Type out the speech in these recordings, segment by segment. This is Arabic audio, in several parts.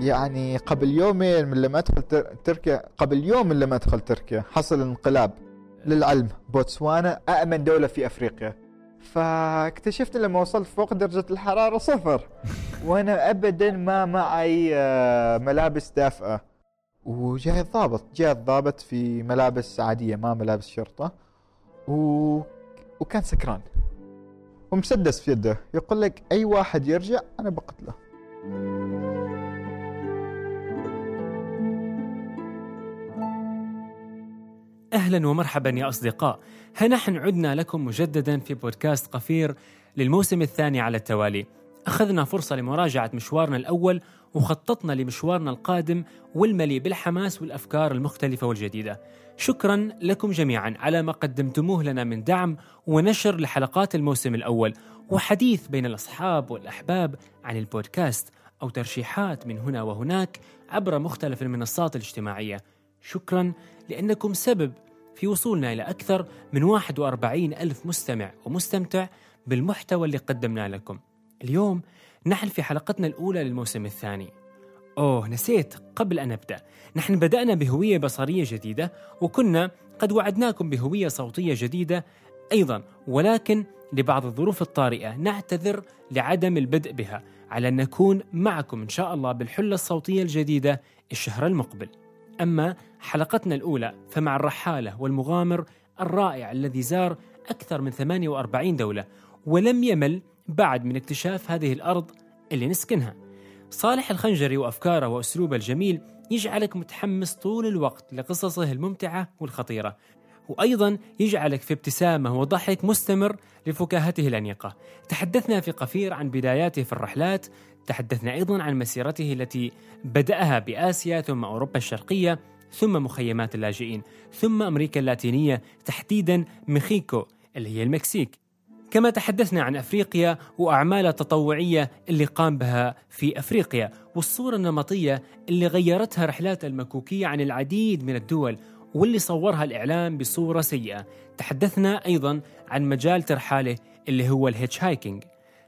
يعني قبل يومين من لما أدخل تر- تركيا قبل يوم من لما أدخل تركيا حصل انقلاب للعلم. بوتسوانا امن دولة في أفريقيا. فاكتشفت لما وصلت فوق درجة الحرارة صفر. وأنا ابدا ما معي آه، ملابس دافئة. وجاء الضابط جاء الضابط في ملابس عادية ما ملابس شرطة. و... وكان سكران. ومسدس في يده. يقول لك أي واحد يرجع أنا بقتله. أهلا ومرحبا يا أصدقاء. ها نحن عدنا لكم مجددا في بودكاست قفير للموسم الثاني على التوالي. أخذنا فرصة لمراجعة مشوارنا الأول وخططنا لمشوارنا القادم والمليء بالحماس والأفكار المختلفة والجديدة. شكرا لكم جميعا على ما قدمتموه لنا من دعم ونشر لحلقات الموسم الأول وحديث بين الأصحاب والأحباب عن البودكاست أو ترشيحات من هنا وهناك عبر مختلف المنصات الاجتماعية. شكرا لأنكم سبب في وصولنا إلى أكثر من 41 ألف مستمع ومستمتع بالمحتوى اللي قدمناه لكم. اليوم نحن في حلقتنا الأولى للموسم الثاني. أوه نسيت. قبل أن أبدأ نحن بدأنا بهوية بصرية جديدة وكنا قد وعدناكم بهوية صوتية جديدة أيضا ولكن لبعض الظروف الطارئة نعتذر لعدم البدء بها على أن نكون معكم إن شاء الله بالحلة الصوتية الجديدة الشهر المقبل. أما حلقتنا الأولى فمع الرحالة والمغامر الرائع الذي زار أكثر من 48 دولة ولم يمل بعد من اكتشاف هذه الأرض اللي نسكنها. صالح الخنجري وأفكاره وأسلوبه الجميل يجعلك متحمس طول الوقت لقصصه الممتعة والخطيرة وأيضا يجعلك في ابتسامة وضحك مستمر لفكاهته الأنيقة. تحدثنا في قفير عن بداياته في الرحلات تحدثنا أيضا عن مسيرته التي بدأها بآسيا ثم أوروبا الشرقية ثم مخيمات اللاجئين ثم أمريكا اللاتينية تحديدا مخيكو اللي هي المكسيك كما تحدثنا عن أفريقيا واعماله التطوعيه اللي قام بها في أفريقيا والصورة النمطية اللي غيرتها رحلات المكوكية عن العديد من الدول واللي صورها الإعلام بصورة سيئة. تحدثنا أيضا عن مجال ترحاله اللي هو ال hitchhiking.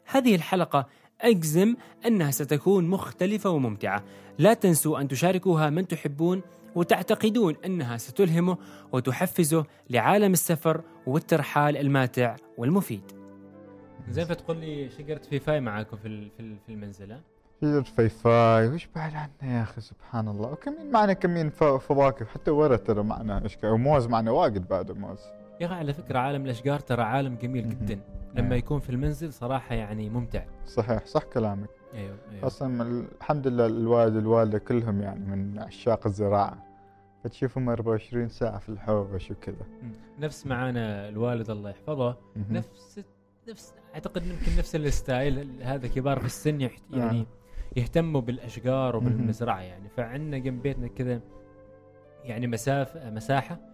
هذه الحلقة أجزم أنها ستكون مختلفة وممتعة. لا تنسوا أن تشاركوها من تحبون وتعتقدون أنها ستلهمه وتحفزه لعالم السفر والترحال الماتع والمفيد. زين فتقول لي شجرة فيفاي معاكم في ال- في ال- في المنزل ها؟ شجر فيفاي وش بعد عنا يا أخي سبحان الله وكمين معنا كمين ف- فواكه حتى ورا ترى معنا اشكال وموز معنا واجد بعد موز يا أخي على فكرة عالم الأشجار ترى عالم جميل. جدا لما إيه. يكون في المنزل صراحة يعني ممتع. صحيح صح كلامك أيوه أيوه أصلا الحمد لله الوالد والوالدة كلهم يعني من عشاق الزراعة فتشوفهم 24 ساعة في الحوش وكذا. نفس معانا الوالد الله يحفظه. نفس نفس أعتقد يمكن نفس الستايل هذا كبار في السن. آه. يعني يهتموا بالأشجار. وبالمزرعة يعني فعندنا جنب بيتنا كذا يعني مسافه مساحة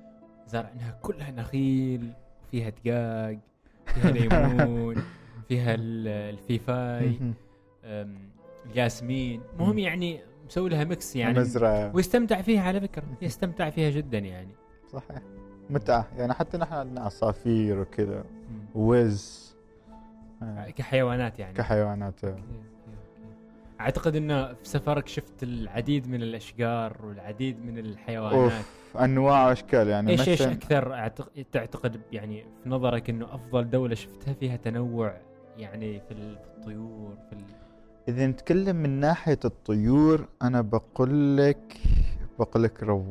زارعناها كلها نخيل فيها دقاق فيها ليمون فيها ال- الفيفاي الياسمين. مهم مم. يعني مسوي لها mix يعني مزرعة. ويستمتع فيها على فكرة يستمتع فيها جدا يعني. صحيح. متعة. يعني حتى نحن عندنا عصافير وكذا. وز. آه، كحيوانات يعني. كحيوانات أوكي. أعتقد إنه في سفرك شفت العديد من الأشجار والعديد من الحيوانات. أوف. أنواع واشكال يعني إيش إيش أكثر تعتقد يعني في نظرك إنه أفضل دولة شفتها فيها تنوع يعني في ال- في الطيور في ال... إذا نتكلم من ناحية الطيور أنا بقول لك بقول لك رو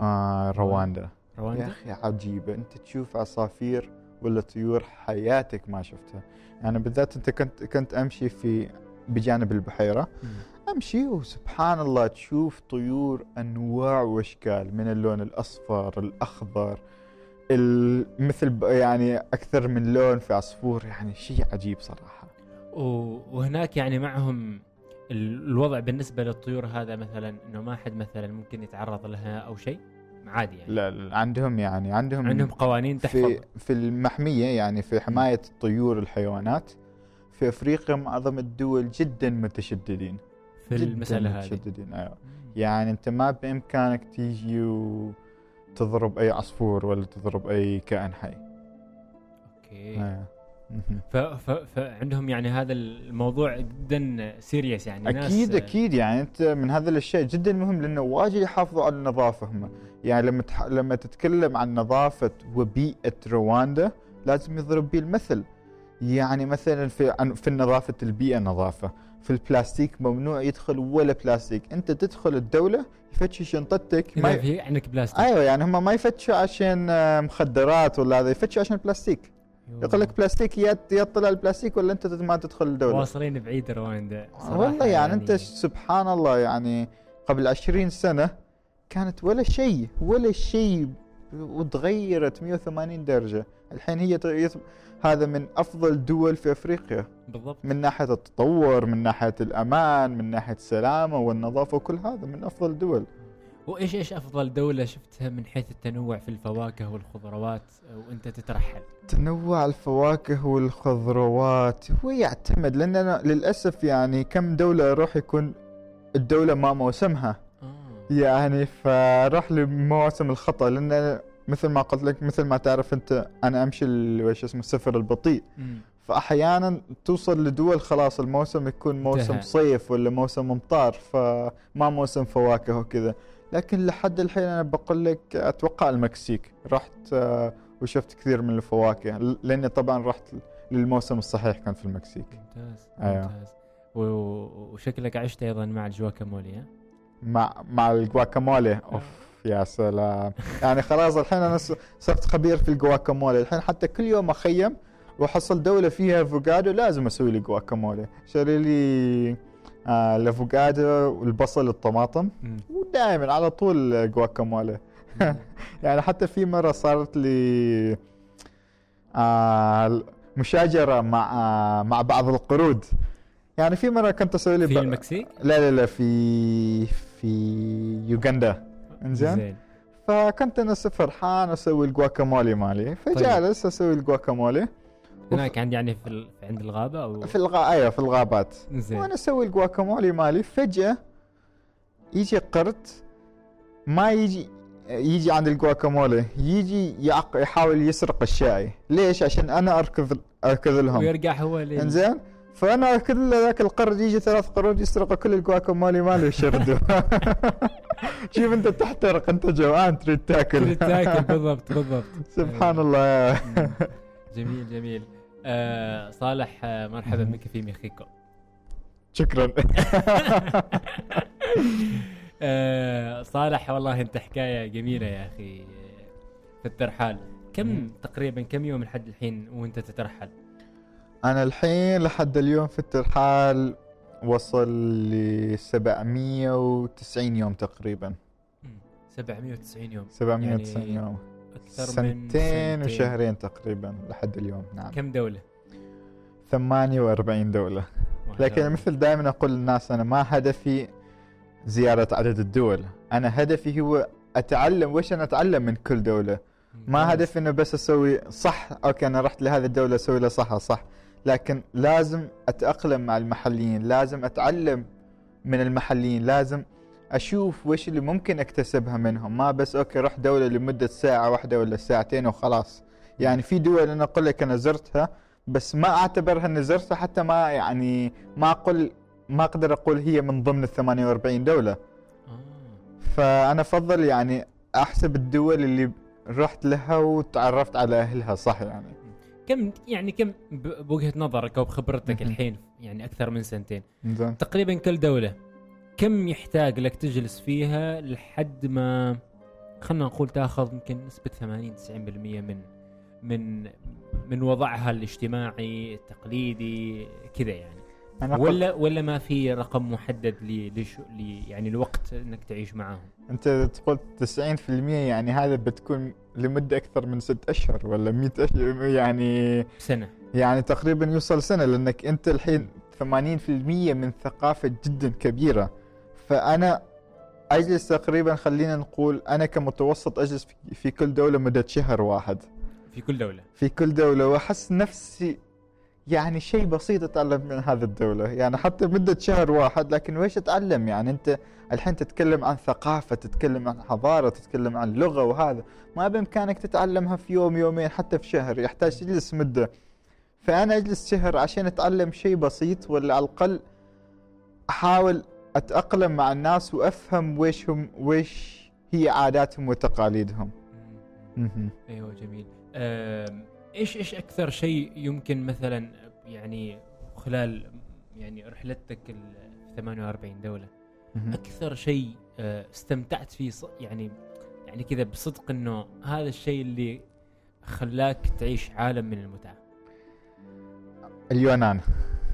آه رواندا. يا رواندا أخي عجيبة. أنت تشوف عصافير ولا طيور حياتك ما شفتها. يعني بالذات أنت كنت كنت أمشي في بجانب البحيرة. مم. أمشي وسبحان الله تشوف طيور أنواع وأشكال من اللون الأصفر الأخضر ال- مثل يعني أكثر من لون في عصفور يعني شيء عجيب صراحة. وهناك يعني معهم ال- الوضع بالنسبة للطيور هذا مثلا إنه ما حد مثلا ممكن يتعرض لها أو شيء؟ عادي يعني. لا لا، عندهم يعني عندهم عندهم قوانين تحفظ. في في المحمية يعني في حماية الطيور الحيوانات. في أفريقيا معظم الدول جدا متشددين. في المسألة هذه. متشددين أيوه. يعني أنت ما بإمكانك تيجي وتضرب أي عصفور ولا تضرب أي كائن حي. أوكي. مهم. ف... ف... فعندهم يعني هذا الموضوع جدا serious يعني. ناس أكيد أكيد. يعني أنت من هذا الاشياء جدا مهم لأنه واجد يحافظوا على النظافة هم. يعني لما تح... لما تتكلم عن نظافة وبيئة رواندا لازم يضرب بيه المثل. يعني مثلا في عن في نظافة البيئة نظافة. في البلاستيك ممنوع يدخل ولا بلاستيك. أنت تدخل الدولة يفتشوا شنطتك ما. في عندك بلاستيك. أيوه يعني هم ما يفتشوا عشان آه، مخدرات ولا هذا يفتشوا عشان بلاستيك. يقول لك بلاستيك يا يا طلع البلاستيك ولا أنت ما تدخل الدولة. واصلين بعيد رواندا والله يعني, أنت سبحان الله يعني قبل عشرين سنة كانت ولا شيء ولا شيء وتغيرت 180 درجة. الحين هي هذا من أفضل دول في أفريقيا. بالضبط. من ناحية التطور من ناحية الأمان من ناحية السلامة والنظافة وكل هذا من أفضل الدول وإيش إيش أفضل دولة شفتها من حيث التنوع في الفواكه والخضروات؟ وأنت تترحل. تنوع الفواكه والخضروات هو يعتمد لأن أنا للأسف يعني كم دولة أروح يكون الدولة ما موسمها. آه. يعني فراح لمواسم الخطأ لأن مثل ما قلت لك مثل ما تعرف أنت أنا أمشي وش اسمه السفر البطيء. فاحيانا توصل لدول خلاص الموسم يكون موسم. صيف ولا موسم امطار فما موسم فواكه وكذا لكن لحد الحين أنا بقول لك أتوقع المكسيك رحت آه، وشفت كثير من الفواكه لأني طبعا رحت للموسم الصحيح كان في المكسيك ممتاز أيوه. ممتاز وشكلك عشت أيضا مع الجواكامولي؟ مع مع الجواكامولي أوف يا سلام. يعني خلاص الحين أنا صرت خبير في الجواكامولي. الحين حتى كل يوم أخيم وأحصل دولة فيها أفوكادو لازم أسوي لي جواكامولي. شاري لي آه الأفوكادو والبصل الطماطم أمم. ودائما على طول جواكامولي. يعني حتى في مرة صارت لي آه مشاجرة مع آه مع بعض القرود. يعني في مرة كنت أسوي لي في ب- المكسيك؟ لا لا لا في في يوغندا. إنزين. زين فكنت أنا فرحان أسوي الجواكامولي مالي. طيب. فجالس أسوي الجواكامولي. هناك عند يعني في, ال... عند الغابة أو في الغا أيوه في الغابات. زين وأنا أسوي الجواكامولي مالي. فجأة يجي قرد. ما يجي يجي عند الجواكامولي. يجي يحاول يسرق الشاي. ليش؟ عشان أنا اركض أركض لهم. ويرجع هو لل... إنزين. فأنا كل ذاك القرد يجي ثلاث قرود يسرقوا كل الجواكامولي مالي ويشردوا شوف أنت تحترق أنت جوعان تريد تأكل. كل تأكل بالضبط بالضبط. سبحان الله. مم. جميل جميل. آه صالح آه مرحبا بك في ميخيكو شكرا. آه صالح والله أنت حكاية جميلة يا أخي في الترحال. كم تقريبا كم يوم لحد الحين وأنت تترحل؟ أنا الحين لحد اليوم في الترحال وصل ل 790 يوم تقريبا. مم. 790 يوم. 790 يعني يوم. أكثر من سنتين وشهرين تقريبا لحد اليوم نعم. كم دولة؟ 48 دولة. ما شاء لكن. مثل دائما أقول للناس أنا ما هدفي زيارة عدد الدول. أنا هدفي هو أتعلم وش أنا أتعلم من كل دولة؟ ما. هدفي إنه بس أسوي صح أوكي أنا رحت لهذه الدولة أسوي لها صح صح. لكن لازم أتأقلم مع المحليين لازم أتعلم من المحليين لازم أشوف وش اللي ممكن أكتسبها منهم. ما بس أوكي رحت دولة لمدة ساعة واحدة ولا ساعتين وخلاص. يعني في دول أنا أقول لك أنا زرتها بس ما أعتبرها إني زرتها حتى ما يعني ما أقول ما أقدر أقول هي من ضمن ال 48 دولة. آه. فأنا أفضل يعني أحسب الدول اللي رحت لها وتعرفت على أهلها صح يعني. كم يعني كم بوجهة نظرك أو بخبرتك. الحين؟ يعني أكثر من سنتين. زين. تقريبا كل دولة كم يحتاج لك تجلس فيها لحد ما خلينا نقول تأخذ يمكن نسبة 80 90% من من من وضعها الاجتماعي التقليدي كذا يعني. قلت ولا ولا ما في رقم محدد ل يعني الوقت إنك تعيش معاهم؟ أنت تقول 90% يعني هذا بتكون لمدة أكثر من ست أشهر ولا 100 أشهر يعني سنة. يعني تقريبا يوصل سنة لأنك أنت الحين 80% من ثقافة جدا كبيرة. فأنا أجلس تقريبا خلينا نقول أنا كمتوسط أجلس في- كل دولة مدة شهر واحد. في كل دولة. في كل دولة وأحس نفسي يعني شيء بسيط أتعلم من هذه الدولة. يعني حتى مدة شهر واحد لكن ويش أتعلم يعني أنت الحين تتكلم عن ثقافة تتكلم عن حضارة تتكلم عن لغة وهذا. ما بإمكانك تتعلمها في يوم يومين حتى في شهر. يحتاج تجلس مدة. فأنا أجلس شهر عشان أتعلم شيء بسيط ولا على الأقل أحاول أتأقلم مع الناس وأفهم ويش هم ويش هي عاداتهم وتقاليدهم. أيوه جميل. إيش إيش أكثر شيء يمكن مثلا يعني خلال يعني رحلتك ال 48 دولة. أكثر شيء آه، استمتعت فيه يعني يعني كذا بصدق إنه هذا الشيء اللي خلاك تعيش عالم من المتعة؟ اليونان.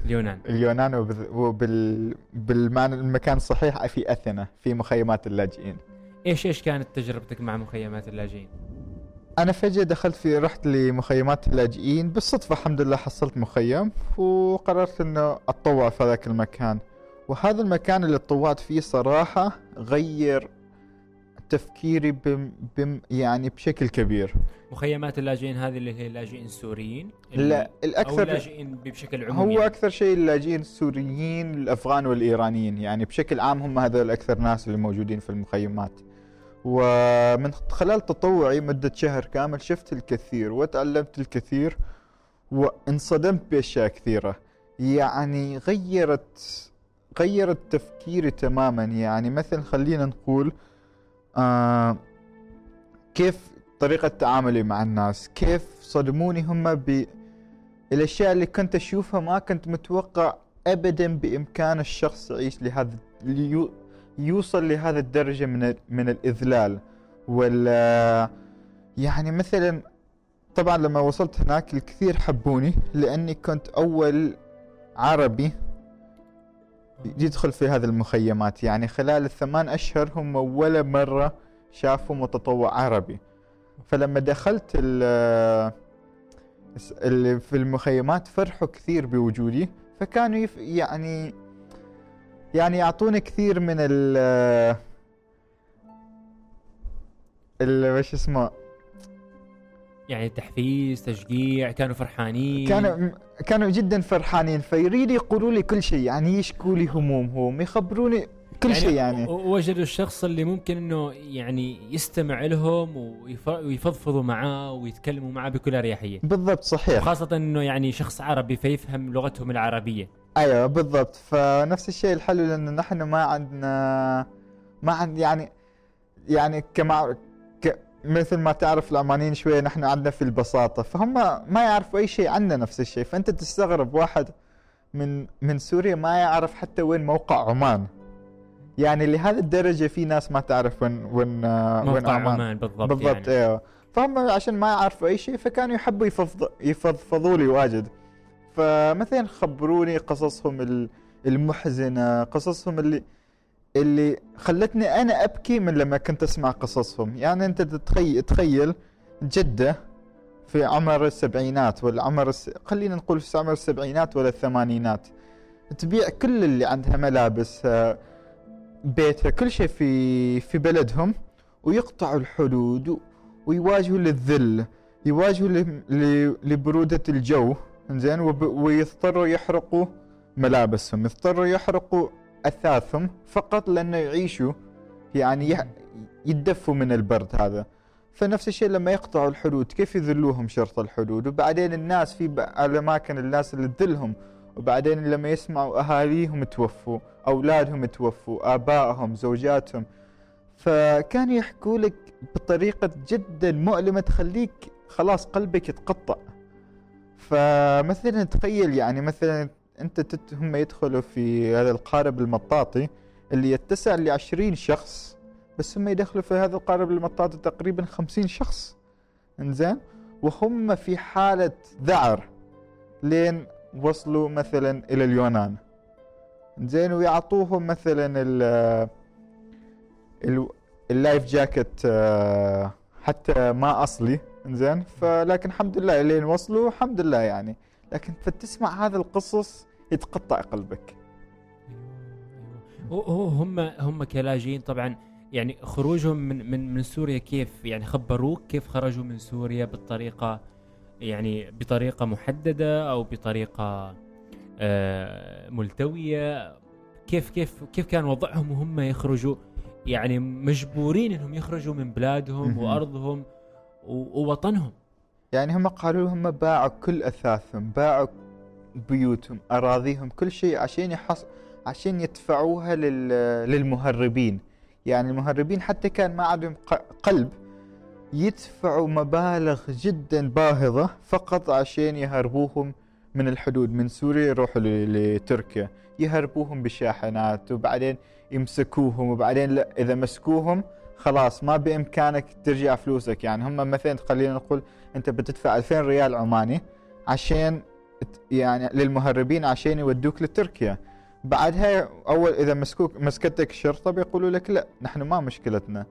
اليونان. اليونان وبال... وبال... بالمعنى المكان الصحيح في أثينا في مخيمات اللاجئين. إيش إيش كانت تجربتك مع مخيمات اللاجئين؟ أنا فجأة دخلت في رحت لمخيمات اللاجئين. بالصدفة الحمد لله حصلت مخيم وقررت إنه أتطوع في ذاك المكان. وهذا المكان اللي تطوعت فيه صراحة غير تفكيري بم... بم... يعني بشكل كبير. مخيمات اللاجئين هذه اللي هي لاجئين سوريين لا أو الأكثر لاجئين بشكل عمومي. هو يعني. أكثر شيء اللاجئين السوريين الأفغان والإيرانيين. يعني بشكل عام هم هذول أكثر ناس اللي موجودين في المخيمات. ومن خلال تطوعي مدة شهر كامل شفت الكثير وتعلمت الكثير وانصدمت بأشياء كثيرة. يعني غيرت غيرت تفكيري تماما. يعني مثلا خلينا نقول آه كيف طريقة تعاملي مع الناس كيف صدموني هم ب الأشياء اللي كنت أشوفها ما كنت متوقع ابدا بإمكان الشخص يعيش لهذا يوصل لهذا الدرجة من من الإذلال. ولا يعني مثلا طبعا لما وصلت هناك الكثير حبوني لأني كنت أول عربي يدخل في هذه المخيمات. يعني خلال الثمان أشهر هم ولا مرة شافوا متطوع عربي. فلما دخلت اللي في المخيمات فرحوا كثير بوجودي. فكانوا يعني يعني يعطوني كثير من ال ال وش اسمه؟ يعني تحفيز تشجيع كانوا فرحانين. كانوا كانوا جدا فرحانين فيريدوا يقولوا لي كل شيء يعني يشكوا لي همومهم يخبروني كل شيء يعني. وجدوا الشخص اللي ممكن إنه يعني يستمع لهم ويف- ويفضفضوا معاه ويتكلموا معاه بكل أريحية. بالضبط صحيح. وخاصة إنه يعني شخص عربي فيفهم لغتهم العربية. أيوه بالضبط. فنفس الشيء الحلو لأنه نحن ما عندنا ما عند يعني يعني كما ك مثل ما تعرف العمانيين شوية نحن عندنا في البساطة. فهم ما يعرفوا أي شيء عنا نفس الشيء. فأنت تستغرب واحد من من سوريا ما يعرف حتى وين موقع عمان. يعني لهذه الدرجة في ناس ما تعرف وين وين وين عمان. عمان بالضبط, بالضبط يعني. أيوه. فهم عشان ما يعرفوا أي شيء فكانوا يحبوا يفض... يفضفضوا لي واجد. فمثلا خبروني قصصهم ال- المحزنة قصصهم اللي اللي خلتني أنا أبكي من لما كنت أسمع قصصهم. يعني أنت تتخيل تخيل جدة في عمر السبعينات ولا عمر الس... خلينا نقول في عمر السبعينات ولا الثمانينات. تبيع كل اللي عندها ملابس آه، بيتها كل شيء في في بلدهم ويقطعوا الحدود ويواجهوا للذل يواجهوا لبرودة الجو. زين ويضطروا يحرقوا ملابسهم. يضطروا يحرقوا أثاثهم فقط لأنه يعيشوا يعني يتدفوا من البرد هذا. فنفس الشيء لما يقطعوا الحدود كيف يذلوهم شرط الحدود؟ وبعدين الناس في الأماكن الناس اللي تذلهم وبعدين لما يسمعوا أهاليهم توفوا أولادهم توفوا آبائهم زوجاتهم. فكانوا يحكوا لك بطريقة جدا مؤلمة تخليك خلاص قلبك يتقطع. فمثلا تخيل يعني مثلا أنت هم يدخلوا في هذا القارب المطاطي اللي يتسع لعشرين شخص بس هم يدخلوا في هذا القارب المطاطي تقريبا خمسين شخص. إنزين؟ وهم في حالة ذعر لين وصلوا مثلا إلى اليونان. زين ويعطوهم مثلا ال ال- اللايف جاكيت آه، حتى ما أصلي. زين فلكن الحمد لله لين وصلوا الحمد لله يعني. لكن فتسمع هذا القصص يتقطع قلبك. هو- هو هم هم كلاجئين طبعا يعني خروجهم من من من سوريا كيف؟ يعني خبروك كيف خرجوا من سوريا بالطريقة يعني بطريقة محددة أو بطريقة آه، ملتوية؟ كيف كيف كيف كان وضعهم وهم يخرجوا؟ يعني مجبورين إنهم يخرجوا من بلادهم. وأرضهم؟ ووطنهم. يعني هم قالوا هم باعوا كل أثاثهم باعوا بيوتهم أراضيهم كل شيء عشان يحص عشان يدفعوها لل... للمهربين. يعني المهربين حتى كان ما عندهم قلب. يدفعوا مبالغ جدا باهظة فقط عشان يهربوهم من الحدود من سوريا يروحوا لتركيا. يهربوهم بشاحنات وبعدين يمسكوهم وبعدين لا إذا مسكوهم خلاص ما بإمكانك ترجع فلوسك. يعني هم مثلا خلينا نقول أنت بتدفع 2000 ريال عماني عشان يعني للمهربين عشان يودوك لتركيا. بعدها أول إذا مسكوك مسكتك الشرطة بيقولوا لك لا نحن ما مشكلتنا.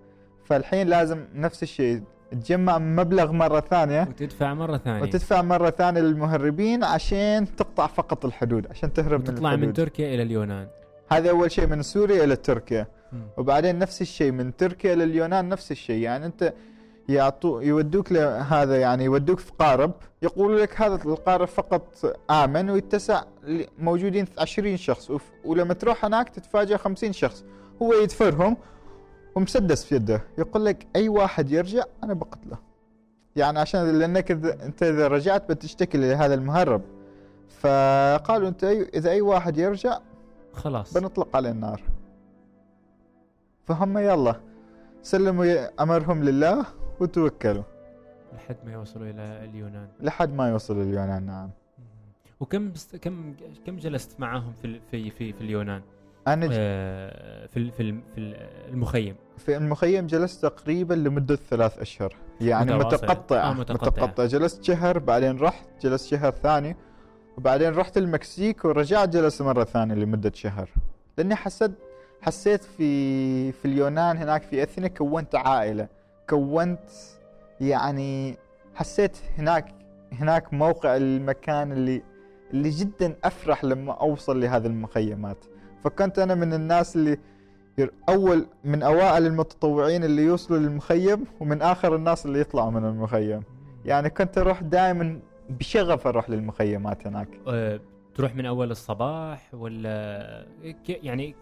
فالحين لازم نفس الشيء تجمع مبلغ مرة ثانية وتدفع مرة ثانية. وتدفع مرة ثانية للمهربين عشان تقطع فقط الحدود عشان تهرب من الحدود من تركيا إلى اليونان. هذا أول شيء من سوريا إلى تركيا. وبعدين نفس الشيء من تركيا إلى اليونان نفس الشيء. يعني أنت يعطو يودوك لهذا يعني يودوك في قارب. يقولوا لك هذا القارب فقط آمن ويتسع موجودين 20 شخص. ولما تروح هناك تتفاجأ 50 شخص. هو يدفرهم ومسدس في يده. يقول لك أي واحد يرجع أنا بقتله. يعني عشان لأنك إذا- أنت إذا رجعت بتشتكي لهذا المهرب. فقالوا أنت أي إذا أي واحد يرجع خلاص. بنطلق عليه النار. فهم يلا سلموا أمرهم لله وتوكلوا. لحد ما يوصلوا إلى اليونان. لحد ما يوصل اليونان نعم. وكم بست... كم كم جلست معاهم في في في, في اليونان؟ أنا ج- آه في في في ال- المخيم. في المخيم جلست تقريبا لمدة ثلاث أشهر. يعني متواصل. متقطع آه، متقطع. متقطع جلست شهر بعدين رحت جلست شهر ثاني. وبعدين رحت المكسيك ورجعت جلست مرة ثانية لمدة شهر. لأني حسيت حسيت في في اليونان هناك في أثينا كونت عائلة. كونت يعني حسيت هناك هناك موقع المكان اللي اللي جدا أفرح لما أوصل لهذه المخيمات. فكنت أنا من الناس اللي اول من أوائل المتطوعين اللي يوصلوا للمخيم ومن آخر الناس اللي يطلعوا من المخيم. يعني كنت أروح دائما بشغف أروح للمخيمات هناك؟ آه تروح من أول الصباح ولا يعني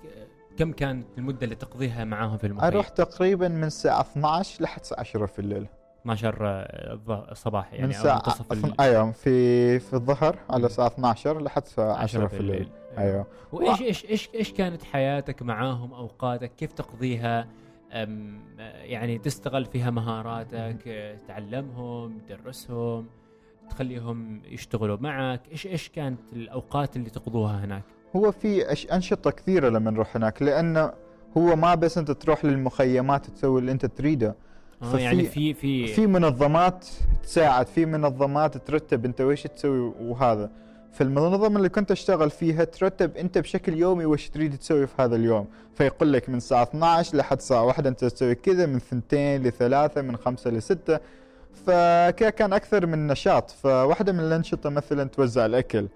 كم كانت المدة اللي تقضيها معاهم في المخيم؟ أروح تقريبا من الساعة 12 لحد الساعة 10 في الليل. 12 آه، الظ- الصباح يعني من أو الساعة منتصف الليل. أيوه في في الظهر على الساعة 12 لحد الساعة 10 10 في الليل. أيوه. وايش إيش إيش إيش كانت حياتك معاهم أوقاتك؟ كيف تقضيها؟ أم يعني تستغل فيها مهاراتك أه، تعلمهم تدرسهم تخليهم يشتغلوا معك؟ إيش إيش كانت الأوقات اللي تقضوها هناك؟ هو في أنشطة كثيرة لما نروح هناك لأنه هو ما بس أنت تروح للمخيمات تسوي اللي أنت تريده. ففي- يعني في في في منظمات تساعد في منظمات ترتب أنت وش تسوي وهذا. في المنظمة اللي كنت أشتغل فيها ترتب أنت بشكل يومي وش تريد تسوي في هذا اليوم. فيقول لك من الساعة 12 لحد الساعة 1 أنت تسوي كذا من ثنتين لثلاثة من خمسة لستة. فكذا كان أكثر من نشاط فواحدة من الأنشطة مثلا توزع الأكل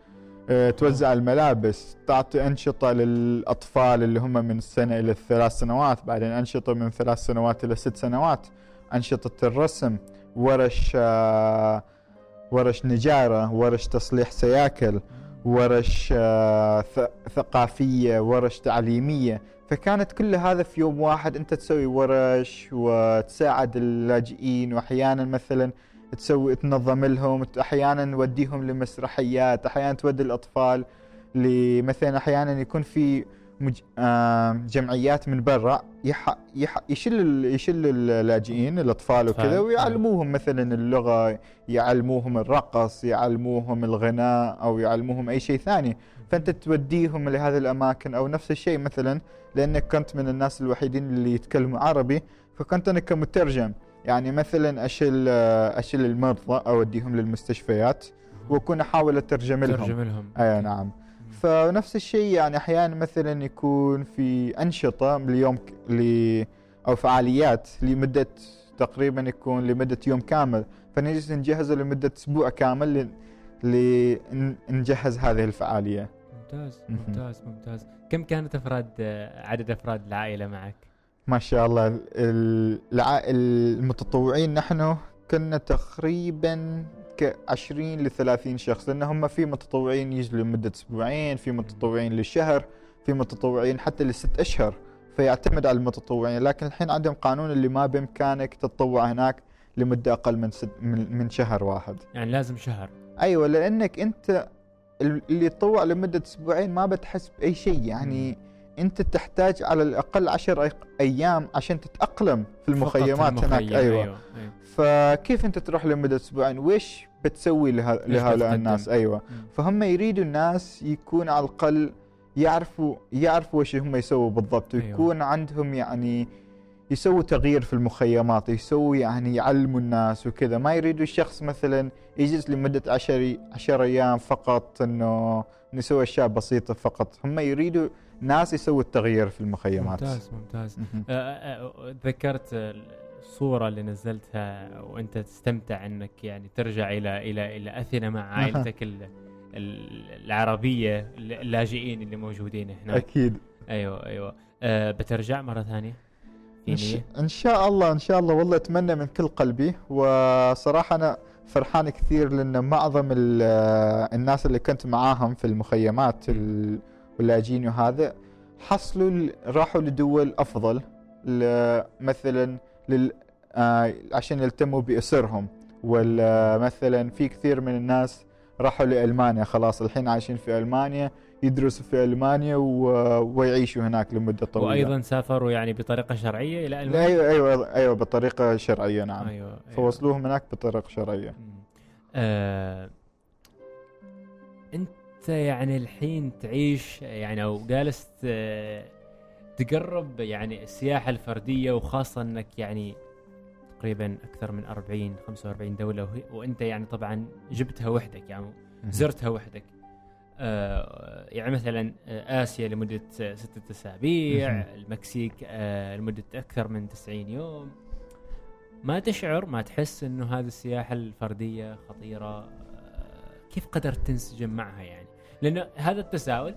آه، توزع الملابس تعطي أنشطة للأطفال اللي هم من السنة إلى الثلاث سنوات بعدين أنشطة من ثلاث سنوات إلى ست سنوات أنشطة الرسم ورش آه، ورش نجارة ورش تصليح سياكل ورش آه، ثقافية ورش تعليمية. فكانت كل هذا في يوم واحد أنت تسوي ورش وتساعد اللاجئين وأحيانا مثلا تسوي تنظم لهم أحيانا نوديهم لمسرحيات أحيانا تودي الأطفال لمثلا أحيانا يكون في مج... آه جمعيات من برا يح... يح... يشل ال- يشل اللاجئين الأطفال وكذا. ويعلموهم مثلا اللغة يعلموهم الرقص يعلموهم الغناء أو يعلموهم أي شيء ثاني فأنت توديهم لهذه الأماكن أو نفس الشيء مثلا لأنك كنت من الناس الوحيدين اللي يتكلموا عربي فكنت أنا كمترجم. يعني مثلا اشيل اشيل المرضى أوديهم للمستشفيات وأكون أحاول أترجم لهم. ترجم لهم. أي نعم. فنفس الشيء يعني أحيانا مثلا يكون في أنشطة ليوم ك... ل... أو فعاليات لمدة تقريبا يكون لمدة يوم كامل. فنجلس نجهزه لمدة أسبوع كامل. لنجهز هذه الفعالية. ممتاز. ممتاز ممتاز كم كانت أفراد عدد أفراد العائلة معك؟ ما شاء الله. المتطوعين نحن كنا تقريبا ك 20 ل 30 شخص لأن هم في متطوعين يجوا لمدة أسبوعين في متطوعين للشهر في متطوعين حتى لست أشهر فيعتمد على المتطوعين لكن الحين عندهم قانون اللي ما بإمكانك تتطوع هناك لمدة أقل من من, من شهر واحد يعني لازم شهر أيوه لأنك أنت اللي يتطوع لمدة أسبوعين ما بتحس بأي شيء يعني أنت تحتاج على الأقل عشر أي- أيام عشان تتأقلم في المخيمات فقط هناك المخيم، أيوه, أيوة. أيوة. فكيف أنت تروح لمدة أسبوعين ويش بتسوي له... لهؤلاء؟ الناس أيوه مم. فهم يريدوا الناس يكون على الأقل يعرفوا يعرفوا وش هم يسووا بالضبط أيوة. ويكون عندهم يعني يسووا تغيير في المخيمات يسووا يعني يعلموا الناس وكذا. ما يريدوا الشخص مثلا يجلس لمدة عشر عشر أيام فقط أنه نسوي أشياء بسيطة فقط. هم يريدوا ناس يسووا التغيير في المخيمات. ممتاز ممتاز. مهم. آه، آه، آه، تذكرت الصورة اللي نزلتها وأنت تستمتع إنك يعني ترجع إلى إلى إلى أثينا مع عائلتك ال- ال- العربية اللاجئين اللي موجودين هناك. أكيد. أيوه أيوه. أه بترجع مرة ثانية؟ نية إن شاء الله إن شاء الله والله أتمنى من كل قلبي. وصراحة أنا فرحان كثير لأن معظم ال- الناس اللي كنت معاهم في المخيمات ال- واللاجئين وهذا حصلوا راحوا لدول أفضل ل- مثلا لل... آه، عشان يلتموا بأسرهم. ولا مثلا في كثير من الناس راحوا لألمانيا خلاص الحين عايشين في ألمانيا. يدرسوا في ألمانيا و... ويعيشوا هناك لمدة طويلة. وأيضا سافروا يعني بطريقة شرعية إلى ألمانيا؟ أيوه أيوه أيوه بطريقة شرعية نعم. أيوه, أيوة. فوصلوهم هناك بطريقة شرعية. آه، أنت يعني الحين تعيش يعني أو جالس تقرب يعني السياحة الفردية وخاصة أنك يعني تقريبا أكثر من 40 45 دولة وهي- وأنت يعني طبعا جبتها وحدك يعني زرتها وحدك. يعني مثلا آه، آسيا لمدة آه، ستة أسابيع. المكسيك آه لمدة أكثر من 90 يوم ما تشعر ما تحس إنه هذه السياحة الفردية خطيرة آه كيف قدرت تنسجم معها يعني لأنه هذا التساؤل.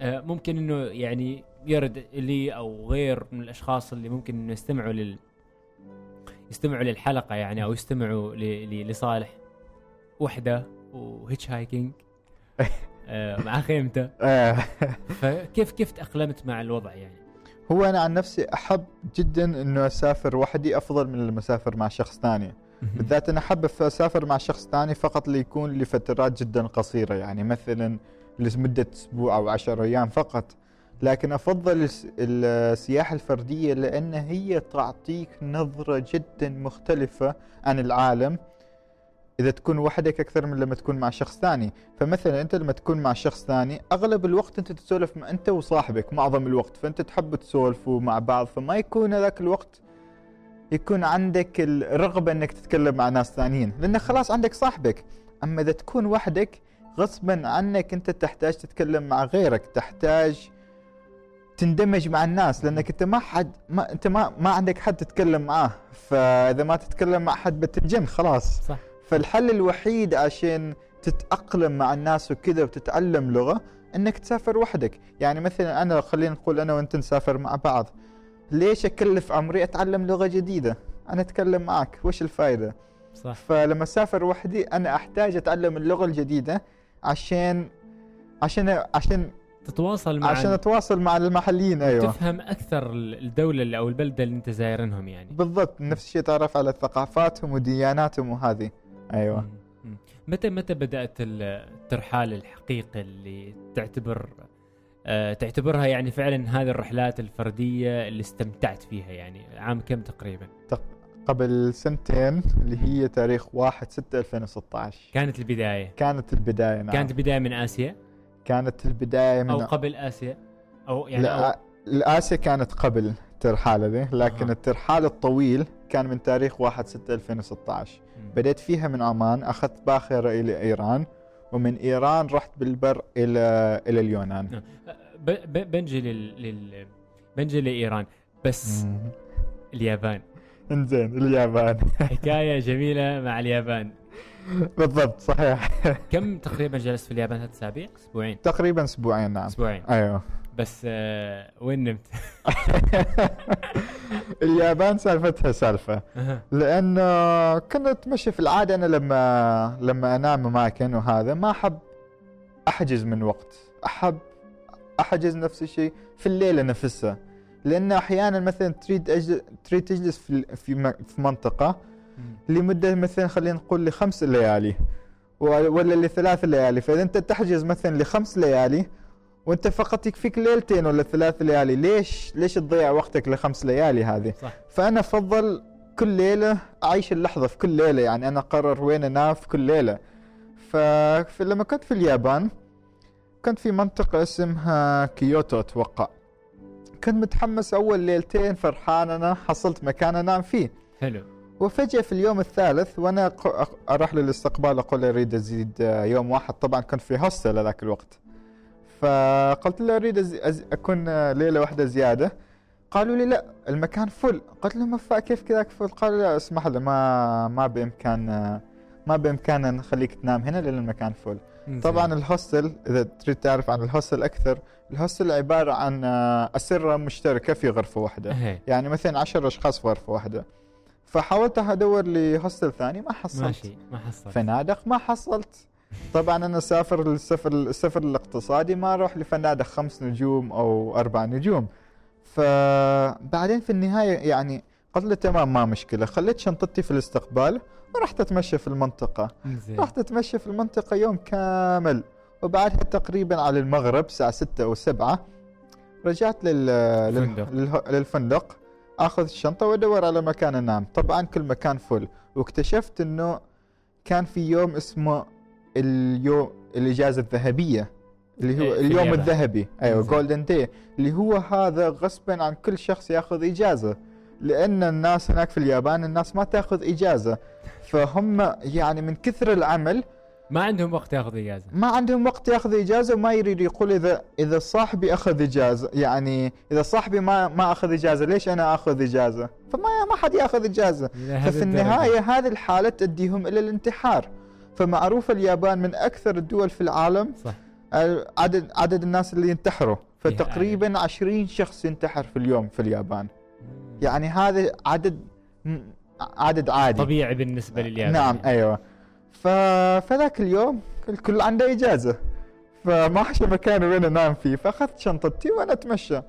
آه ممكن إنه يعني يرد لي أو غير من الأشخاص اللي ممكن إنه يستمعوا لل يستمعوا للحلقة يعني أو يستمعوا ل... ل... لصالح وحدة وهيتش هايكينج آه مع خيمته. آه، فكيف كيف تأقلمت مع الوضع يعني؟ هو أنا عن نفسي أحب جدا إنه أسافر وحدي أفضل من لما اسافر مع شخص ثاني. بالذات أنا أحب أسافر مع شخص ثاني فقط ليكون لفترات جدا قصيرة يعني مثلا لمدة أسبوع أو عشر أيام فقط. لكن أفضل الس- السياحة الفردية لأن هي تعطيك نظرة جدا مختلفة عن العالم. إذا تكون وحدك أكثر من لما تكون مع شخص ثاني. فمثلا أنت لما تكون مع شخص ثاني أغلب الوقت أنت تسولف مع أنت وصاحبك معظم الوقت فأنت تحب تسولفوا مع بعض. فما يكون هذاك الوقت يكون عندك الرغبة إنك تتكلم مع ناس ثانيين لأن خلاص عندك صاحبك. أما إذا تكون وحدك غصبا عنك أنت تحتاج تتكلم مع غيرك تحتاج تندمج مع الناس لأنك أنت ما حد ما أنت ما ما عندك حد تتكلم معاه. فإذا ما تتكلم مع حد بتنجن خلاص. صح. فالحل الوحيد عشان تتأقلم مع الناس وكذا وتتعلم لغة إنك تسافر وحدك. يعني مثلا أنا خلينا نقول أنا وأنت نسافر مع بعض. ليش أكلف عمري أتعلم لغة جديدة؟ أنا أتكلم معك وش الفائدة صح. فلما أسافر وحدي أنا أحتاج أتعلم اللغة الجديدة عشان عشان عشان تتواصل مع عشان أتواصل مع المحليين أيوه. تفهم أكثر الدولة اللي أو البلدة اللي أنت زايرنهم يعني. بالضبط. نفس الشيء تعرف على ثقافاتهم ودياناتهم وهذه. أيوه. متى متى بدأت الترحال الحقيقي اللي تعتبر آه تعتبرها يعني فعلا هذه الرحلات الفردية اللي استمتعت فيها يعني؟ عام كم تقريبا؟ قبل سنتين اللي هي تاريخ 1 6 2016 كانت البداية. كانت البداية نعم. كانت البداية من آسيا؟ كانت البداية من أو قبل آسيا؟ أو يعني لا أو الآسيا كانت قبل الترحال ذي لكن أها. الترحال الطويل كان من تاريخ 1 6 2016 مم. بديت فيها من عمان أخذت باخرة إلى إيران ومن إيران رحت بالبر إلى إلى اليونان. ب- بنجي لل... لل... بنجي لإيران بس مم. اليابان. إنزين اليابان. حكاية جميلة مع اليابان. بالضبط صحيح. كم تقريبا جلست في اليابان ثلاث اسابيع أسبوعين. تقريبا أسبوعين نعم. أسبوعين. أيوه. بس آه وين نمت؟ اليابان سالفتها سالفة. لأنه كنت ماشي في العادة أنا لما لما أنام اماكن وهذا ما أحب أحجز من وقت. أحب أحجز نفس الشيء في الليلة نفسها. لأن أحيانا مثلا تريد أجل... تريد تجلس في في م- في منطقة لمدة مثلا خلينا نقول لخمس ليالي ولا لثلاث ليالي. فإذا أنت تحجز مثلا لخمس ليالي وانت فقط يكفيك ليلتين ولا ثلاث ليالي. ليش ليش تضيع وقتك لخمس ليالي هذه؟ صح. فأنا أفضل كل ليلة أعيش اللحظة في كل ليلة. يعني أنا أقرر وين أنام في كل ليلة. فلما كنت في اليابان كنت في منطقة اسمها كيوتو أتوقع. كنت متحمس أول ليلتين فرحان أنا حصلت مكان أنام فيه. حلو. وفجأة في اليوم الثالث وأنا أروح للاستقبال أقول أريد أزيد آه، يوم واحد. طبعا كنت في hostel هذاك الوقت. فقلت له أريد أز... أز... أكون آه، ليلة واحدة زيادة. قالوا لي لا المكان full. قلت لهم "فا- كيف كذاك full؟ قالوا لا اسمح لي ما ما بإمكان آه، ما بإمكاننا نخليك تنام هنا لأن المكان full. طبعا ال hostel إذا تريد تعرف عن ال hostel أكثر ال hostel عبارة عن آه، أسرة مشتركة في غرفة واحدة. إيه. يعني مثلا عشر أشخاص في غرفة واحدة. فحاولت أدور لي هوستل ثاني ما حصلت. ماشي ما حصلت. فنادق ما حصلت. طبعا أنا سافر السفر السفر الاقتصادي ما أروح لفنادق خمس نجوم أو أربع نجوم. فبعدين في النهاية يعني قلت له تمام ما مشكلة. خليت شنطتي في الاستقبال ورحت أتمشى في المنطقة. زين. رحت أتمشى في المنطقة يوم كامل. وبعدها تقريبا على المغرب الساعة ستة أو سبعة رجعت لل... لل... للفندق. آخذ الشنطة وأدور على مكان أنام. طبعا كل مكان فل. واكتشفت إنه كان في يوم اسمه اليوم الاجازة الذهبية اللي هو إيه، اليوم اليابان. الذهبي أيوه. جولدن داي اللي هو هذا غصبا عن كل شخص ياخذ إجازة لأن الناس هناك في اليابان الناس ما تاخذ إجازة فهم يعني من كثر العمل ما عندهم وقت ياخذ إجازة ما عندهم وقت ياخذ إجازة وما يريد يقول إذا إذا صاحبي أخذ إجازة يعني إذا صاحبي ما ما أخذ إجازة ليش أنا أخذ إجازة؟ فما ما حد ياخذ إجازة ففي. النهاية هذه الحالة تؤديهم إلى الانتحار فمعروف اليابان من أكثر الدول في العالم. صح. آه، عدد عدد الناس اللي ينتحروا. فتقريبا 20 شخص ينتحر في اليوم في اليابان. يعني هذا عدد عدد عادي. طبيعي بالنسبة لليابان. نعم يعني. أيوه. ف... فذاك اليوم الكل عنده إجازة. فما حشى مكان وين أنام فيه. فأخذت شنطتي وأنا أتمشى.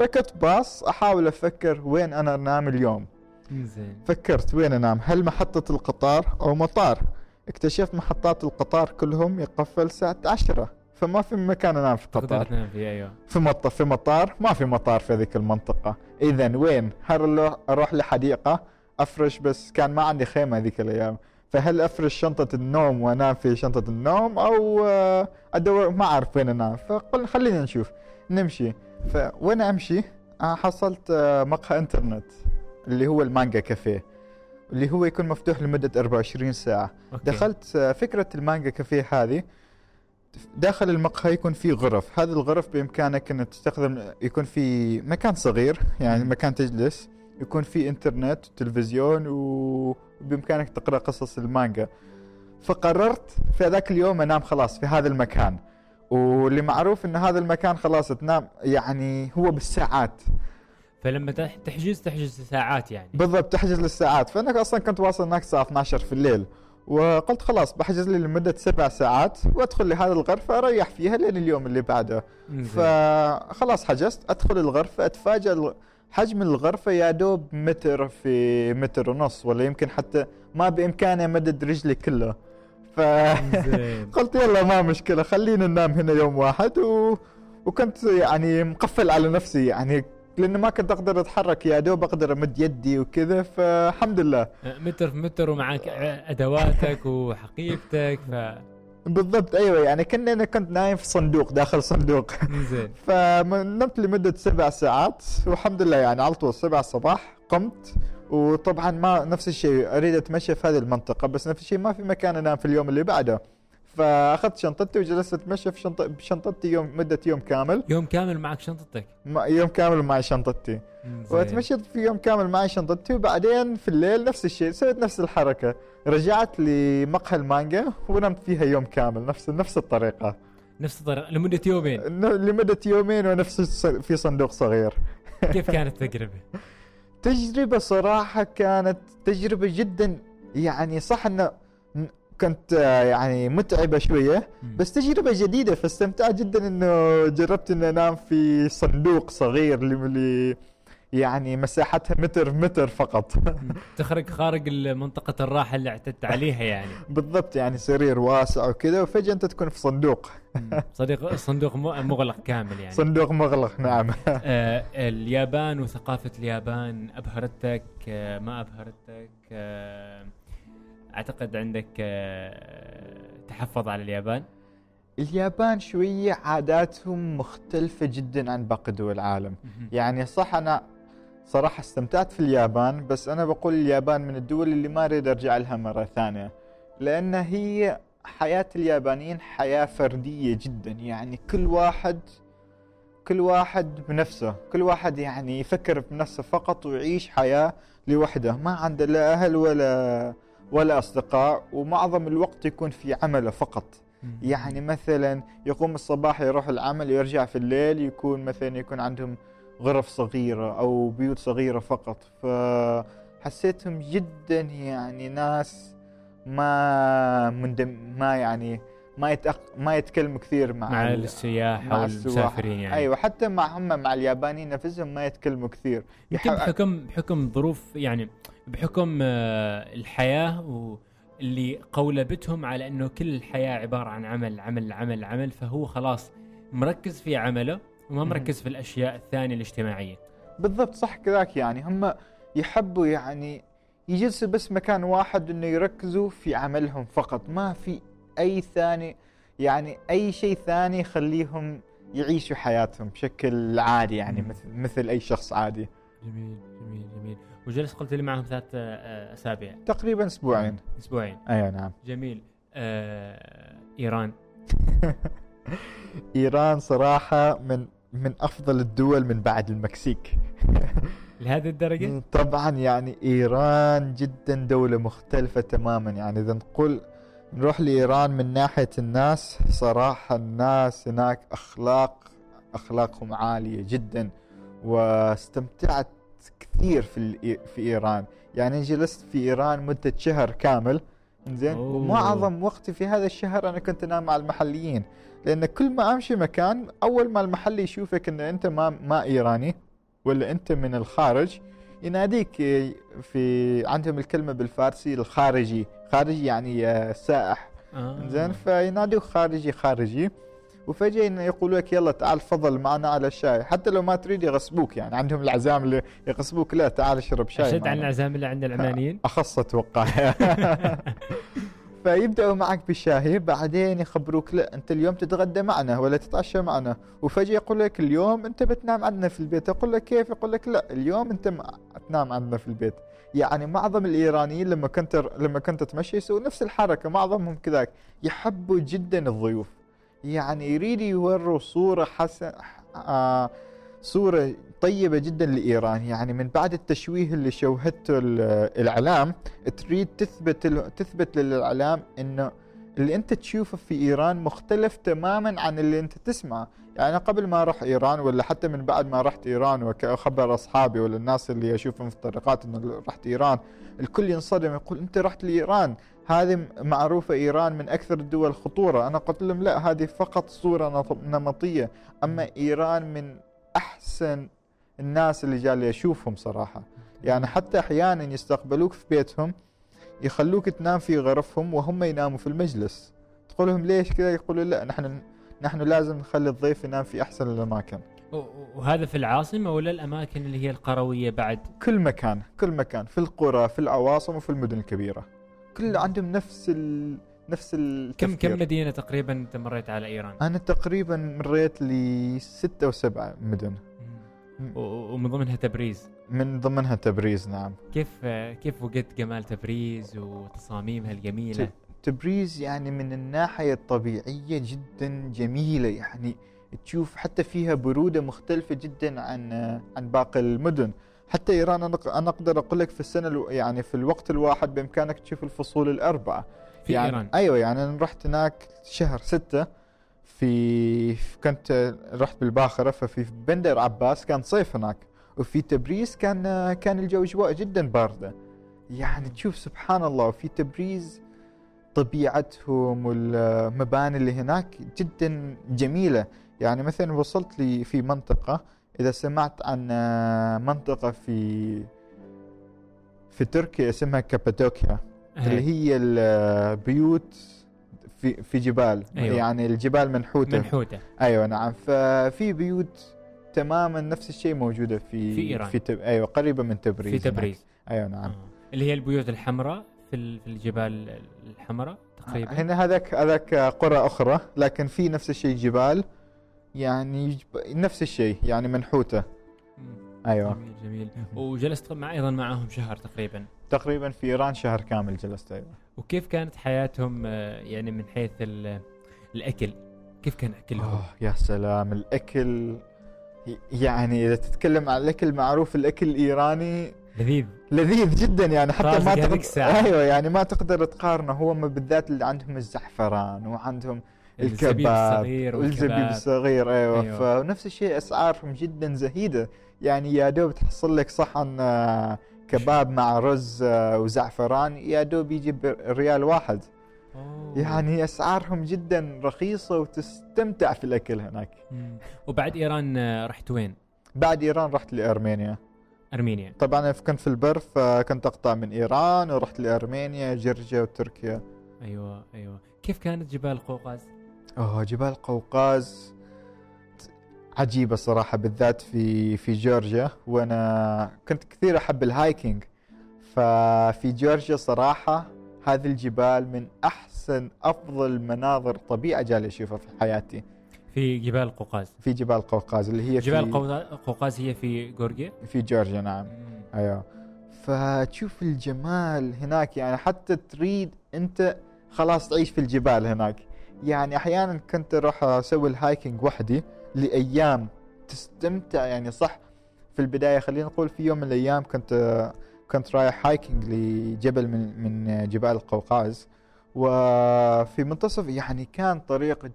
ركبت باص أحاول أفكر وين أنا أنام اليوم. زين فكرت وين أنام. هل محطة القطار أو مطار؟ اكتشفت محطات القطار كلهم يقفل الساعة 10 فما في مكان انام في القطار تنام فيه أيوه. في مط في مطار. ما في مطار في ذيك المنطقة. إذا وين؟ هل أروح لحديقة؟ أفرش بس. كان ما عندي خيمة ذيك الأيام. فهل أفرش شنطة النوم وأنام في شنطة النوم؟ أو آه، أدور ما أعرف وين أنام. فقل خلينا نشوف. نمشي. فوين أمشي؟ آه، حصلت آه، مقهى إنترنت اللي هو المانجا كافيه. اللي هو يكون مفتوح لمدة 24 ساعة. أوكي. دخلت آه، فكرة المانجا كافيه هذه. داخل المقهى يكون في غرف. هذه الغرف بإمكانك أن تستخدم يكون في مكان صغير يعني. مكان تجلس. يكون في إنترنت وتلفزيون و- وبإمكانك تقرأ قصص المانجا. فقررت في ذاك اليوم أنام خلاص في هذا المكان. واللي معروف أن هذا المكان خلاص تنام يعني هو بالساعات. فلما تح- تحجز تحجز ساعات يعني. بالضبط تحجز للساعات. فأنا أصلا كنت واصل هناك الساعة 12 في الليل وقلت خلاص بحجز لي لمدة سبع ساعات وأدخل لهذه الغرفة أريح فيها لين اليوم اللي بعده. فخلاص حجزت أدخل الغرفة اتفاجئ حجم الغرفة يا دوب متر في متر ونص ولا يمكن حتى ما بإمكاني أمدد رجلي كله. ف زين. قلت يلا ما مشكلة خلينا ننام هنا يوم واحد و... وكنت يعني مقفل على نفسي يعني لأنه ما كنت أقدر أتحرك يا دوب أقدر أمد يدي وكذا فالحمد لله. متر في متر ومعك أدواتك وحقيبتك ف بالضبط أيوه يعني كنا أنا كنت نايم في صندوق داخل صندوق. زين. فنمت لمدة سبع ساعات والحمد لله يعني على طول سبع الصباح قمت وطبعا ما نفس الشيء أريد أتمشى في هذه المنطقة بس نفس الشيء ما في مكان أنام في اليوم اللي بعده. فأخذت شنطتي وجلست أتمشى في شنطة بشنطتي يوم مدة يوم كامل. يوم كامل معك شنطتك؟ ما- يوم كامل معي شنطتي. وتمشيت في يوم كامل معي شنطتي وبعدين في الليل نفس الشيء سويت نفس الحركة. رجعت لمقهى المانجا ونمت فيها يوم كامل نفس نفس الطريقة. نفس الطريقة لمدة يومين. لمدة يومين ونفس في صندوق صغير. كيف كانت التجربة؟ تجربة صراحة كانت تجربة جدا يعني صح إنه كنت آه، يعني متعبة شوية. بس تجربة جديدة فاستمتعت جدا إنه جربت إني أنام في صندوق صغير اللي- اللي يعني مساحتها متر متر فقط. تخرج خارج منطقة الراحة اللي اعتدت عليها يعني. بالضبط يعني سرير واسع وكذا وفجأة أنت تكون في صندوق. صديق صندوق مغلق كامل يعني. صندوق مغلق نعم. آه اليابان وثقافة اليابان أبهرتك آه ما أبهرتك آه أعتقد عندك آه تحفظ على اليابان. اليابان شوية عاداتهم مختلفة جدا عن باقي دول العالم. يعني صح أنا صراحة استمتعت في اليابان بس أنا بقول اليابان من الدول اللي ما أريد أرجع لها مرة ثانية. لأن هي حياة اليابانيين حياة فردية جدا. يعني كل واحد كل واحد بنفسه كل واحد يعني يفكر بنفسه فقط ويعيش حياة لوحده. ما عنده لا أهل ولا ولا أصدقاء ومعظم الوقت يكون في عمله فقط. يعني مثلا يقوم الصباح يروح العمل ويرجع في الليل يكون مثلا يكون عندهم غرف صغيرة أو بيوت صغيرة فقط. فحسيتهم جدا يعني ناس ما مندم ما يعني ما يتأق... ما يتكلموا كثير مع مع السياح أو المسافرين يعني. أيوه حتى مع هم مع اليابانيين نفسهم ما يتكلموا كثير. يمكن. بحكم بحكم ظروف يعني بحكم آه، الحياة واللي قولبتهم على إنه كل الحياة عبارة عن عمل عمل عمل عمل فهو خلاص مركز في عمله وما مركز في الأشياء الثانية الاجتماعية. بالضبط صح كذاك يعني. هم يحبوا يعني يجلسوا بس مكان واحد إنه يركزوا في عملهم فقط ما في أي ثاني يعني أي شيء ثاني يخليهم يعيشوا حياتهم بشكل عادي يعني مثل مثل أي شخص عادي. جميل جميل جميل. وجلس قلت لي معهم ثلاث آه، أسابيع. تقريبا أسبوعين. أسبوعين. أيوه نعم. جميل. آه إيران. إيران صراحة من من أفضل الدول من بعد المكسيك. لهذه الدرجة؟ طبعا يعني إيران جدا دولة مختلفة تماما. يعني إذا نقول نروح لإيران من ناحية الناس صراحة الناس هناك أخلاق أخلاقهم عالية جدا واستمتعت كثير في في إيران. يعني جلست في إيران مدة شهر كامل زين ومعظم وقتي في هذا الشهر أنا كنت أنام مع المحليين. لأن كل ما أمشي مكان أول ما المحلي يشوفك إن أنت ما ما إيراني ولا أنت من الخارج يناديك في عندهم الكلمة بالفارسي الخارجي. خارجي يعني سائح. آه. زين فينادوك خارجي خارجي. وفجأة يقولوا لك يلا تعال تفضل معنا على الشاي. حتى لو ما تريد يغصبوك يعني عندهم العزام اللي يغصبوك لا تعال اشرب شاي أشد عن العزام اللي عند العمانيين أخص أتوقع فيبدأوا معك بالشاي بعدين يخبروك لا أنت اليوم تتغدى معنا ولا تتعشى معنا. وفجأة يقول لك اليوم أنت بتنام عندنا في البيت. أقول لك كيف؟ يقول لك لا اليوم أنت تنام عندنا في البيت. يعني معظم الإيرانيين لما كنت لما كنت تمشي يسووا نفس الحركة معظمهم كذاك يحبوا جدا الضيوف. يعني يريد يوروا صورة حسن آه صورة طيبة جدا لإيران. يعني من بعد التشويه اللي شوهته الإعلام تريد تثبت تثبت للإعلام إنه اللي أنت تشوفه في إيران مختلف تماما عن اللي أنت تسمعه. يعني قبل ما أروح إيران ولا حتى من بعد ما رحت إيران وأخبر أصحابي ولا الناس اللي أشوفهم في الطريقات إنه رحت إيران الكل ينصدم يقول أنت رحت لإيران. هذه معروفة إيران من أكثر الدول خطورة. أنا قلت لهم لا هذه فقط صورة نمطية. أما إيران من أحسن الناس اللي جالي أشوفهم صراحة. يعني حتى أحيانا يستقبلوك في بيتهم يخلوك تنام في غرفهم وهم يناموا في المجلس. تقول لهم ليش كذا؟ يقولوا لا نحن نحن لازم نخلي الضيف ينام في أحسن الأماكن. وهذا في العاصمة ولا الأماكن اللي هي القروية بعد؟ كل مكان كل مكان في القرى في العواصم وفي المدن الكبيرة. كل عندهم نفس ال... نفس التفكير. كم كم مدينة تقريبا أنت مريت على إيران؟ أنا تقريبا مريت لي ستة أو سبعة مدن ومن ضمنها تبريز من ضمنها تبريز نعم كيف كيف وجدت جمال تبريز وتصاميمها الجميلة؟ تبريز يعني من الناحية الطبيعية جدا جميلة يعني تشوف حتى فيها برودة مختلفة جدا عن عن باقي المدن حتى إيران أنا أقدر أقول لك في السنة يعني في الوقت الواحد بإمكانك تشوف الفصول الأربعة. في يعني إيران. أيوه يعني أنا رحت هناك شهر ستة في كنت رحت بالباخرة ففي بندر عباس كان صيف هناك وفي تبريز كان كان الجو أجواء جدا باردة. يعني تشوف سبحان الله في تبريز طبيعتهم والمباني اللي هناك جدا جميلة. يعني مثلا وصلت لي في منطقة إذا سمعت عن آه، منطقة في في تركيا اسمها كابادوكيا اللي هي البيوت في في جبال. أيوة. يعني الجبال منحوتة. منحوتة. أيوه نعم. ففي بيوت تماما نفس الشيء موجودة في في إيران. في تب... أيوه قريبة من تبريز. في هناك. تبريز أيوه نعم. آه. اللي هي البيوت الحمراء في في الجبال الحمراء تقريبا. هنا هذاك هذاك قرى أخرى لكن في نفس الشيء جبال. يعني نفس الشيء يعني منحوتة. أيوه. جميل جميل. وجلست مع أيضا معاهم شهر تقريبا. تقريبا في إيران شهر كامل جلست أيوه. وكيف كانت حياتهم آه، يعني من حيث ال- الأكل؟ كيف كان أكلهم؟ أوه يا سلام الأكل يعني إذا تتكلم عن الأكل معروف الأكل الإيراني لذيذ. لذيذ جدا يعني حتى ما هذيك تقدر. أيوه يعني ما تقدر تقارنه. هو بالذات اللي عندهم الزعفران وعندهم الكباب الصغير والزبيب الصغير أيوة. أيوة. فنفس الشيء أسعارهم جدا زهيدة يعني يا دوب تحصل لك صحن آه، كباب مع رز آه، وزعفران يا دوب يجي بريال واحد أوه. يعني أسعارهم جدا رخيصة وتستمتع في الأكل هناك مم. وبعد إيران آه، رحت وين؟ بعد إيران رحت لأرمينيا أرمينيا طبعا كنت في البر فكنت أقطع من إيران ورحت لأرمينيا جورجيا وتركيا أيوه أيوه كيف كانت جبال قوقاز؟ أوه جبال قوقاز. عجيبة صراحة بالذات في في جورجيا وأنا كنت كثير أحب الهايكينج. ففي جورجيا صراحة هذه الجبال من أحسن أفضل مناظر طبيعة جالي أشوفها في حياتي. في جبال قوقاز. في جبال قوقاز اللي هي جبال قوقاز هي في جورجيا؟ في جورجيا نعم. مم. أيوه. فتشوف الجمال هناك يعني حتى تريد أنت خلاص تعيش في الجبال هناك. يعني أحيانا كنت أروح أسوي ال hiking وحدي لأيام تستمتع يعني صح في البداية. خلينا نقول في يوم من الأيام كنت كنت رايح hiking لجبل من من جبال القوقاز. وفي منتصف يعني كان طريق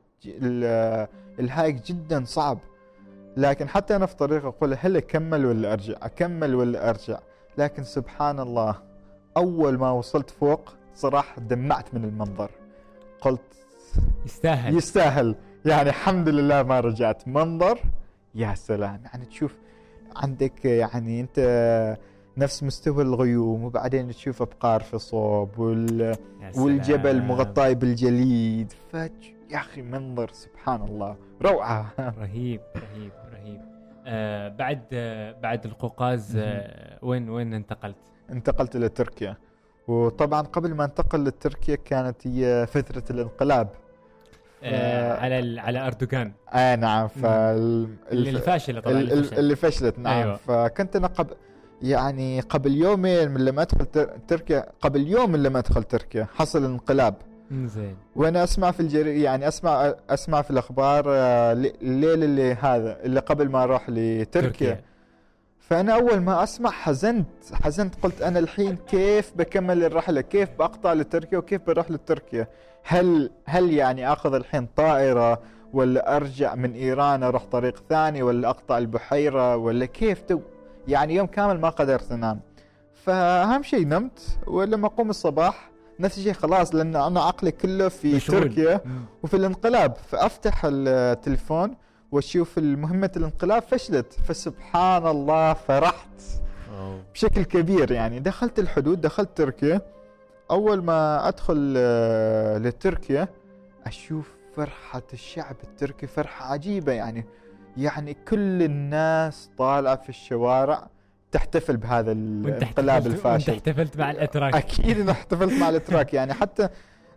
ال hike جدا صعب. لكن حتى أنا في طريق أقول هل أكمل ولا أرجع؟ أكمل ولا أرجع؟ لكن سبحان الله أول ما وصلت فوق صراحة دمعت من المنظر. قلت يستاهل. يستاهل. يعني الحمد لله ما رجعت منظر. يا سلام. يعني تشوف عندك يعني انت نفس مستوى الغيوم وبعدين تشوف أبقار في صوب وال... والجبل مغطاي بالجليد. ف يا أخي منظر سبحان الله روعة. رهيب رهيب رهيب. آه بعد آه بعد القوقاز آه وين وين انتقلت؟ انتقلت إلى تركيا. وطبعا قبل ما انتقل لتركيا كانت هي فترة الانقلاب. آه على ال- على أردوغان. آه نعم فال... اللي الف- الفاشله طبعا ال- اللي ال- فشل. اللي فشلت نعم. أيوة. فكنت أنا قبل يعني قبل يومين من لما أدخل تر... تركيا قبل يوم من لما أدخل تركيا حصل انقلاب. زين وأنا أسمع في الجري يعني أسمع أسمع في الأخبار آه، الليل اللي هذا اللي قبل ما أروح لتركيا. فأنا أول ما أسمع حزنت حزنت قلت أنا الحين كيف بكمل الرحلة؟ كيف بقطع لتركيا وكيف بروح لتركيا؟ هل هل يعني أخذ الحين طائرة ولا أرجع من إيران أروح طريق ثاني ولا أقطع البحيرة ولا كيف تو يعني يوم كامل ما قدرت أنام فأهم شيء نمت ولما أقوم الصباح نفس الشيء خلاص لأن أنا عقلي كله في مشغول. تركيا. وفي الانقلاب فأفتح التليفون وأشوف مهمة الانقلاب فشلت فسبحان الله فرحت أوه. بشكل كبير يعني دخلت الحدود دخلت تركيا أول ما أدخل آه، لتركيا أشوف فرحة الشعب التركي فرحة عجيبة يعني. يعني كل الناس طالعة في الشوارع تحتفل بهذا الانقلاب احتفلت- وانت الفاشل. احتفلت مع الأتراك. أكيد أنا احتفلت مع الأتراك. يعني حتى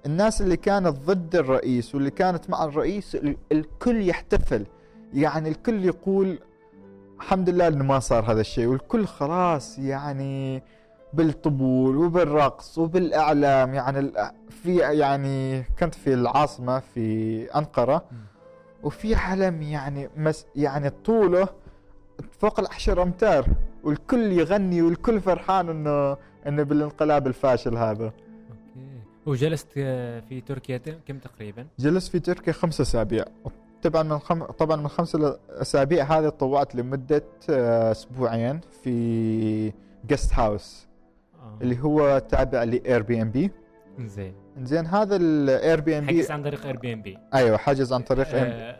الناس اللي كانت ضد الرئيس واللي كانت مع الرئيس ال- الكل يحتفل. يعني الكل يقول الحمد لله إنه ما صار هذا الشيء والكل خلاص يعني بالطبول وبالرقص وبالإعلام يعني في يعني كنت في العاصمة في أنقرة وفي علم يعني مس يعني طوله فوق العشر أمتار والكل يغني والكل فرحان إنه إنه بالانقلاب الفاشل هذا. أوكي. وجلست في تركيا كم تقريبا؟ جلست في تركيا خمس أسابيع. طبعا من خم... طبعا من خمس أسابيع هذه تطوعت لمدة آه، أسبوعين في guest house آه. اللي هو تابع ل Airbnb زين زين هذا ال Airbnb حجز عن طريق Airbnb أيوه حاجز عن طريق آه،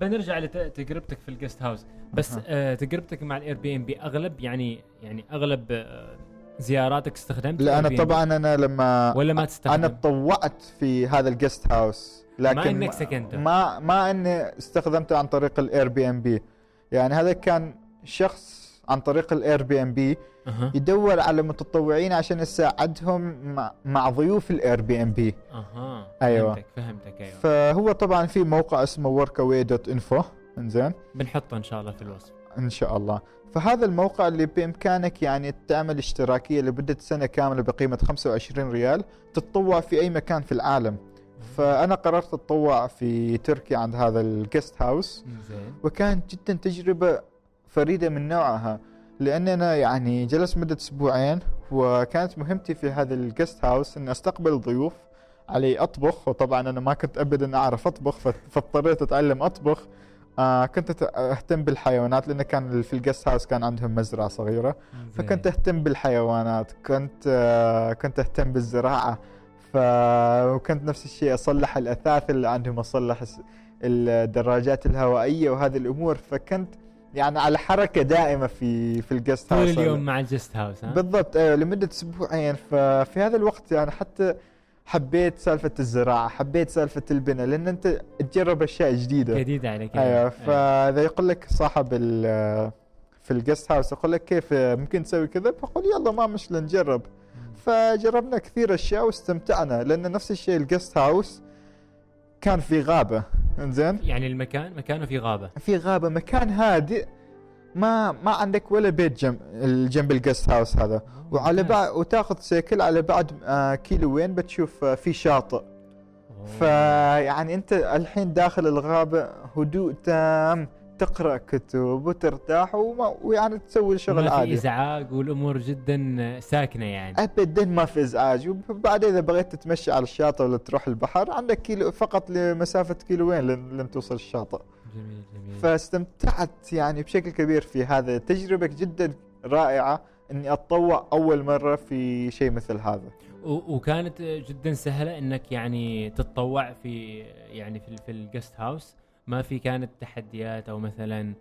بنرجع لتجربتك في ال guest house بس أها. آه تجربتك مع ال Airbnb أغلب يعني يعني أغلب آه زياراتك استخدمت لا أنا؟ طبعا أنا لما ولا ما تستخدم أنا تطوعت في هذا ال guest house لكن ما إنك سكنته. ما ما إني استخدمته عن طريق ال Airbnb يعني هذا كان شخص عن طريق ال Airbnb أها. يدور على متطوعين عشان يساعدهم مع, مع ضيوف ال Airbnb أها. أيوة. فهمتك فهمتك أيوه. فهو طبعا في موقع اسمه workaway.info إنزين. بنحطه إن شاء الله في الوصف. إن شاء الله. فهذا الموقع اللي بإمكانك يعني تعمل اشتراكيه لمدة سنة كاملة بقيمة 25 ريال تتطوع في أي مكان في العالم. فأنا قررت أتطوع في تركيا عند هذا الجست هاوس زين وكانت جدا تجربة فريدة من نوعها. لأن أنا يعني جلست مدة أسبوعين وكانت مهمتي في هذا الجست هاوس إني أستقبل ضيوف علي أطبخ وطبعا أنا ما كنت ابدا أعرف أطبخ فت- فاضطريت أتعلم أطبخ. آه كنت أهتم بالحيوانات لأن كان في الجست هاوس كان عندهم مزرعة صغيرة. فكنت أهتم بالحيوانات كنت آه كنت أهتم بالزراعة. ف وكنت نفس الشيء أصلح الأثاث اللي عندهم أصلح الدراجات الهوائية وهذه الأمور. فكنت يعني على حركة دائمة في في الجست طول هاوس اليوم مع الجست هاوس ها؟ بالضبط أيوه لمدة أسبوعين. ففي هذا الوقت يعني حتى حبيت سالفة الزراعة حبيت سالفة البناء لأن أنت تجرب أشياء جديدة. جديد عليك أيوه فإذا يقول لك صاحب ال في الجست هاوس يقول لك كيف ممكن تسوي كذا؟ بقول يلا ما مشكلة نجرب. فجربنا كثير أشياء واستمتعنا لأن نفس الشيء الجست هاوس كان في غابة. انزين؟ يعني المكان مكانه في غابة. في غابة مكان هادئ. ما ما عندك ولا بيت جنب جنب الجست هاوس هذا. وعلى ممتاز. بعد وتاخذ سيكل على بعد آه كيلوين بتشوف آه في شاطئ. فيعني انت الحين داخل الغابة هدوء تام. تقرأ كتب وترتاح وما ويعني تسوي الشغل ما في عادي. إزعاج والأمور جدا ساكنة يعني. ابدا ما في إزعاج. وبعدين إذا بغيت تتمشى على الشاطئ ولا تروح البحر عندك كيلو فقط لمسافة كيلوين لين توصل الشاطئ. جميل جميل. فاستمتعت يعني بشكل كبير في هذا. تجربة جدا رائعة إني أتطوع أول مرة في شيء مثل هذا. وكانت جدا سهلة إنك يعني تتطوع في يعني في في الجست هاوس ما في كانت تحديات أو مثلا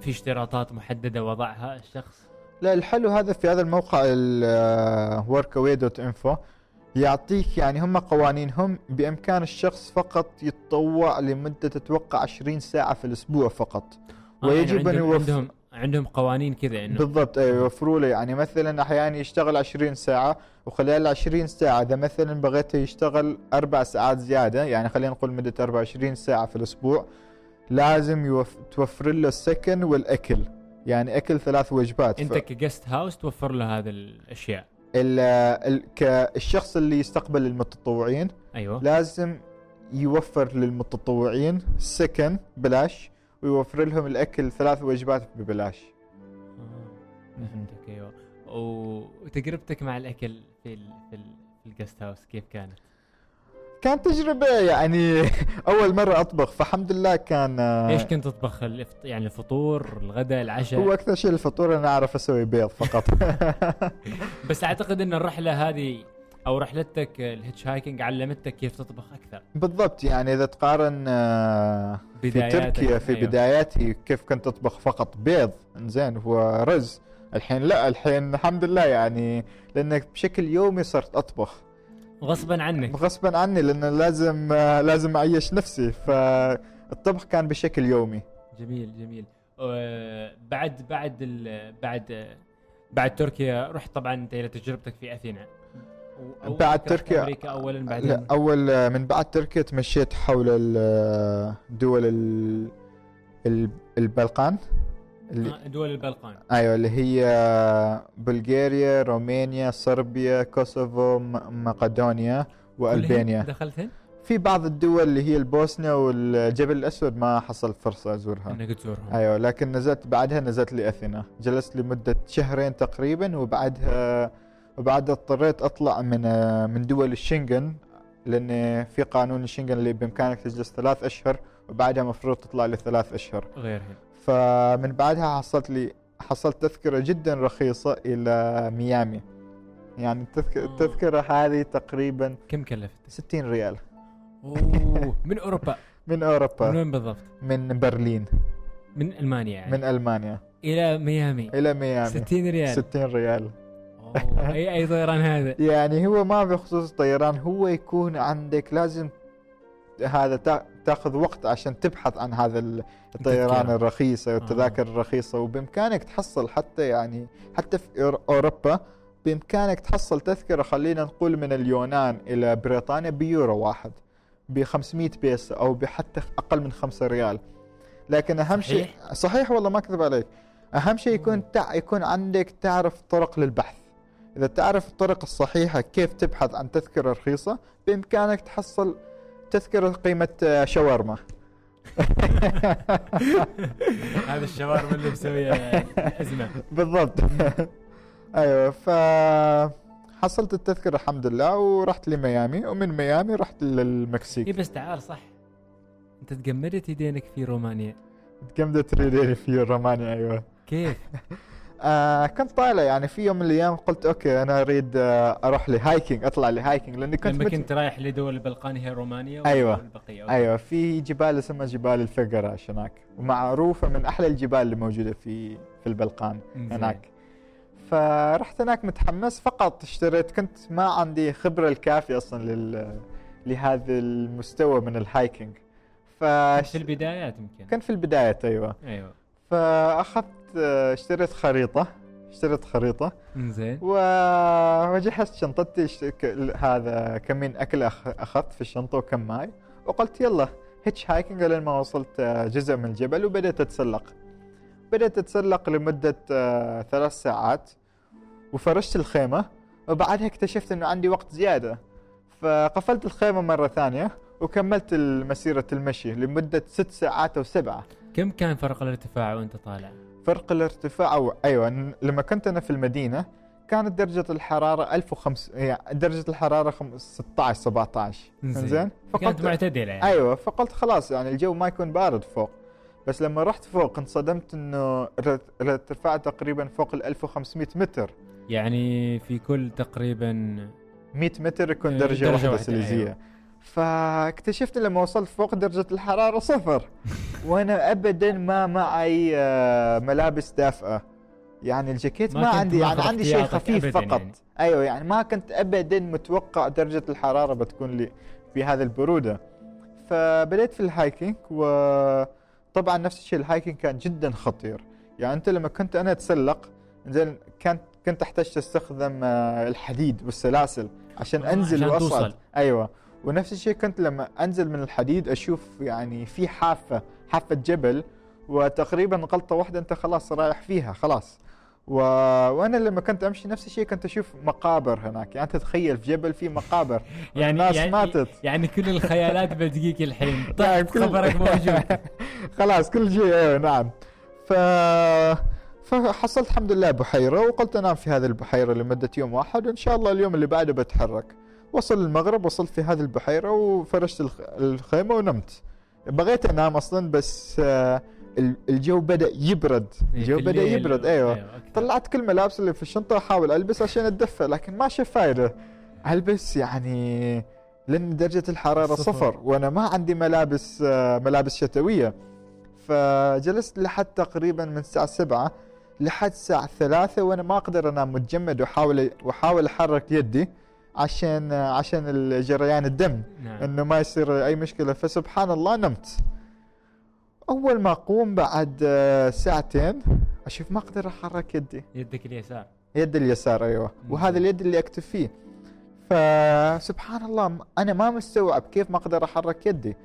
في اشتراطات محددة وضعها الشخص؟ لا الحلو هذا في هذا الموقع workaway.info يعطيك يعني هم قوانينهم. بإمكان الشخص فقط يتطوع لمدة تتوقع 20 ساعة في الأسبوع فقط. آه، يعني ويجب أن يوفر عندهم قوانين كذا إنه. بالضبط أيوه يوفروا له. يعني مثلا أحيانا يشتغل 20 ساعة وخلال ال 20 ساعة إذا مثلا بغيت يشتغل أربع ساعات زيادة يعني خلينا نقول مدة 24 ساعة في الأسبوع لازم يوف... توفر له السكن والأكل. يعني أكل ثلاث وجبات. أنت كجست هاوس توفر له هذه الأشياء. ال... ال... كالشخص اللي يستقبل المتطوعين أيوه. لازم يوفر للمتطوعين سكن بلاش ويوفر لهم الأكل ثلاث وجبات ببلاش. آه، فهمتك أيوه. وتجربتك مع الأكل في ال في ال في ال guest house كيف كانت؟ كانت تجربة يعني أول مرة أطبخ فالحمد لله كان آه، إيش كنت تطبخ؟ يعني الفطور الغداء العشاء؟ هو أكثر شيء الفطور أنا أعرف أسوي بيض فقط. بس أعتقد إن الرحلة هذه أو رحلتك ال hitchhiking علمتك كيف تطبخ أكثر؟ بالضبط يعني إذا تقارن آه، في تركيا في أيوة. بداياتي كيف كنت أطبخ فقط بيض إنزين ورز الحين لا الحين الحمد لله يعني لأنك بشكل يومي صرت أطبخ. غصبا عنك. غصبا عني لأن لازم آه، لازم أعيش نفسي. فالطبخ كان بشكل يومي. جميل جميل. آه، بعد بعد بعد بعد تركيا رحت طبعا أنت إلى تجربتك في أثينا. أو بعد تركيا- أمريكا اولا لا بعدين أول آه، من بعد تركيا تمشيت حول ال- دول ال- ال- البلقان. اللي آه، دول البلقان. أيوه اللي هي بلغاريا رومانيا صربيا كوسوفو مقدونيا وألبانيا. دخلتهن في بعض الدول اللي هي البوسنة والجبل الأسود ما حصل فرصة أزورها. إنك تزورهم. أيوه لكن نزلت بعدها نزلت لأثينا. جلست لمدة شهرين تقريبا وبعدها وبعدها اضطريت أطلع من من دول الشنغن لأن في قانون الشنغن اللي بإمكانك تجلس ثلاث أشهر وبعدها مفروض تطلع لثلاث أشهر. غيرهن فمن بعدها حصلت لي حصلت تذكرة جدا رخيصة إلى ميامي. يعني التذك- آه. التذكرة هذه تقريبا كم كلفت؟ 60 ريال. أوه من أوروبا؟ من أوروبا. من وين بالضبط؟ من برلين. من ألمانيا يعني؟ من ألمانيا. إلى ميامي. إلى ميامي. 60 ريال. 60 ريال. اي أي طيران هذا؟ يعني هو ما بخصوص طيران هو يكون عندك لازم هذا تأ- تأخذ وقت عشان تبحث عن هذا ال- الطيران. الرخيصة والتذاكر الرخيصة وبإمكانك تحصل حتى يعني حتى في أوروبا بإمكانك تحصل تذكرة خلينا نقول من اليونان إلى بريطانيا بيورو واحد ب 500 بيسة أو بحتى أقل من 5 ريال. لكن أهم شيء صحيح؟ والله ما أكذب عليك. أهم شيء يكون تع... يكون عندك تعرف طرق للبحث. إذا تعرف الطرق الصحيحة كيف تبحث عن تذكرة رخيصة بإمكانك تحصل تذكرة بقيمة آه، شاورما. هذا الشاورما اللي مسوية أزمة. بالضبط. أيوه ف حصلت التذكرة الحمد لله ورحت لميامي ومن ميامي رحت اي للمكسيك بس تعال صح. أنت تجمدت يدينك في رومانيا. تجمدت يديني في رومانيا أيوه. كيف؟ آه كنت طالع يعني في يوم من الأيام قلت أوكي أنا أريد آه أروح ل hiking أطلع ل hiking لأني كنت لما مت... كنت رايح لدول البلقان هي رومانيا okay. أيوه في جبال اسمها جبال الفاغاراش هناك ومعروفة من أحلى الجبال اللي موجودة في في البلقان. هناك. فرحت هناك متحمس فقط اشتريت كنت ما عندي خبرة الكافية أصلا لل لهذا المستوى من ال hiking. ف في البدايات يمكن. كان في البدايه أيوه. أيوه. فأخذت اشتريت خريطة. اشتريت خريطة. زين وجهزت شنطتي. ك- هذا كمين أكل أخ- أخذت في الشنطة وكم ماي. وقلت يلا هيتش هايكنج لين ما وصلت آه، جزء من الجبل وبدأت أتسلق. بدأت أتسلق لمدة آه، ثلاث ساعات. وفرشت الخيمة. وبعدها اكتشفت إنه عندي وقت زيادة. فقفلت الخيمة مرة ثانية وكملت مسيرة المشي لمدة ست ساعات أو سبعة. كم كان فرق الارتفاع وأنت طالع؟ فرق الارتفاع أو أيوة لما كنت أنا في المدينة كانت درجة الحرارة 1500 يعني درجة الحرارة خم- 16 17 زين. زين كانت معتدلة يعني. أيوة فقلت خلاص يعني الجو ما يكون بارد فوق. بس لما رحت فوق انصدمت إنه الارت- الارتفاع تقريبا فوق ال 1500 متر. يعني في كل تقريبا 100 متر يكون إيه، درجة, درجة واحدة، سليزية. أيوة. فاكتشفت لما وصلت فوق درجة الحرارة صفر. وأنا ابدا ما معي آه، ملابس دافئة. يعني الجاكيت ما ما, عندي يعني عندي شيء خفيف أبداً فقط. يعني. أيوه يعني ما كنت ابدا متوقع درجة الحرارة بتكون لي في هذه البرودة. فبديت في ال hiking وطبعا نفس الشيء ال hiking كان جدا خطير. يعني أنت لما كنت أنا أتسلق زين كانت كنت أحتاج تستخدم آه، الحديد والسلاسل عشان آه، أنزل عشان واصعد توصل. أيوه. ونفس الشيء كنت لما أنزل من الحديد أشوف يعني في حافة حافة جبل وتقريبا غلطة واحدة أنت خلاص رايح فيها خلاص. و... وأنا لما كنت أمشي نفس الشيء كنت أشوف مقابر هناك. يعني تتخيل في جبل في مقابر. يعني الناس يعني ماتت. يعني كل الخيالات بتجيك الحين. يعني طيب كل- خبرك موجود. خلاص كل شيء أيوه نعم. ف فحصلت الحمد لله بحيرة وقلت أنام في هذه البحيرة لمدة يوم واحد وإن شاء الله اليوم اللي بعده بتحرك. وصل المغرب وصلت في هذه البحيرة وفرشت الخ- الخيمة ونمت. بغيت أنام أصلا بس آه، ال- الجو بدأ يبرد. الجو في بدأ يبرد و- أيوه. أكثر. طلعت كل ملابس اللي في الشنطة احاول ألبس عشان أتدفى لكن ما شاف فايدة. ألبس يعني لأن درجة الحرارة صفر. صفر, وأنا ما عندي ملابس آه، ملابس شتوية. فجلست لحد تقريبا من الساعة 7 لحد الساعة 3 وأنا ما أقدر أنام متجمد وأحاول وأحاول أحرك يدي. عشان آه، عشان جريان الدم نعم. إنه ما يصير أي مشكلة. فسبحان الله نمت. أول ما أقوم بعد آه، ساعتين أشوف ما أقدر أحرك يدي. يدك اليسار. يد اليسار أيوه. مم. وهذا اليد اللي أكتب فيه. فسبحان الله أنا ما مستوعب كيف ما أقدر أحرك يدي.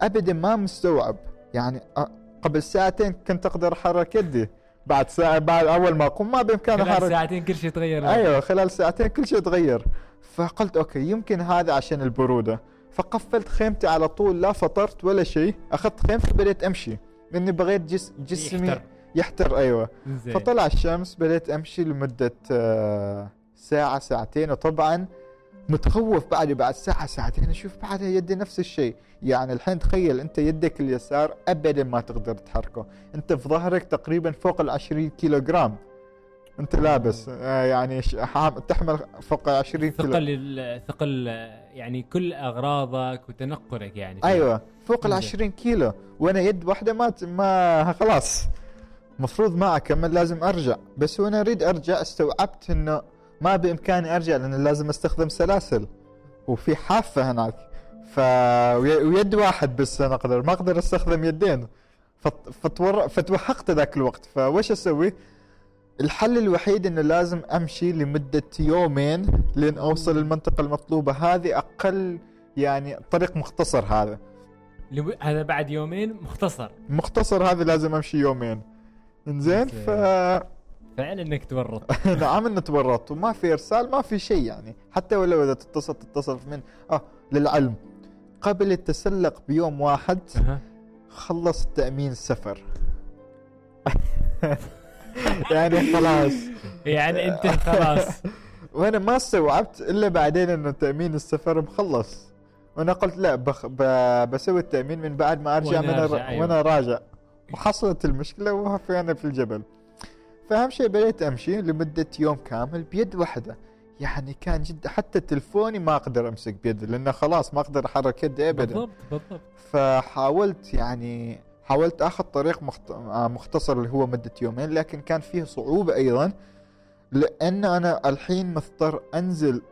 ابدا ما مستوعب. يعني أ- قبل ساعتين كنت أقدر أحرك يدي. بعد ساعة بعد أول ما أقوم ما بإمكاني خلال أحرك. ساعتين كل شيء تغير. أيوه خلال ساعتين كل شيء تغير. فقلت أوكي يمكن هذا عشان البرودة. فقفلت خيمتي على طول لا فطرت ولا شيء. أخذت خيمتي بديت أمشي. لأني بغيت جس جسمي يحتر. يحتر أيوه. زين. فطلع الشمس بديت أمشي لمدة آه، ساعة ساعتين. وطبعا متخوف بعد بعد ساعة ساعتين أشوف بعدها يدي نفس الشيء. يعني الحين تخيل أنت يدك اليسار ابدا ما تقدر تحركه. أنت في ظهرك تقريبا فوق ال 20 كيلو جرام أنت لابس آه، يعني تحمل فوق 20 كيلو. ثقل ثقل يعني كل أغراضك وتنقلك يعني. أيوه فوق ال إنزين. 20 كيلو. وأنا يد واحدة ما ما خلاص. مفروض ما أكمل لازم أرجع. بس وأنا أريد أرجع استوعبت إنه ما بإمكاني أرجع لأن لازم أستخدم سلاسل. وفي حافة هناك. ف وي- ويد واحد بس أنا أقدر ما أقدر أستخدم يدين. فت... فتور... فتوهقت ذاك الوقت. فوش أسوي؟ الحل الوحيد إنه لازم أمشي لمدة يومين لين أوصل المنطقة المطلوبة. هذه أقل يعني طريق مختصر هذا. لو- هذا بعد يومين مختصر. مختصر هذا لازم أمشي يومين. إنزين. ف فعلا إنك تورط. نعم انه تورطت وما في إرسال ما في شيء يعني. حتى ولو إذا تتصل تتصل من آه للعلم. قبل التسلق بيوم واحد. خلص تأمين السفر يعني خلاص. يعني أنت خلاص. وأنا ما استوعبت إلا بعدين إنه تأمين السفر مخلص. وأنا قلت لا بخ ب... بسوي التأمين من بعد ما أرجع وأنا من أرجع،. أيوة. وأنا راجع. وحصلت المشكلة وفينا في الجبل. فاهم شيء بديت امشي لمدة يوم كامل بيد واحدة يعني كان جدا حتى تلفوني ما أقدر امسك بيدي لأنه خلاص ما أقدر احرك يدي ابدا. بالضبط بالضبط. فحاولت يعني حاولت آخذ طريق مخت... آه، مختصر اللي هو مدة يومين لكن كان فيه صعوبة أيضا لأن أنا الحين مضطر أنزل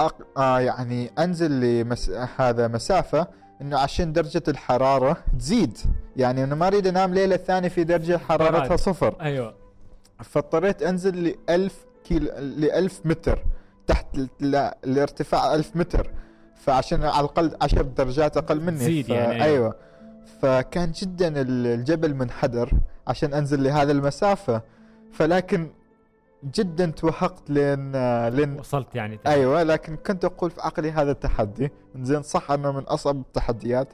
أق... آه يعني أنزل لمس... هذا مسافة إنه عشان درجة الحرارة تزيد. يعني أنا ما أريد أنام ليلة ثانية في درجة حرارتها. صفر. أيوه. فاضطريت أنزل ل 1000 كيلو ل 1000 متر تحت ال- ل- الارتفاع 1000 متر. فعشان على الأقل 10 درجات أقل مني. تزيد ف... يعني، أيوة. أيوه. فكان جدا ال- الجبل منحدر عشان أنزل لهذه المسافة. فلكن جدا توهقت لين لين وصلت يعني أيوه لكن كنت أقول في عقلي هذا التحدي. زين صح أنه من أصعب التحديات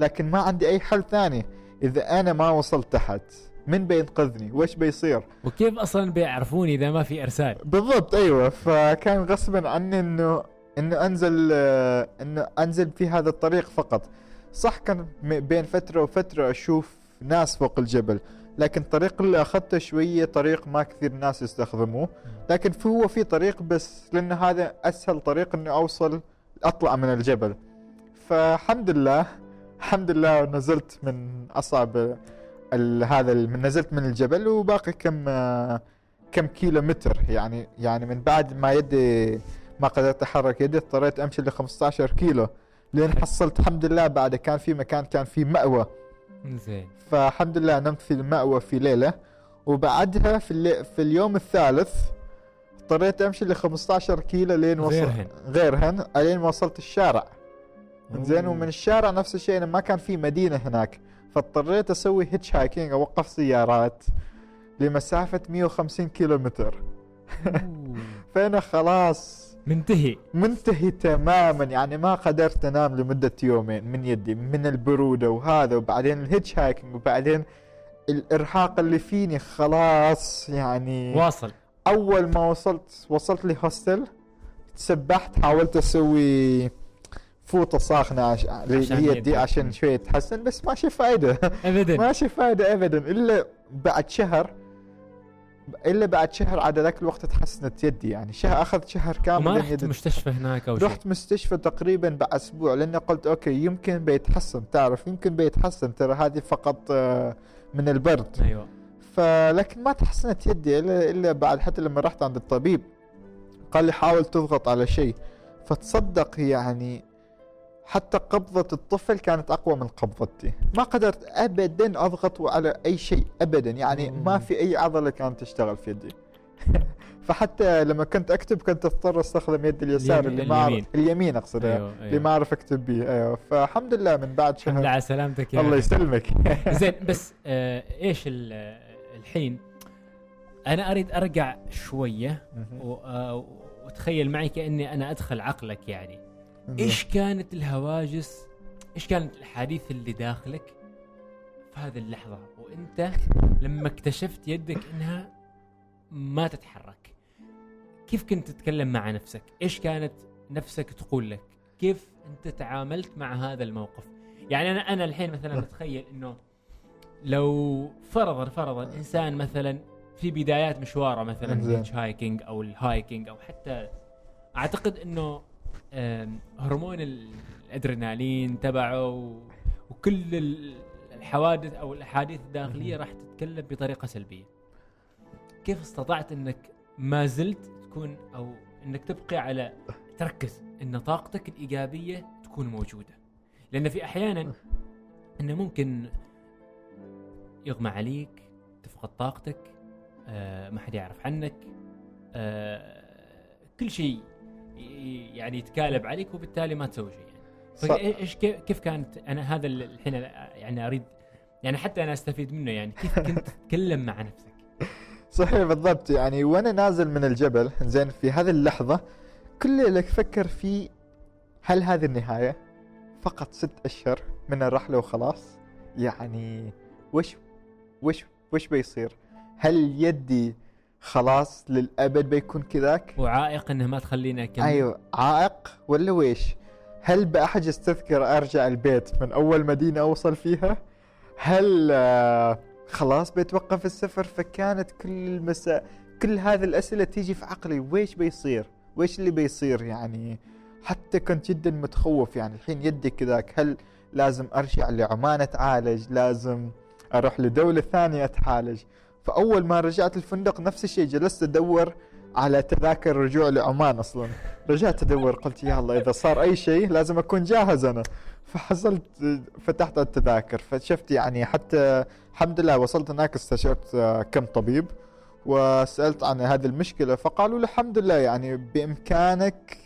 لكن ما عندي أي حل ثاني. إذا أنا ما وصلت تحت من بينقذني؟ وش بيصير؟ وكيف أصلا بيعرفون إذا ما في إرسال؟ بالضبط أيوه. فكان غصبا عني إنه إنه أنزل آه، إنه أنزل في هذا الطريق فقط. صح كان بين فترة وفترة أشوف ناس فوق الجبل. لكن الطريق اللي اخذته شوية طريق ما كثير ناس يستخدموه. لكن في هو في طريق بس لأن هذا أسهل طريق إني أوصل أطلع من الجبل. فالحمد لله الحمد لله نزلت من أصعب هذا نزلت من الجبل وباقي كم كم كيلو متر يعني يعني من بعد ما يدي ما قدرت أحرك يدي اضطريت أمشي ل 15 كيلو. لين حصلت الحمد لله بعد كان في مكان كان في مأوى. زين فالحمد لله نمت في المأوى في ليلة وبعدها في, اللي في اليوم الثالث اضطريت أمشي ل 15 كيلو لين وصل غيرهن. غيرهن لين وصلت الشارع زين. ومن الشارع نفس الشيء ما كان في مدينة هناك فاضطريت أسوي hitchhiking أوقف سيارات لمسافة 150 كيلو متر. فأنا خلاص منتهي. منتهي تماما. يعني ما قدرت أنام لمدة يومين من يدي من البرودة وهذا وبعدين ال hitchhiking وبعدين الإرهاق اللي فيني. خلاص يعني واصل. أول ما وصلت وصلت لي hostel تسبحت حاولت أسوي فوطة ساخنة عش... عشان ليدي. عشان شوية تحسن بس ماشي فايدة. ابدا. ماشي فايدة ابدا. إلا بعد شهر إلا بعد شهر عاد ذاك الوقت تحسنت يدي يعني. شهر اخذ شهر كامل لين رحت مستشفى هناك أو شيء؟ رحت مستشفى تقريبا بعد أسبوع لأن قلت okay يمكن بيتحسن. تعرف يمكن بيتحسن ترى هذه فقط آه، من البرد. أيوه. فلكن ما تحسنت يدي الا إلا بعد حتى لما رحت عند الطبيب. قال لي حاول تضغط على شيء. فتصدق يعني حتى قبضة الطفل كانت أقوى من قبضتي. ما قدرت أبدا أضغط على أي شيء أبدا يعني. ما في أي عضلة كانت تشتغل في يدي. فحتى لما كنت أكتب كنت أضطر أستخدم يدي اليسار اللي ما أعرف- اليمين. اليمين أقصد أيوه اللي أيوه. ما أعرف أكتب به. أيوه فالحمد لله من بعد الحمد لله شهر على سلامتك يا الله. يسلمك. زين بس آه إيش ال- الحين؟ أنا أريد أرجع شوية آه، وتخيل معي كأني أنا أدخل عقلك يعني. إيش كانت الهواجس؟ إيش كانت الحديث اللي داخلك في هذه اللحظة؟ وأنت لما اكتشفت يدك إنها ما تتحرك كيف كنت تتكلم مع نفسك؟ إيش كانت نفسك تقول لك؟ كيف أنت تعاملت مع هذا الموقف؟ يعني أنا أنا الحين مثلا أتخيل إنه لو فرضا فرضا إنسان مثلا في بدايات مشواره مثلا hiking أو ال hiking أو حتى أعتقد إنه هرمون ال- الأدرينالين تبعه وكل ال- الحوادث أو الأحاديث الداخلية راح تتكلم بطريقة سلبية. كيف استطعت إنك ما زلت تكون أو إنك تبقي على تركز إن طاقتك الإيجابية تكون موجودة. لأن في أحيانا إنه ممكن يغمى عليك تفقد طاقتك آه ما حد يعرف عنك آه كل شيء يعني يتكالب عليك وبالتالي ما تسوي شيء. يعني. إيش كيف كانت؟ أنا هذا ال- الحين يعني اريد يعني حتى أنا أستفيد منه يعني. كيف كنت تتكلم مع نفسك؟ صحيح بالضبط. يعني وأنا نازل من الجبل زين في هذه اللحظة كل اللي أفكر فيه هل هذه النهاية؟ فقط ست أشهر من الرحلة وخلاص. يعني وش وش وش بيصير؟ هل يدي خلاص للأبد بيكون كذاك. وعائق إنه ما تخلينا أكمل. أيوه عائق ولا ويش؟ هل بأحجز تذكرة أرجع البيت من أول مدينة أوصل فيها؟ هل آه، خلاص بيتوقف السفر فكانت كل مساء كل هذه الأسئلة تيجي في عقلي. ويش بيصير؟ ويش اللي بيصير يعني؟ حتى كنت جدا متخوف يعني. الحين يدي كذاك. هل لازم أرجع لعمان أتعالج؟ لازم أروح لدولة ثانية أتعالج؟ فأول ما رجعت الفندق نفس الشيء جلست أدور على تذاكر رجوع لعمان أصلا. رجعت أدور قلت يا الله إذا صار أي شيء لازم أكون جاهز أنا. فحصلت فتحت التذاكر. فشفت يعني حتى الحمد لله وصلت هناك استشرت آه، كم طبيب وسألت عن هذه المشكلة. فقالوا لي الحمد لله يعني بإمكانك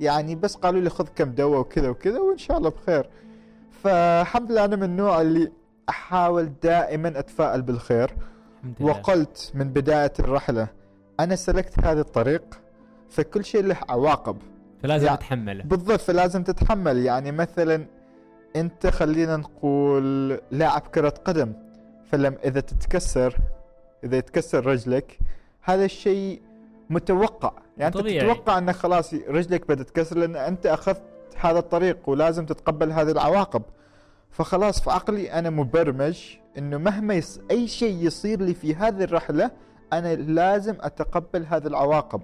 يعني بس قالوا لي خذ كم دواء وكذا وكذا وإن شاء الله بخير. فالحمد لله أنا من النوع اللي أحاول دائما أتفائل بالخير. وقلت من بداية الرحلة أنا سلكت هذا الطريق فكل شيء له عواقب. فلازم يعني- اتحمله بالضبط فلازم تتحمل. يعني مثلا أنت خلينا نقول لاعب كرة قدم فلم إذا تتكسر إذا يتكسر رجلك هذا الشيء متوقع. يعني أنت طبيعي. تتوقع انك خلاص رجلك بتتكسر لأن أنت أخذت هذا الطريق ولازم تتقبل هذه العواقب. فخلاص في عقلي أنا مبرمج إنه مهما يص... أي شيء يصير لي في هذه الرحلة أنا لازم أتقبل هذه العواقب.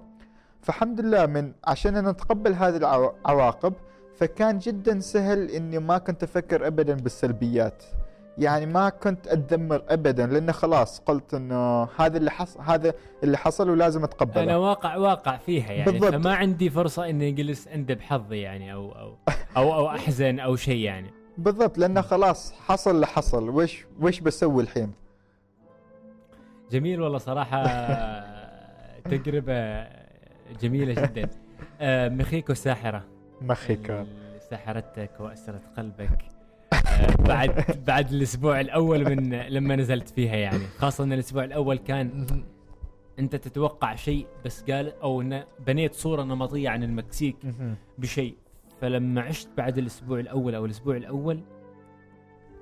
فالحمد لله من عشان أنا أتقبل هذه العواقب فكان جدا سهل إني ما كنت أفكر ابدا بالسلبيات. يعني ما كنت أتذمر ابدا لأنه خلاص قلت إنه هذا اللي حصل هذا اللي حصل ولازم أتقبله. أنا واقع واقع فيها يعني. بالضبط. فما عندي فرصة إني أجلس اندب حظي يعني أو أو أو أو أحزن أو شيء يعني. بالضبط لأنه خلاص حصل اللي حصل وش وش بسوي الحين؟ جميل والله صراحة تجربة جميلة جدا. آه، مخيكو الساحره مخيك اللي سحرتك واسرت قلبك. آه، بعد بعد الأسبوع الأول من لما نزلت فيها يعني. خاصة إن الأسبوع الأول كان أنت تتوقع شيء بس قال أو إن بنيت صورة نمطية عن المكسيك بشيء. فلما عشت بعد الأسبوع الأول أو الأسبوع الأول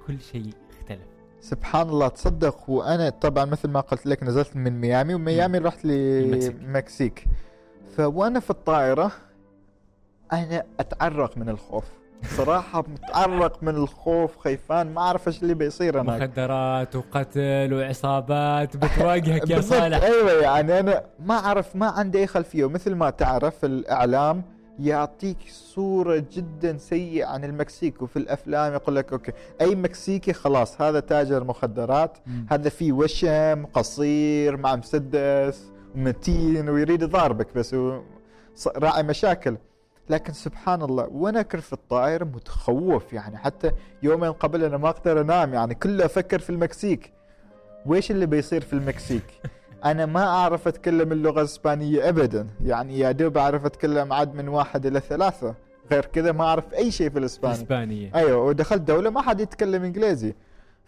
كل شيء اختلف. سبحان الله تصدق وأنا طبعا مثل ما قلت لك نزلت من ميامي وميامي رحت المكسيك. المكسيك فأنا في الطائرة أنا أتعرق من الخوف. صراحة متعرق من الخوف خيفان ما أعرف إيش اللي بيصير هناك. مخدرات وقتل وعصابات بتواجهك يا صالح. أيوه يعني أنا ما أعرف ما عندي أي خلفية. ومثل ما تعرف الإعلام يعطيك صورة جدا سيئة عن المكسيك وفي الأفلام يقول لك okay أي مكسيكي خلاص هذا تاجر مخدرات مم. هذا فيه وشم قصير مع مسدس ومتين ويريد يضاربك بس راعي مشاكل. لكن سبحان الله وأنا في الطائرة متخوف يعني حتى يومين قبل أنا ما أقدر أنام يعني كله أفكر في المكسيك. ويش اللي بيصير في المكسيك؟ أنا ما أعرف أتكلم اللغة الإسبانية ابدا. يعني يا دوب أعرف أتكلم عد من واحد إلى ثلاثة. غير كذا ما أعرف أي شيء في الإسباني. الاسبانيه أيوه ودخلت دولة ما حد يتكلم إنجليزي.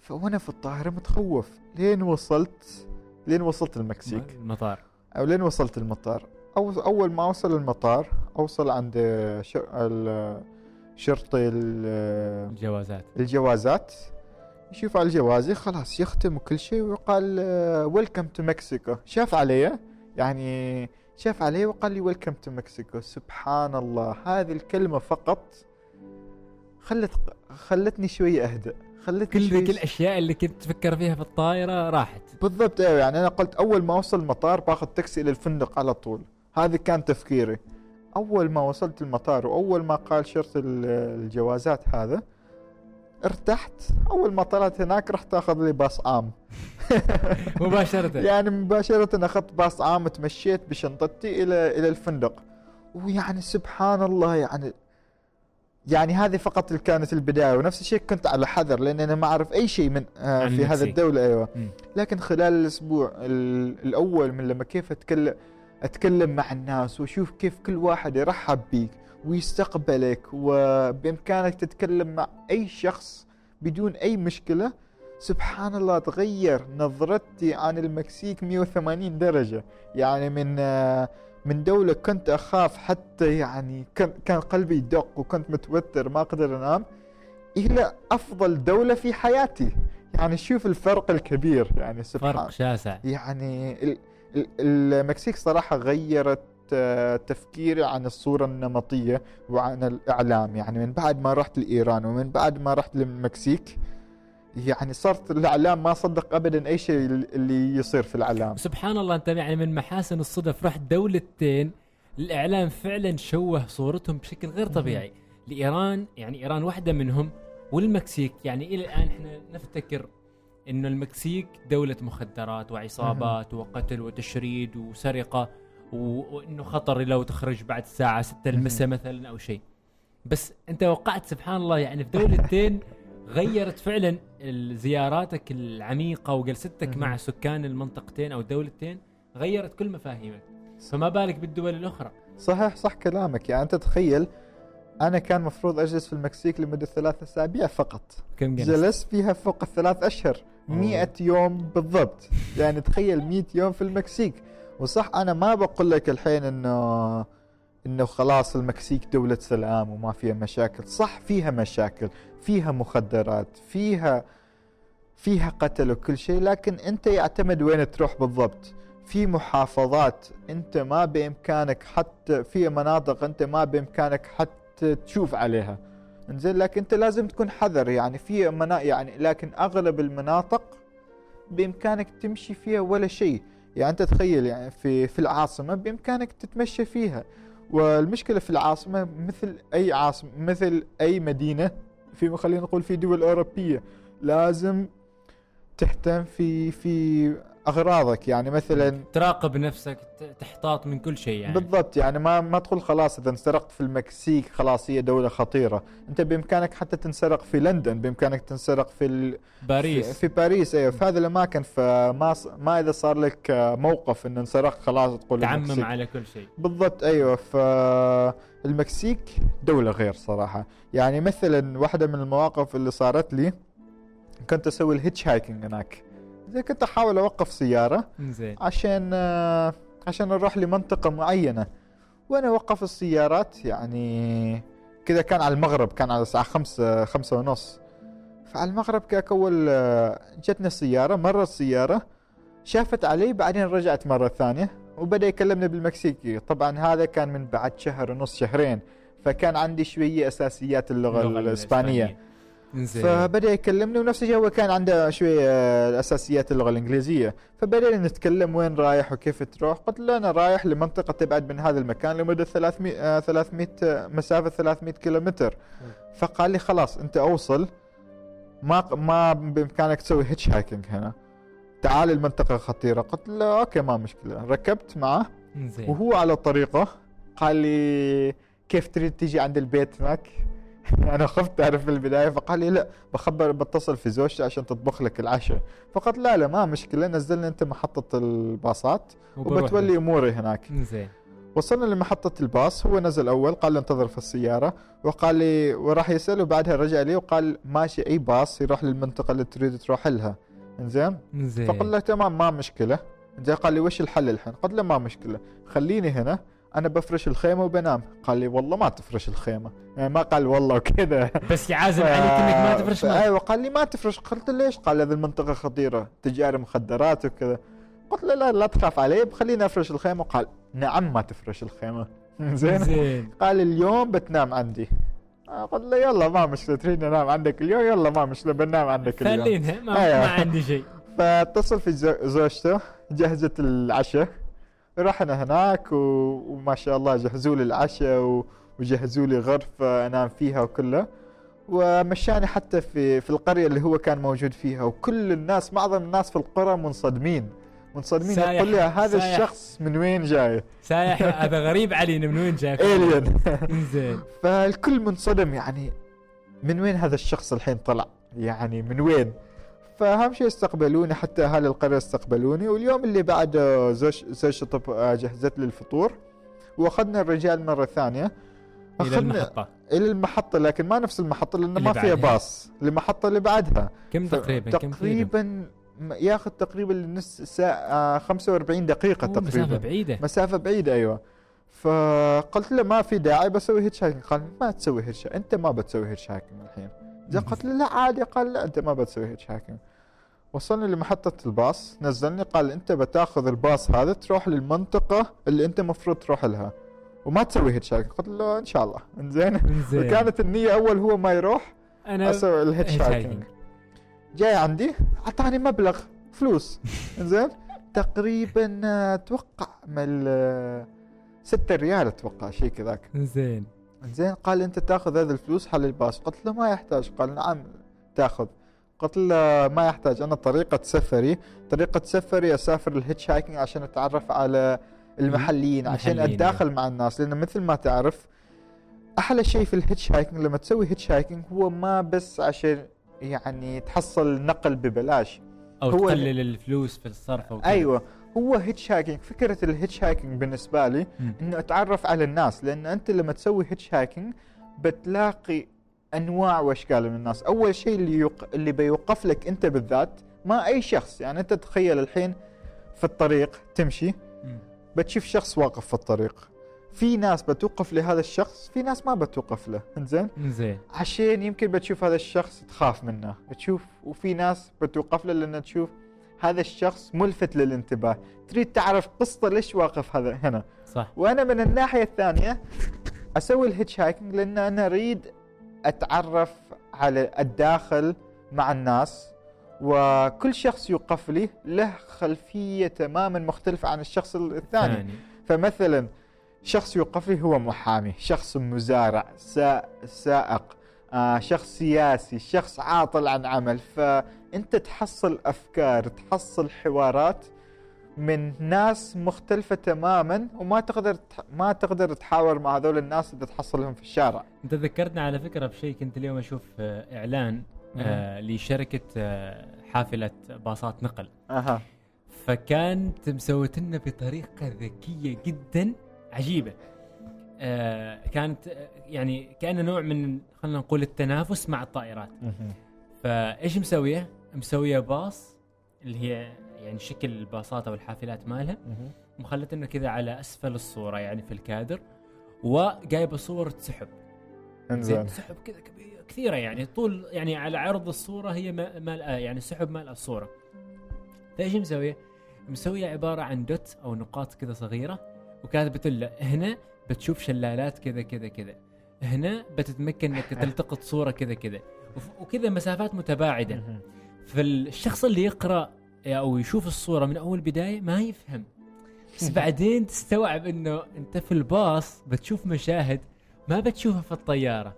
فأنا في الطائرة متخوف. لين وصلت لين وصلت المكسيك. المطار. أو لين وصلت المطار. أو أول ما أوصل المطار أوصل عند شر... شرطي ال- الجوازات. الجوازات. يشوف على جوازي خلاص يختم كل شيء وقال welcome to Mexico شاف علي يعني شاف علي وقال لي welcome to Mexico سبحان الله هذه الكلمة فقط خلت خلتني شوية أهدأ خلتني كل ذيك الأشياء اللي كنت تفكر فيها في الطائرة راحت. بالضبط أيوه يعني أنا قلت أول ما اوصل المطار باخذ تاكسي إلى الفندق على طول. هذا كان تفكيري. أول ما وصلت المطار وأول ما قال شرطي ال- الجوازات هذا ارتحت. أول ما طلعت هناك رحت أخذ لي باص عام مباشرة. يعني مباشرة أخذت باص عام تمشيت بشنطتي إلى إلى الفندق. ويعني سبحان الله يعني يعني هذه فقط اللي كانت البداية. ونفس الشيء كنت على حذر لأن أنا ما أعرف أي شيء من آه في هذه المكسيك. الدولة أيوه. مم. لكن خلال الأسبوع ال- الأول من لما كيف اتكلم أتكلم مع الناس وأشوف كيف كل واحد يرحب بيك. ويستقبلك وبإمكانك تتكلم مع أي شخص بدون أي مشكلة. سبحان الله تغير نظرتي عن المكسيك 180 درجة. يعني من من دولة كنت أخاف حتى يعني كان قلبي يدق وكنت متوتر ما أقدر أنام. إلى أفضل دولة في حياتي. يعني شوف الفرق الكبير يعني سبحان فرق شاسع. يعني ال- ال- المكسيك صراحة غيرت تفكيري عن الصورة النمطية وعن الإعلام. يعني من بعد ما رحت لإيران ومن بعد ما رحت للمكسيك يعني صرت الإعلام ما صدق أبدا أي شيء اللي يصير في الإعلام. سبحان الله أنت يعني من محاسن الصدف رحت دولتين الإعلام فعلا شوه صورتهم بشكل غير طبيعي. لإيران يعني إيران واحدة منهم والمكسيك. يعني إلى الآن إحنا نفتكر إنه المكسيك دولة مخدرات وعصابات وقتل وتشريد وسرقة. وإنه خطر لو تخرج بعد الساعة 6 المساء مثلا أو شيء. بس أنت وقعت سبحان الله يعني في دولتين غيرت فعلا زياراتك العميقة وجلستك. مع سكان المنطقتين أو الدولتين غيرت كل مفاهيمك. فما بالك بالدول الأخرى؟ صحيح صح كلامك. يعني أنت تخيل أنا كان مفروض أجلس في المكسيك لمدة ثلاثة أسابيع فقط. كم جلست؟ جلست فيها فوق الثلاث أوه. مئة يوم بالضبط. يعني تخيل مئة يوم في المكسيك. وصح أنا ما بقول لك الحين إنه إنه خلاص المكسيك دولة سلام وما فيها مشاكل. صح فيها مشاكل فيها مخدرات فيها فيها قتل وكل شيء لكن أنت يعتمد وين تروح بالضبط. في محافظات أنت ما بإمكانك حتى في مناطق أنت ما بإمكانك حتى تشوف عليها. إنزين لكن أنت لازم تكون حذر يعني في منا يعني لكن أغلب المناطق بإمكانك تمشي فيها ولا شيء. يعني أنت تخيل يعني في في العاصمة بإمكانك تتمشى فيها. والمشكلة في العاصمة مثل أي عاصمه مثل أي مدينة في خلينا نقول في دول أوروبية لازم تهتم في في أغراضك يعني مثلا تراقب نفسك تحتاط من كل شيء يعني. بالضبط يعني ما ما تقول خلاص إذا انسرقت في المكسيك خلاص هي دولة خطيرة. أنت بإمكانك حتى تنسرق في لندن بإمكانك تنسرق في ال... في, باريس. في باريس أيوه. في هذه الأماكن فما. ما إذا صار لك موقف ان انسرقت خلاص تقول تعمم المكسيك. على كل شيء. بالضبط أيوه فالمكسيك دولة غير صراحة. يعني مثلا واحدة من المواقف اللي صارت لي كنت أسوي ال hitchhiking هناك. زي كنت أحاول أوقف سيارة زين. عشان آه، عشان نروح لمنطقة معينة. وأنا وقف السيارات يعني كذا كان على المغرب كان على الساعة خمسة خمسة ونص. فعلى المغرب كاك أول آه، جتنا سيارة مرة السيارة شافت علي بعدين رجعت مرة ثانية وبدأ يكلمني بالمكسيكي. طبعا هذا كان من بعد شهر ونص شهرين. فكان عندي شوية أساسيات اللغة, اللغة الإسبانية. زين فبدأ يكلمني ونفس الشيء هو كان عنده شوية آه، اساسيات اللغة الإنجليزية. فبدأنا نتكلم وين رايح وكيف تروح. قلت له أنا رايح لمنطقة تبعد من هذا المكان لمدة 300 آه، 300 آه، مسافة 300 كيلومتر. فقال لي خلاص أنت أوصل. ما ما بإمكانك تسوي hitchhiking هنا. تعال المنطقة خطيره قلت له okay ما مشكلة. ركبت معه. زين وهو على طريقه قال لي كيف تريد تيجي عند البيت هناك؟ أنا خفت تعرف في البداية فقال لي لا بخبر بتصل في زوجتي عشان تطبخ لك العشاء. فقلت لا لا ما مشكلة نزلنا أنت محطة الباصات وبتولي أموري هناك. زين وصلنا لمحطة الباص هو نزل أول قال لي انتظر في السيارة. وقال لي وراح يسأل وبعدها رجع لي وقال ماشي أي باص يروح للمنطقة اللي تريد تروح لها. إنزين؟ زين فقلت له تمام ما مشكلة. زين قال لي وش الحل الحين؟ قلت له ما مشكلة خليني هنا. أنا بفرش الخيمة وبنام. قال لي والله ما تفرش الخيمة. يعني ما قال والله وكذا. بس يعازم عليك إنك ما تفرش معه أيوه قال لي ما تفرش. قلت له ليش؟ قال هذه المنطقة خطيرة. تجار مخدرات وكذا. قلت له لا لا تخاف علي خليني أفرش الخيمة. قال نعم ما تفرش الخيمة. زين. زين. قال اليوم بتنام عندي. آه، قلت له يلا ما مشكلة تريد انام عندك اليوم؟ يلا ما مشكلة بنام عندك اليوم. خلينها ما, أيوة. ما عندي شيء. فاتصل في زو- زوجته جهزت العشاء. رحنا هناك و... وما شاء الله جهزوا لي العشاء و... وجهزوا لي غرفة أنام فيها وكله. ومشاني حتى في في القرية اللي هو كان موجود فيها. وكل الناس معظم الناس في القرى منصدمين. منصدمين يقول لي هذا سايح. الشخص من وين جاي؟ سايح. هذا غريب علينا من وين جاك الين زين فالكل منصدم يعني من وين هذا الشخص الحين طلع؟ يعني من وين؟ فأهم شيء استقبلوني حتى أهالي القرية استقبلوني. واليوم اللي بعده زوج زوجتي طب آه، جهزت لي الفطور. وأخذنا الرجال مرة ثانية. إلى أخذنا المحطة. إلى المحطة لكن ما نفس المحطة لأن ما فيها. باص. المحطة اللي بعدها. كم تقريبا؟ تقريبا ياخذ تقريبا نص ساعة 45 دقيقة أوه، تقريبا. مسافة بعيدة. مسافة بعيدة أيوة. فقلت له ما في داعي بسوي hitchhiking قال ما تسوي hitch أنت ما بتسوي hitchhiking الحين. قلت له لا عادي. قال لا أنت ما بتسوي hitchhiking وصلني لمحطة الباص. نزلني قال أنت بتأخذ الباص هذا تروح للمنطقة اللي أنت مفروض تروح لها. وما تسوي hitch قلت له إن شاء الله. إنزين. زين وكانت النية أول هو ما يروح أنا أسوي ال hitchhiking. جاي عندي أعطاني مبلغ فلوس. زين تقريبا أتوقع من ال- ستة ريال أتوقع شيء كذاك. زين زين قال أنت تأخذ هذه الفلوس حل الباص. قلت له ما يحتاج. قال نعم تأخذ. قلت له ما يحتاج. أنا طريقة سفري طريقة سفري أسافر ال hitchhiking عشان أتعرف على المحليين عشان المحليين، أتداخل مع الناس. لأن مثل ما تعرف أحلى شيء في ال hitchhiking لما تسوي hitchhiking هو ما بس عشان يعني تحصل نقل ببلاش. أو هو- تقلل الفلوس في الصرف كذا. أيوه. هو hitchhiking فكرة ال hitchhiking بالنسبة لي مم. إنه أتعرف على الناس. لأن أنت لما تسوي hitchhiking بتلاقي أنواع وأشكال من الناس. أول شيء اللي يق... اللي بيوقف لك أنت بالذات ما أي شخص. يعني أنت تخيل الحين في الطريق تمشي. بتشوف شخص واقف في الطريق. في ناس بتوقف لهذا الشخص في ناس ما بتوقف له. إنزين؟ زين عشان يمكن بتشوف هذا الشخص تخاف منه. بتشوف وفي ناس بتوقف له لأن تشوف هذا الشخص ملفت للانتباه. تريد تعرف قصته ليش واقف هذا هنا. صح. وأنا من الناحية الثانية أسوي ال hitchhiking لأن أنا أريد أتعرف على الداخل مع الناس وكل شخص يوقف لي له خلفية تماما مختلفة عن الشخص الثاني. ثاني. فمثلا شخص يوقف لي هو محامي شخص مزارع سا- سائق آه شخص سياسي شخص عاطل عن عمل. فأنت تحصل أفكار تحصل حوارات من ناس مختلفة تماما وما تقدر ما تقدر تحاور مع هذول الناس اللي تحصلهم في الشارع. أنت ذكرتنا على فكرة بشيء كنت اليوم أشوف آه، إعلان آه لشركة آه حافلة باصات نقل. أها. فكانت مسوت لنا بطريقة ذكية جدا عجيبة. آه كانت آه، يعني كأن نوع من خلينا نقول التنافس مع الطائرات. فإيش مسوية؟ مسوية باص اللي هي يعني شكل الباصات أو الحافلات مالها مخلت إنه كذا على أسفل الصورة يعني في الكادر وجايبه صور سحب زين انزين سحب كذا كثيرة يعني طول يعني على عرض الصورة هي ما- مال يعني سحب مال الصورة. فإيش مسوية؟ مسوية عبارة عن دوت أو نقاط كذا صغيرة وكاتبة له هنا بتشوف شلالات كذا كذا كذا. هنا بتتمكن إنك تلتقط صورة كذا كذا. وكذا مسافات متباعدة. فالشخص اللي يقرأ أو يشوف الصورة من أول بداية ما يفهم. بس بعدين تستوعب إنه أنت في الباص بتشوف مشاهد ما بتشوفها في الطيارة.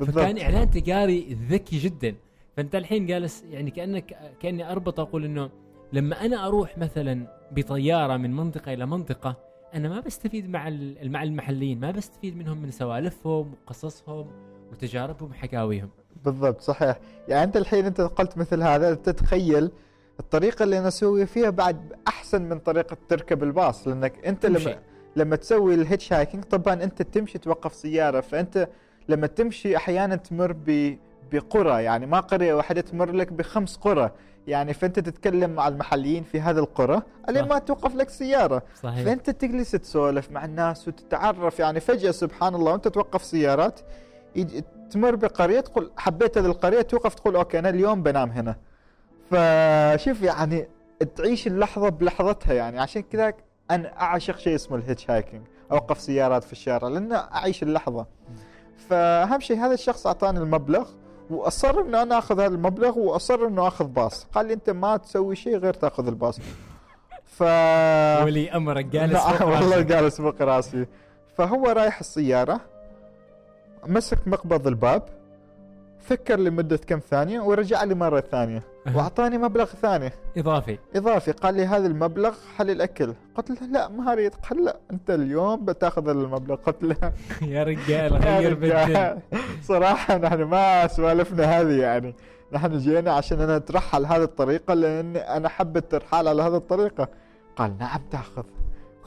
فكان بالضبط إعلان تجاري ذكي جدا. فأنت الحين جالس يعني كانك كأني أربط أقول إنه لما أنا أروح مثلا بطيارة من منطقة إلى منطقة أنا ما بستفيد مع مع المحليين ما بستفيد منهم من سوالفهم وقصصهم وتجاربهم وحكاويهم. بالضبط صحيح. يعني أنت الحين أنت قلت مثل هذا تتخيل الطريقة اللي أنا أسوي فيها بعد أحسن من طريقة تركب الباص لأنك أنت تمشي. لما لما تسوي ال hitchhiking طبعا أنت تمشي توقف سيارة فأنت لما تمشي أحيانا تمر ب بقرى يعني ما قرية واحدة تمر لك بخمس قرى يعني فأنت تتكلم مع المحليين في هذه القرى الين. ما توقف لك سيارة صحيح فأنت تجلس تسولف مع الناس وتتعرف يعني فجأة سبحان الله وأنت توقف سيارات تمر بقرية تقول حبيت هذه القرية توقف تقول okay أنا اليوم بنام هنا فشوف يعني تعيش اللحظة بلحظتها يعني. عشان كذا أنا أعشق شيء اسمه ال hitchhiking أوقف سيارات في الشارع لأن أعيش اللحظة. فأهم شيء هذا الشخص أعطاني المبلغ وأصر إنه أنا آخذ هذا المبلغ وأصر إنه آخذ باص. قال لي أنت ما تسوي شيء غير تأخذ الباص. ف ولي امرك جالس فوق والله. جالس فوق رأسي. فهو رايح السيارة مسك مقبض الباب فكر لمدة كم ثانية ورجع لي مرة ثانية. أها. وأعطاني مبلغ ثاني. إضافي. إضافي. قال لي هذا المبلغ حل الأكل. قلت له لا ما أريد. قال لا أنت اليوم بتأخذ المبلغ. قلت له يا رجال غير بدل صراحة نحن ما سوالفنا هذه يعني. نحن جينا عشان أنا أترحل هذه الطريقة لأن أنا حب الترحال على هذه الطريقة. قال نعم تأخذ.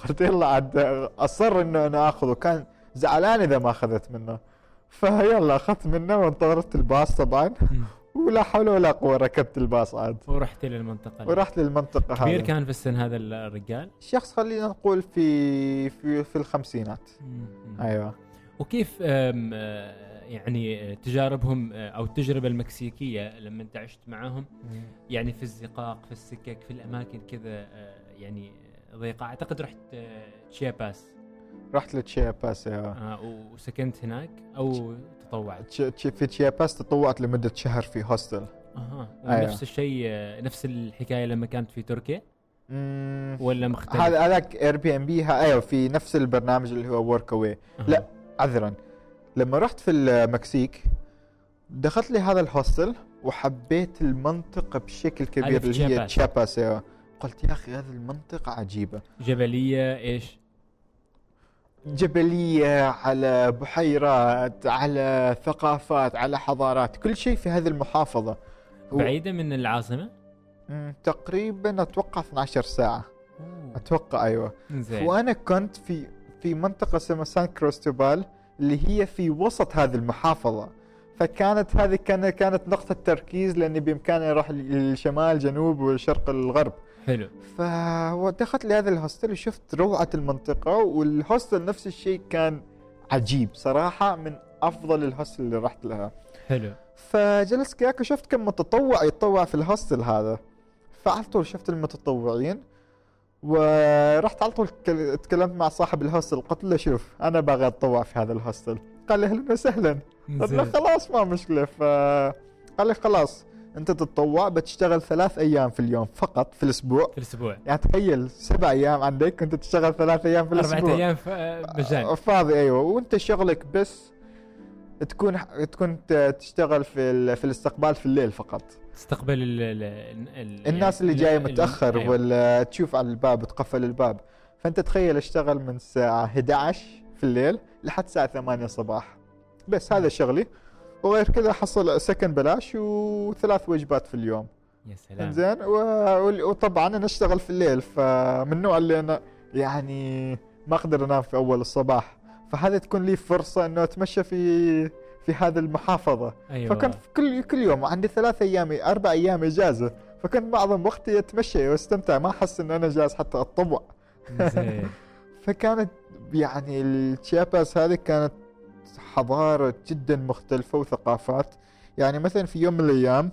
قلت يلا عاد أصر إنه أنا آخذه. كان زعلان إذا ما أخذت منه. فيلا اخذت منه وانتظرت الباص طبعا. ولا حول ولا قوة ركبت الباص عاد. ورحت للمنطقه ورحت للمنطقة كبير هذه. كان في السن هذا الرجال؟ شخص خلينا نقول في في في الخمسينات. أيوه. وكيف آه، يعني آه، تجاربهم آه، أو التجربة المكسيكية لما انت عشت معاهم؟ يعني في الزقاق في السكك في الأماكن كذا يعني ضيقة. أعتقد رحت تشياباس. رحت لتشياباس آه، وسكنت هناك أو تطوعت؟ في تشياباس تطوعت لمدة شهر في hostel أها. أيوة. ونفس الشيء آه، نفس الحكاية لما كانت في تركيا؟ ولا مختلف؟ هذا هذاك Airbnb أيوه في نفس البرنامج اللي هو Workaway. لا. عذرا. لما رحت في المكسيك دخلت لي هذا الهوستل وحبيت المنطقة بشكل كبير اللي هي تشياباس. قلت يا أخي هذه المنطقة عجيبة. جبلية إيش؟ جبلية على بحيرات على ثقافات على حضارات كل شيء في هذه المحافظة. بعيدة من العاصمة؟ مم، تقريبا أتوقع 12 ساعة. أوه. أتوقع أيوه. زين. وأنا كنت في في منطقة اسمها سان كريستوبال اللي هي في وسط هذه المحافظة. فكانت هذه كان كانت نقطة تركيز لأني بإمكاني أروح للشمال جنوب والشرق الغرب. حلو. فدخلت لهذا ال hostel وشفت روعة المنطقة وال hostel نفس الشيء كان عجيب صراحة من أفضل ال hostel اللي رحت لها. حلو. فجلست كذاك وشفت كم متطوع يتطوع في ال hostel هذا. فعلى طول شفت المتطوعين ورحت على طول تكل- تكلمت مع صاحب ال hostel قلت له شوف أنا باغي أتطوع في هذا ال hostel. قال لي أهلا وسهلا. قلت له زين. خلاص ما مشكلة. ف قال لي خلاص انت تتطوع بتشتغل ثلاث أيام في اليوم فقط في الأسبوع. في الأسبوع. يعني تخيل سبع أيام عندك انت تشتغل ثلاث أيام في الأسبوع. اربعة أيام ف- آه، مجان فاضي أيوه. وانت شغلك بس تكون تكون تشتغل في. في الاستقبال في الليل فقط. تستقبل ال ال ال الناس اللي ال- جاية متأخر أيوة. ولا تشوف على الباب تقفل الباب. فانت تخيل اشتغل من الساعة 11 في الليل لحد الساعة 8 الصباح بس هذا شغلي. وغير كذا حصل سكن بلاش وثلاث وجبات في اليوم. يا سلام. زين و... وطبعا أنا أشتغل في الليل فمن النوع اللي أنا يعني ما أقدر أنام في أول الصباح. فهذا تكون لي فرصة إنه أتمشى في في هذه المحافظة. أيوه. فكنت في كل كل يوم عندي ثلاث أيام أربع أيام اجازه فكنت معظم وقتي أتمشى واستمتع ما أحس ان أنا جالس حتى اتطوع فكانت يعني التشياباس هذه كانت حضارة جدا مختلفة وثقافات. يعني مثلا في يوم من الأيام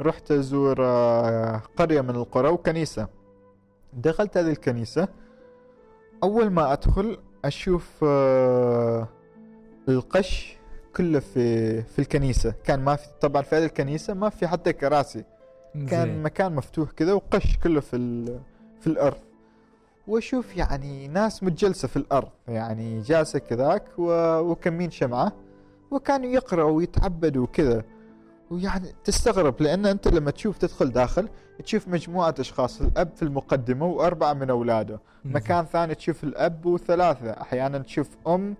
رحت أزور آه، قرية من القرى وكنيسة. دخلت هذه الكنيسة أول ما أدخل أشوف آه، القش كله في في الكنيسة. كان ما في طبعا في هذه الكنيسة ما في حتى كراسي. كان. مكان مفتوح كذا وقش كله في في الأرض. وأشوف يعني ناس متجلسة في الأرض يعني جالسة كذاك و- وكمين شمعة وكانوا يقرأوا ويتعبدوا وكذا. ويعني تستغرب لأن أنت لما تشوف تدخل داخل تشوف مجموعة أشخاص الأب في المقدمة وأربعة من أولاده. مكان ثاني تشوف الأب وثلاثة أحيانا تشوف أم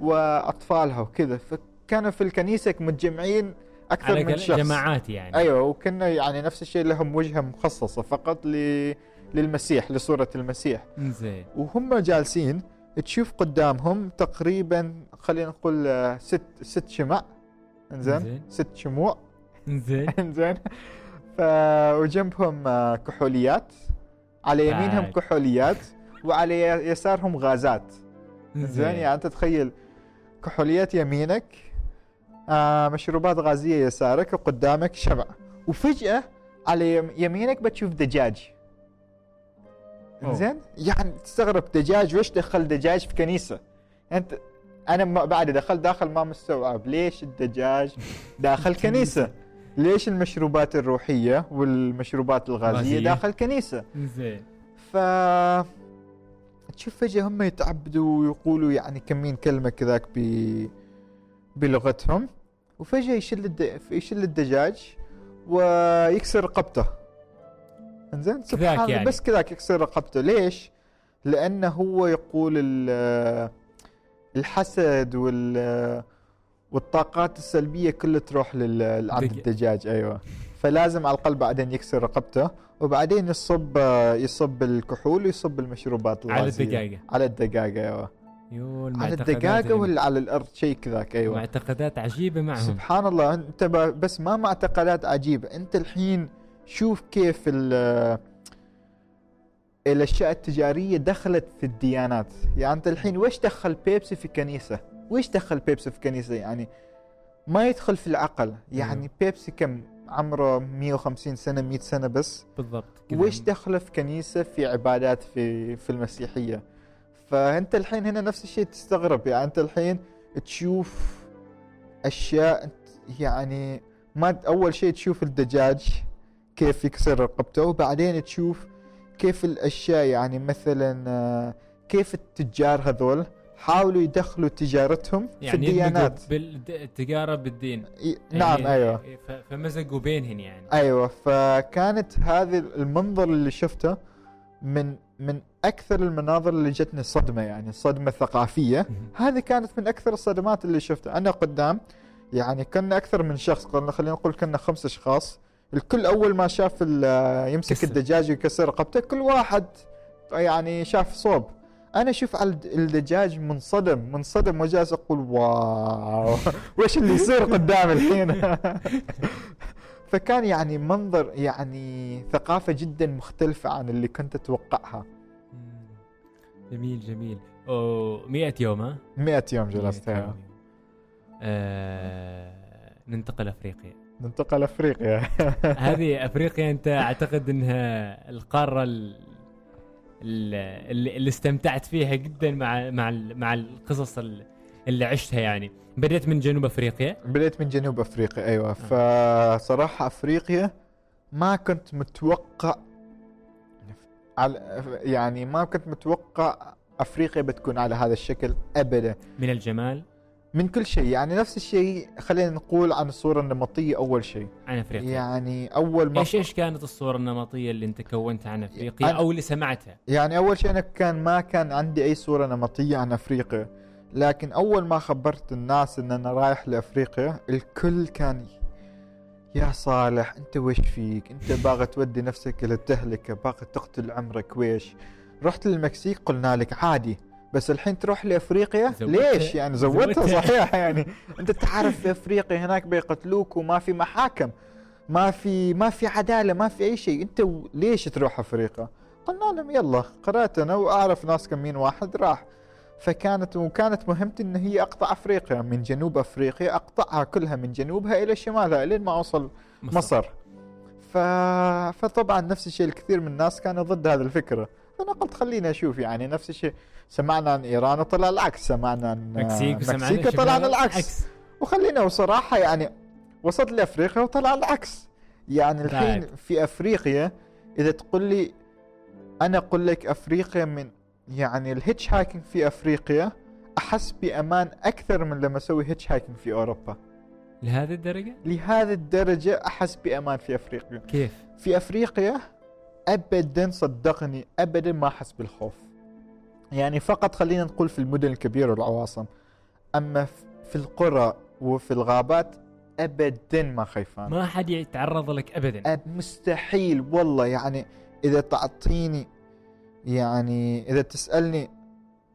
وأطفالها وكذا. فكانوا في الكنيسة متجمعين أكثر على من شخص. جماعات يعني. أيوه وكنا يعني نفس الشيء لهم وجهة مخصصة فقط ل... للمسيح لصورة المسيح. زين وهم جالسين تشوف قدامهم تقريبا خلينا نقول آه، ست ست شمع. إنزين؟ زين. ست شموع. زين إنزين. ف وجنبهم آه، كحوليات. على يمينهم آه. كحوليات وعلى يسارهم غازات. زين يعني أنت تخيل كحوليات يمينك آه مشروبات غازية يسارك وقدامك شمع. وفجأة على يم- يمينك بتشوف دجاج. زين يعني تستغرب دجاج وش دخل دجاج في كنيسة؟ أنت أنا ما- بعد دخلت داخل ما مستوعب. ليش الدجاج داخل كنيسة. ليش المشروبات الروحية والمشروبات الغازية. داخل كنيسة؟ زين ف تشوف فجأة هم يتعبدوا ويقولوا يعني كمين كلمة كذاك ب بلغتهم وفجأة يشل الد... يشل الدجاج ويكسر رقبته إنزين؟ سبحان الله يعني. بس كذاك يكسر رقبته ليش؟ لأنه هو يقول ال- الحسد وال والطاقات السلبية كلها تروح لل- عند دج- الدجاج. أيوة. فلازم على الأقل بعدين يكسر رقبته وبعدين يصب يصب الكحول ويصب المشروبات على الغازية. الدقاقة. على الدقاقة أيوة. يو على اللي- ولا على الأرض؟ شيء كذاك أيوة. معتقدات عجيبة معهم. سبحان الله. أنت ب- بس ما معتقدات عجيبة. أنت الحين شوف كيف ال الأشياء التجارية دخلت في الديانات. يعني أنت الحين وش دخل بيبسي في كنيسة؟ وش دخل بيبسي في كنيسة؟ يعني ما يدخل في العقل. يعني أيوة. بيبسي كم؟ عمره 150 سنة 100 سنة بس. بالضبط. وش دخله في كنيسة؟ في عبادات في في المسيحية. فأنت الحين هنا نفس الشيء تستغرب. يعني أنت الحين تشوف أشياء أنت يعني ما أول شيء تشوف الدجاج. كيف يكسر رقبته وبعدين تشوف كيف الأشياء يعني مثلا آه، كيف التجار هذول حاولوا يدخلوا تجارتهم في يعني الديانات. بالتجاره بالدين. نعم يعني ف- فمزقوا بينهن يعني. أيوه فكانت هذه المنظر اللي شفته من من أكثر المناظر اللي جتني صدمه يعني صدمة ثقافية. هذه كانت من أكثر الصدمات اللي شفتها. أنا قدام يعني كنا أكثر من شخص خلينا نقول كنا خمس أشخاص. الكل أول ما شاف يمسك. الدجاج ويكسر رقبته كل واحد يعني شاف صوب أنا أشوف على الد- الدجاج منصدم منصدم وجالس أقول واو وش اللي يصير قدام الحين فكان يعني منظر يعني ثقافة جدا مختلفة عن اللي كنت أتوقعها مم. جميل جميل أو 100 يوم ها 100 يوم 100 جلست. هنا. آه ننتقل أفريقيا ننتقل أفريقيا. هذه أفريقيا أنت أعتقد إنها القارة ال- ال- اللي, اللي استمتعت فيها جدا مع مع ال- مع القصص ال- اللي عشتها يعني. بديت من جنوب أفريقيا؟ بديت من جنوب أفريقيا أيوه. فصراحة أفريقيا ما كنت متوقع على يعني ما كنت متوقع أفريقيا بتكون على هذا الشكل ابدا. من الجمال؟ من كل شيء. يعني نفس الشيء خلينا نقول عن الصورة النمطية أول شيء. عن أفريقيا. يعني أول ما إيش إيش كانت الصورة النمطية اللي أنت كونتها عن أفريقيا أنا- أو اللي سمعتها؟ يعني أول شيء أنا كان ما كان عندي أي صورة نمطية عن أفريقيا. لكن أول ما خبرت الناس إن أنا رايح لأفريقيا الكل كان يا صالح أنت وش فيك؟ أنت باغي تودي نفسك إلى التهلكة باغي تقتل عمرك ويش؟ رحت للمكسيك قلنا لك عادي. بس الحين تروح لأفريقيا. ليش يعني؟ زودتها. صحيح يعني. أنت تعرف في أفريقيا هناك بيقتلوك وما في محاكم. ما في ما في عدالة ما في أي شيء. أنت ليش تروح أفريقيا؟ قلنا لهم يلا قرأت أنا وأعرف ناس كمين واحد راح. فكانت وكانت مهمتي إن هي أقطع أفريقيا. من جنوب أفريقيا أقطعها كلها من جنوبها إلى شمالها لين ما أوصل مصر, مصر. ف... فطبعا نفس الشيء الكثير من الناس كانوا ضد هذه الفكرة. فانا قلت خليني أشوف يعني نفس الشيء. سمعنا عن إيران وطلع العكس سمعنا عن مكسيك مكسيك شفنا العكس. وخلينا وصراحة يعني وصلت لأفريقيا وطلع العكس. يعني الحين بعد. في أفريقيا إذا تقول لي أنا أقول لك أفريقيا من يعني ال hitchhiking في أفريقيا أحس بأمان أكثر من لما أسوي hitchhiking في أوروبا. لهذه الدرجة؟ لهذه الدرجة أحس بأمان في أفريقيا. كيف؟ في أفريقيا أبدا صدقني أبدا ما أحس بالخوف. يعني فقط خلينا نقول في المدن الكبيرة والعواصم. أما ف- في القرى وفي الغابات أبدا ما خيفان ما حد يتعرض لك ابدا. أب- مستحيل والله. يعني إذا تعطيني يعني إذا تسألني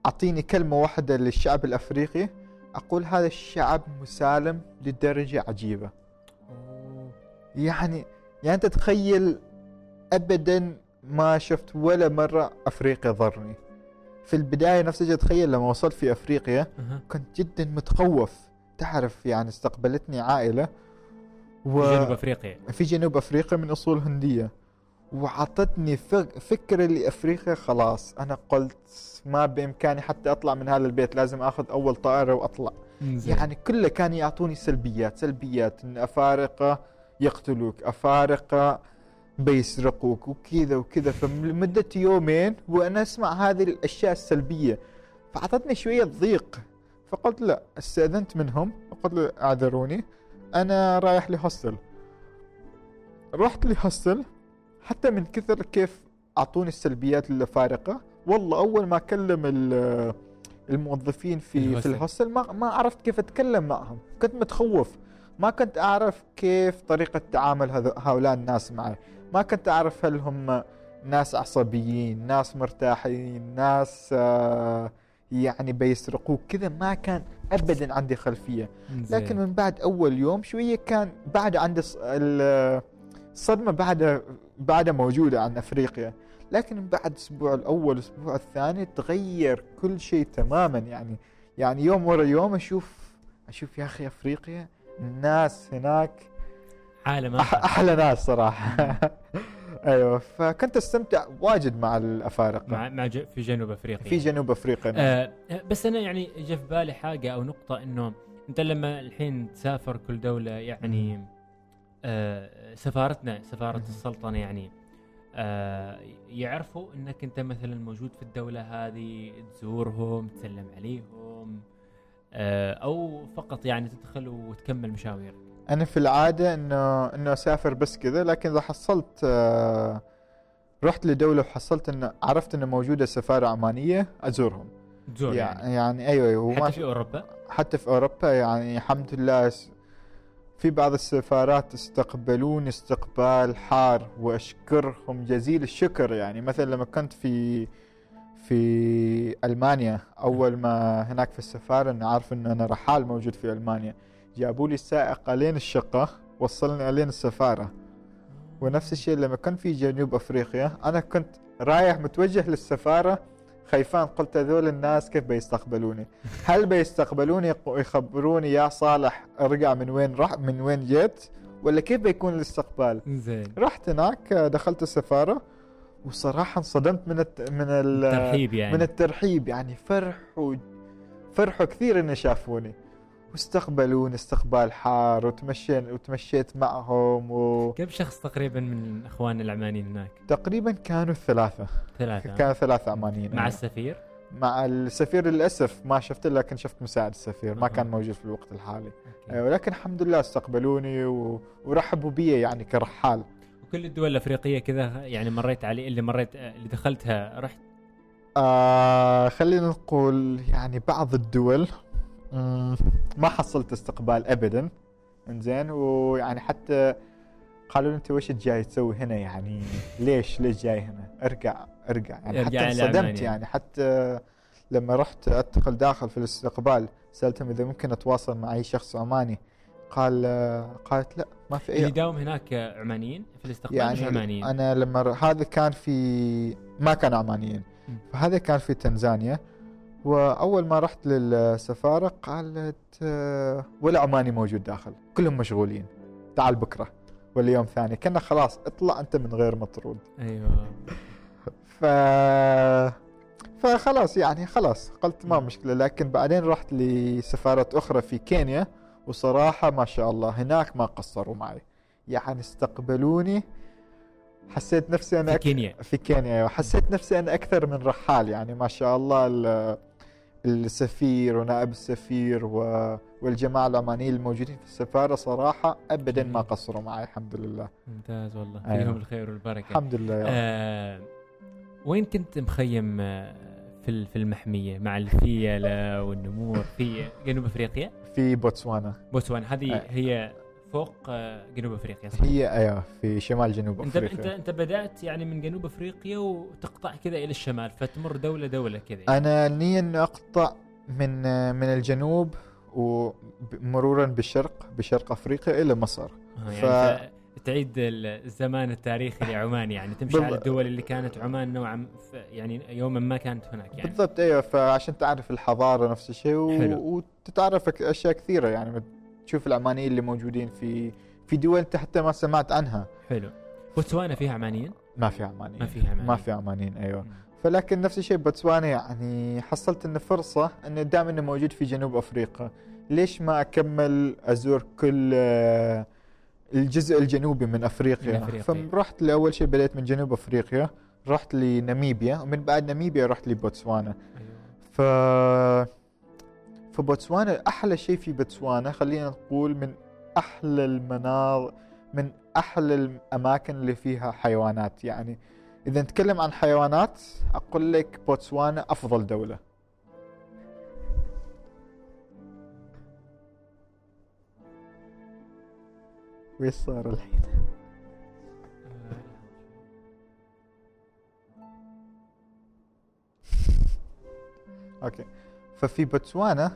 أعطيني كلمة واحدة للشعب الأفريقي أقول هذا الشعب مسالم لدرجة عجيبة. أوه. يعني يعني أنت تخيل ابدا ما شفت ولا مرة أفريقيا ضرني. في البداية نفس الشيء تخيل لما وصلت في أفريقيا. كنت جدا متخوف. تعرف يعني استقبلتني عائلة في جنوب أفريقيا. في جنوب أفريقيا من أصول هندية. وعطتني فك- فكرة لأفريقيا خلاص أنا قلت ما بإمكاني حتى أطلع من هذا البيت لازم أخذ أول طائرة وأطلع. زين. يعني كله كان يعطوني سلبيات سلبيات إن أفارقة يقتلوك أفارقة بيسرقوك وكذا وكذا. فلمدة يومين وأنا أسمع هذه الأشياء السلبية فأعطتني شوية ضيق. فقلت لا استأذنت منهم وقلت له اعذروني أنا رايح لهوستل. رحت لهوستل حتى من كثر كيف أعطوني السلبيات الفارقة. والله أول ما أكلم ال- الموظفين في في الهوستل. الهوستل ما ما عرفت كيف أتكلم معهم. كنت متخوف ما كنت أعرف كيف طريقة تعامل هؤلاء الناس معي. ما كنت أعرف هل هم ناس عصبيين ناس مرتاحين ناس آه، يعني بيسرقوك كذا ما كان أبدا عندي خلفية. زين. لكن من بعد أول يوم شوية كان بعد عندي الص- ال- الصدمه بعد بعد موجودة عن أفريقيا. لكن من بعد الأسبوع الأول الأسبوع الثاني تغير كل شيء تماما يعني. يعني يوم ورا يوم أشوف أشوف يا أخي أفريقيا الناس هناك عالم أح-. أحلى ناس صراحة. أيوه فكنت أستمتع واجد مع الأفارقة. مع مع في جنوب أفريقيا. في جنوب أفريقيا آه بس أنا يعني جاء في بالي حاجة أو نقطة إنه أنت لما الحين تسافر كل دولة يعني آه سفارتنا سفارة. السلطنة يعني آه يعرفوا إنك أنت مثلا موجود في الدولة هذه تزورهم تسلم عليهم آه أو فقط يعني تدخل وتكمل مشاويرك. أنا في العادة انه إنه أسافر بس كذا لكن إذا حصلت آه، رحت لدولة وحصلت إنه عرفت إنه موجودة سفارة عمانية أزورهم. تزور يعني, يعني, أيوه وما حتى في أوروبا؟ حتى في أوروبا يعني الحمد لله في بعض السفارات استقبلوني استقبال حار وأشكرهم جزيل الشكر. يعني مثلا لما كنت في في ألمانيا أول ما هناك في السفارة أنا عارف ان أنا رحال موجود في ألمانيا. جابوا لي سائق الين الشقة وصلني الين السفارة. ونفس الشيء لما كنت في جنوب أفريقيا أنا كنت رايح متوجه للسفارة خيفان قلت هذول الناس كيف بيستقبلوني؟ هل بيستقبلوني يق- يخبروني يا صالح أرجع من وين رح من وين جيت؟ ولا كيف بيكون الاستقبال؟ زين رحت هناك دخلت السفارة وصراحة انصدمت من الت... من ال... ترحيب يعني. من الترحيب يعني فرحوا فرحوا كثير ان شافوني. واستقبلوني استقبال حار وتمشينا وتمشيت معهم كم شخص تقريبا من اخواننا العمانيين هناك؟ وتقريبا كانوا ثلاثة ثلاثة كانوا ثلاثة عمانيين مع السفير؟ مع السفير للأسف ما شفته لكن شفت مساعد السفير ما. كان موجود في الوقت الحالي okay. أيوة لكن الحمد لله استقبلوني و... ورحبوا بي يعني كرحال وكل الدول الأفريقية كذا يعني مريت عليه اللي مريت اللي دخلتها رحت آه خلينا نقول يعني بعض الدول ما حصلت استقبال ابدا. إنزين ويعني حتى قالوا لي أنت وش جاي تسوي هنا يعني؟ ليش؟ ليش جاي هنا؟ أرجع أرجع. يعني أرجع حتى انصدمت يعني. يعني. حتى لما رحت أدخل داخل في الاستقبال سألتهم إذا ممكن أتواصل مع أي شخص عماني قال آه، قالت لا ما في اللي اي يداوم هناك عمانيين في الاستقبال مش يعني عمانيين أنا لما هذا كان في ما كان عمانيين. فهذا كان في تنزانيا. وأول ما رحت للسفارة قالت آه، ولا عماني موجود داخل كلهم مشغولين تعال بكرة. ولا يوم ثاني كنا خلاص اطلع أنت من غير مطرود. أيوه. ف فخلاص يعني خلاص قلت ما. مشكلة. لكن بعدين رحت لسفارات أخرى في كينيا وصراحة ما شاء الله هناك ما قصروا معي. يعني استقبلوني حسيت نفسي أنا في كينيا. في كينيا أيوة. حسيت نفسي أنا أكثر من رحال. يعني ما شاء الله ال- السفير ونائب السفير و... والجماعة العمانيين الموجودين في السفارة صراحة ابدا ما. قصروا معي الحمد لله ممتاز والله أيوة. فيهم الخير والبركة الحمد لله يا رب. آه وين كنت مخيم آه، في في المحمية مع الفيلة والنمور في جنوب أفريقيا في بوتسوانا بوتسوانا هذه آه. هي فوق آه، جنوب أفريقيا صح؟ هي أيوه في شمال جنوب أنت أفريقيا أنت أنت بدأت يعني من جنوب أفريقيا وتقطع كذا إلى الشمال فتمر دولة دولة كذا أنا نية اني أقطع من من الجنوب ومرورا بالشرق بشرق أفريقيا إلى مصر آه، يعني ف-. تعيد ال- الزمان التاريخي لعمان يعني تمشي بالض- على الدول اللي كانت عمان نوعا يعني يوما ما كانت هناك يعني بالضبط أيوه فعشان تعرف الحضارة نفس الشيء و... حلو. وتتعرف أشياء كثيرة يعني تشوف العمانيين اللي موجودين في في دول انت حتى ما سمعت عنها. حلو. بوتسوانا فيها عمانيين؟ ما في عمانيين ما فيها ما في عمانيين أيوه. فلكن نفس الشيء بوتسوانا يعني حصلت انه فرصة إنه دام إنه موجود في جنوب أفريقيا. ليش ما أكمل أزور كل آه، الجزء الجنوبي من أفريقيا, من أفريقيا. فرحت لأول شيء بديت من جنوب أفريقيا رحت لناميبيا ومن بعد ناميبيا رحت لبوتسوانا. أيوة. ف فبوتسوانا أحلى شيء في بوتسوانا خلينا نقول من أحلى المناظر من أحلى الأماكن اللي فيها حيوانات. يعني إذا نتكلم عن حيوانات أقول لك بوتسوانا أفضل دولة. ويش صار الحين؟ okay. ففي بوتسوانا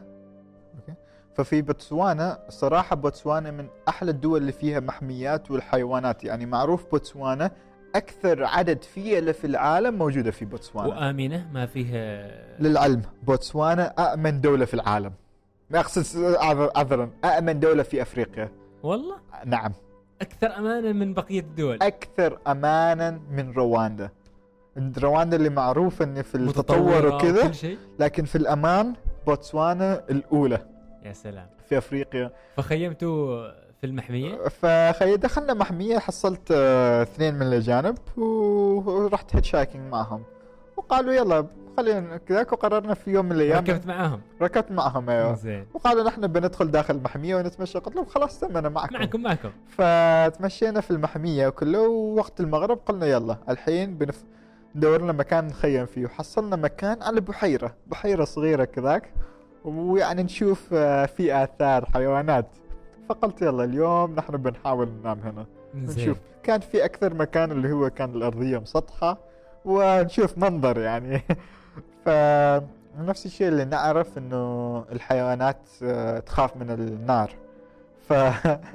okay؟ ففي بوتسوانا صراحة بوتسوانا من أحلى الدول اللي فيها محميات والحيوانات. يعني معروف بوتسوانا أكثر عدد فيلة في العالم موجودة في بوتسوانا. وآمنة ما فيها للعلم بوتسوانا آمن دولة في العالم. ما أقصد عذر- عذرا امن دولة في أفريقيا. والله؟ نعم. أكثر امانا من بقية الدول. أكثر امانا من رواندا. رواندا اللي معروفه انه في التطور متطورة وكذا لكن في الأمان بوتسوانا الأولى يا سلام. في أفريقيا. فخيمتوا في المحمية؟ فخي دخلنا محمية حصلت آه، اثنين من الأجانب ورحت هيتشايكينج معهم. وقالوا يلا خلينا كذاك وقررنا في يوم من الأيام ركبت معاهم؟ ركبت معهم أيوه. زين. وقالوا نحن بندخل داخل المحمية ونتمشى. قلت لهم خلاص تم أنا معكم. معكم معكم. فتمشينا في المحمية وكله ووقت المغرب قلنا يلا الحين بنف... ندور لنا مكان نخيم فيه. وحصلنا مكان على بحيرة. بحيرة صغيرة كذاك. ويعني نشوف آه، في آثار حيوانات. فقلت يلا اليوم نحن بنحاول ننام هنا. نشوف. كان في أكثر مكان اللي هو كان الأرضية مسطحة. ونشوف منظر يعني. فنفس الشيء اللي نعرف إنه الحيوانات آه، تخاف من النار. ف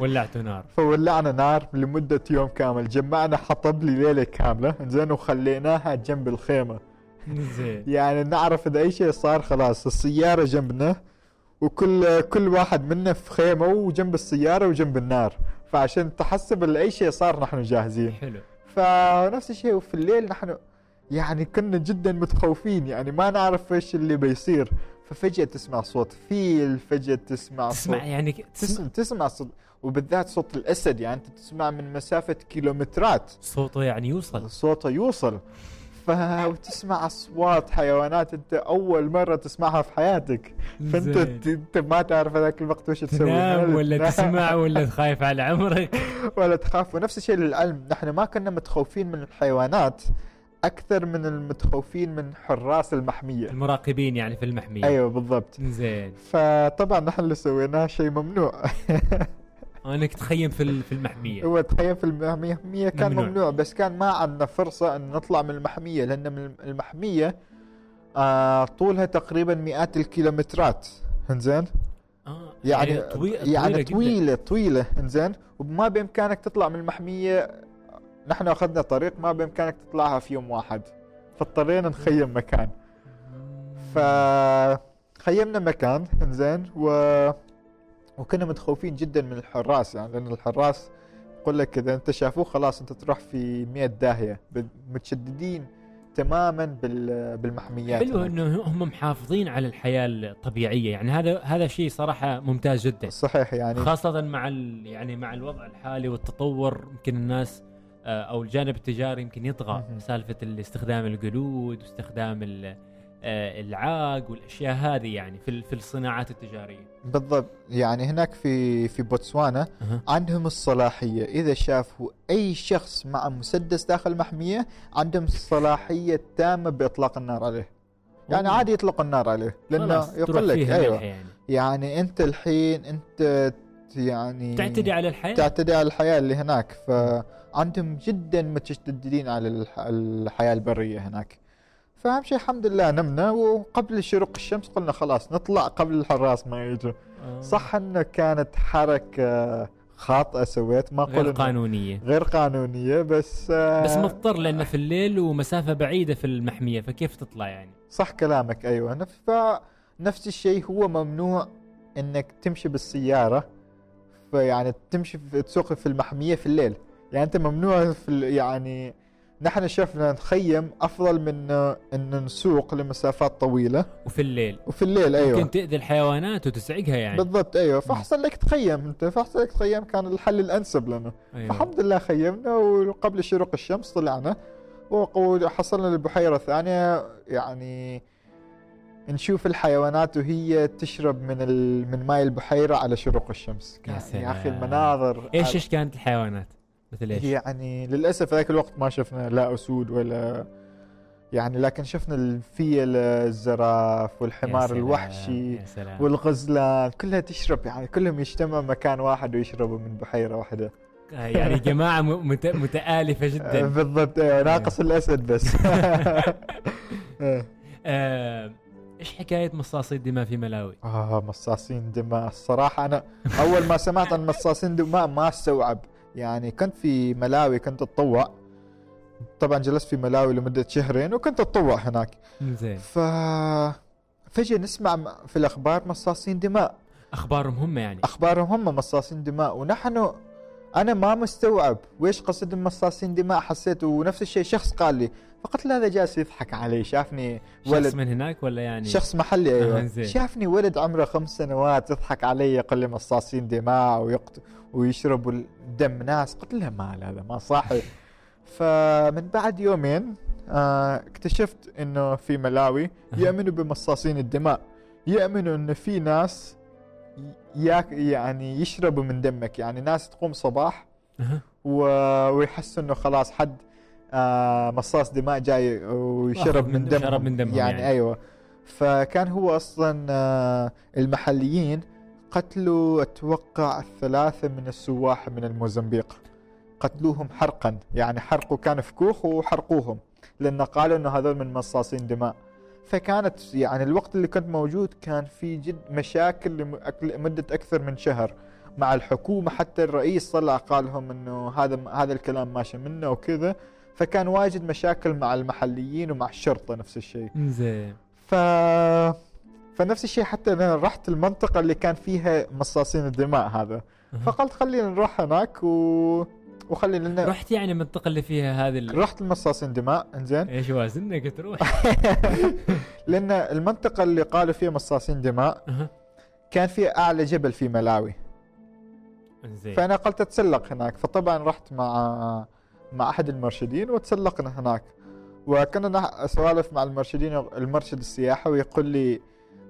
ولعتوا نار. فولعنا نار لمدة يوم كامل. جمعنا حطب لي ليلة كاملة. زين وخليناها جنب الخيمة. زين. يعني نعرف إذا أي شيء صار خلاص السيارة جنبنا وكل كل واحد منا في خيمة وجنب السيارة وجنب النار. فعشان تحسب أي شيء صار نحن جاهزين. حلو. فنفس الشيء وفي الليل نحن يعني كنا جدا متخوفين. يعني ما نعرف إيش اللي بيصير. ففجأة تسمع صوت فيل فجأة تسمع تسمع صوت يعني تسمع. تسمع, صوت وبالذات صوت الأسد يعني أنت تسمع من مسافة كيلومترات. صوته يعني يوصل. صوته يوصل. ف وتسمع أصوات حيوانات أنت أول مرة تسمعها في حياتك. فأنت أنت ما تعرف هذاك الوقت وش تسوي. تنام ولا تسمع ولا خايف على عمرك؟ ولا تخاف. ونفس الشيء للعلم نحن ما كنا متخوفين من الحيوانات. أكثر من المتخوفين من حراس المحمية. المراقبين يعني في المحمية. أيوه بالضبط. زين. فطبعا نحن اللي سويناه شيء ممنوع. انك تخيم في في المحمية. هو تخيل في المحمية كان ممنوع. ممنوع. بس كان ما عندنا فرصة أن نطلع من المحمية لأن من المحمية آه طولها تقريبا مئات الكيلومترات. إنزين؟ آه يعني طويلة يعني جداً. طويلة طويلة. إنزين؟ وما بإمكانك تطلع من المحمية نحن أخذنا طريق ما بإمكانك تطلعها في يوم واحد. فاضطرينا نخيم مكان. فخيمنا مكان إنزين و وكنا متخوفين جدا من الحراس يعني لأن الحراس يقول لك إذا أنت شافوه خلاص أنت تروح في 100 داهية متشددين تماما بال- بالمحميات. حلو. إنه هم محافظين على الحياة الطبيعية يعني هذا هذا شيء صراحة ممتاز جدا. صحيح يعني. خاصة مع يعني مع الوضع الحالي والتطور يمكن الناس أو الجانب التجاري يمكن يطغى. سالفة استخدام القلود واستخدام آه، العاق والأشياء هذه يعني في في الصناعات التجارية. بالضبط. يعني هناك في في بوتسوانا أها. عندهم الصلاحية. إذا شافوا أي شخص مع مسدس داخل المحمية عندهم الصلاحيه التامه بإطلاق النار عليه. يعني أوه. عادي يطلق النار عليه لأنه يقول لك أيوه. يعني. يعني أنت الحين أنت يعني تعتدي على الحياة؟ تعتدي على الحياة اللي هناك. فعندهم جدا متشددين على الح- الحياة البرية هناك. فاهم شيء الحمد لله نمنا وقبل شروق الشمس قلنا خلاص نطلع قبل الحراس ما يجوا. آه. صح أنه كانت حركة خاطئة سويت ما غير قانونية. غير قانونية بس آه، بس مضطر لأنه في الليل ومسافة بعيدة في المحمية فكيف تطلع يعني؟ صح كلامك أيوه. نفس نفس الشيء هو ممنوع إنك تمشي بالسيارة فيعني تمشي في تسوق في المحمية في الليل. يعني أنت ممنوع في يعني نحن شفنا نخيم أفضل من إن نسوق لمسافات طويلة. وفي الليل. وفي الليل أيوه. ممكن تأذي الحيوانات وتزعجها يعني. بالضبط أيوه. فأحسن لك تخيم أنت فأحسن لك تخيم كان الحل الأنسب لنا. أيوة. الحمد لله خيمنا وقبل شروق الشمس طلعنا. وحصلنا للبحيره الثانية يعني نشوف الحيوانات وهي تشرب من ال... من ماء البحيرة على شروق الشمس. كان يا أخي سلام. المناظر إيش إيش كانت الحيوانات؟ مثل إيش؟ يعني للأسف ذاك الوقت ما شفنا لا أسود ولا يعني لكن شفنا الفيل الزراف يا والحمار سلام، الوحشي يا سلام. والغزلان كلها تشرب يعني كلهم يجتمعوا مكان واحد ويشربوا من بحيرة واحدة. آه، يعني جماعة م- مت... متآلفة آه، جدا بالضبط. أيوة، ناقص الأسد بس. آه. آه، إيش حكاية مصاصي الدماء في ملاوي؟ آه مصاصين دماء. الصراحة أنا أول ما سمعت عن مصاصين دماء ما استوعب. يعني كنت في ملاوي كنت أتطوع. طبعا جلست في ملاوي لمدة شهرين وكنت أتطوع هناك. زين. ف فجأة نسمع في الأخبار مصاصين دماء. أخبارهم هم يعني. أخبارهم هم مصاصين دماء. ونحن أنا ما مستوعب ويش قصد مصاصين دماء حسيت ونفس الشيء شخص قال لي فقلت له هذا جالس يضحك علي شافني شخص ولد من هناك ولا يعني؟ شخص محلي آه، أيوه زين. شافني ولد عمره خمس سنوات يضحك علي يقول لي مصاصين دماء ويقت ويشربوا دم ناس قلت له ما هذا ما صاحي. فمن بعد يومين آه اكتشفت إنه في ملاوي يؤمنوا بمصاصين الدماء يؤمنوا انه في ناس ياك يعني يشربوا من دمك. يعني ناس تقوم صباح ويحسوا إنه خلاص حد آه مصاص دماء جاي ويشرب أخذ من- دمهم شرب من دمهم يعني, يعني. أيوه. فكان هو أصلا آه المحليين قتلوا أتوقع ثلاثة من السواح من الموزمبيق. قتلوهم حرقا. يعني حرقوا كان في كوخ وحرقوهم لأن قالوا إنه هذول من مصاصين دماء. فكانت يعني الوقت اللي كنت موجود كان في جد مشاكل لمدة أكثر من شهر. مع الحكومة حتى الرئيس طلع قال لهم إنه هذا هذا الكلام ماشي منه وكذا. فكان واجد مشاكل مع المحليين ومع الشرطة نفس الشيء. زين. ف فنفس الشيء حتى أنا رحت المنطقة اللي كان فيها مصاصين الدماء هذا. فقلت خلينا نروح هناك و... وخلينا لنا رحت يعني المنطقة اللي فيها هذه ال... رحت المصاصين دماء إنزين. إيش وازنك تروح. لأن المنطقة اللي قالوا فيها مصاصين دماء. كان فيها أعلى جبل في ملاوي. زين فأنا قلت أتسلق هناك. فطبعا رحت مع مع أحد المرشدين وتسلقنا هناك. وكنا اسولف مع المرشدين المرشد السياحي ويقول لي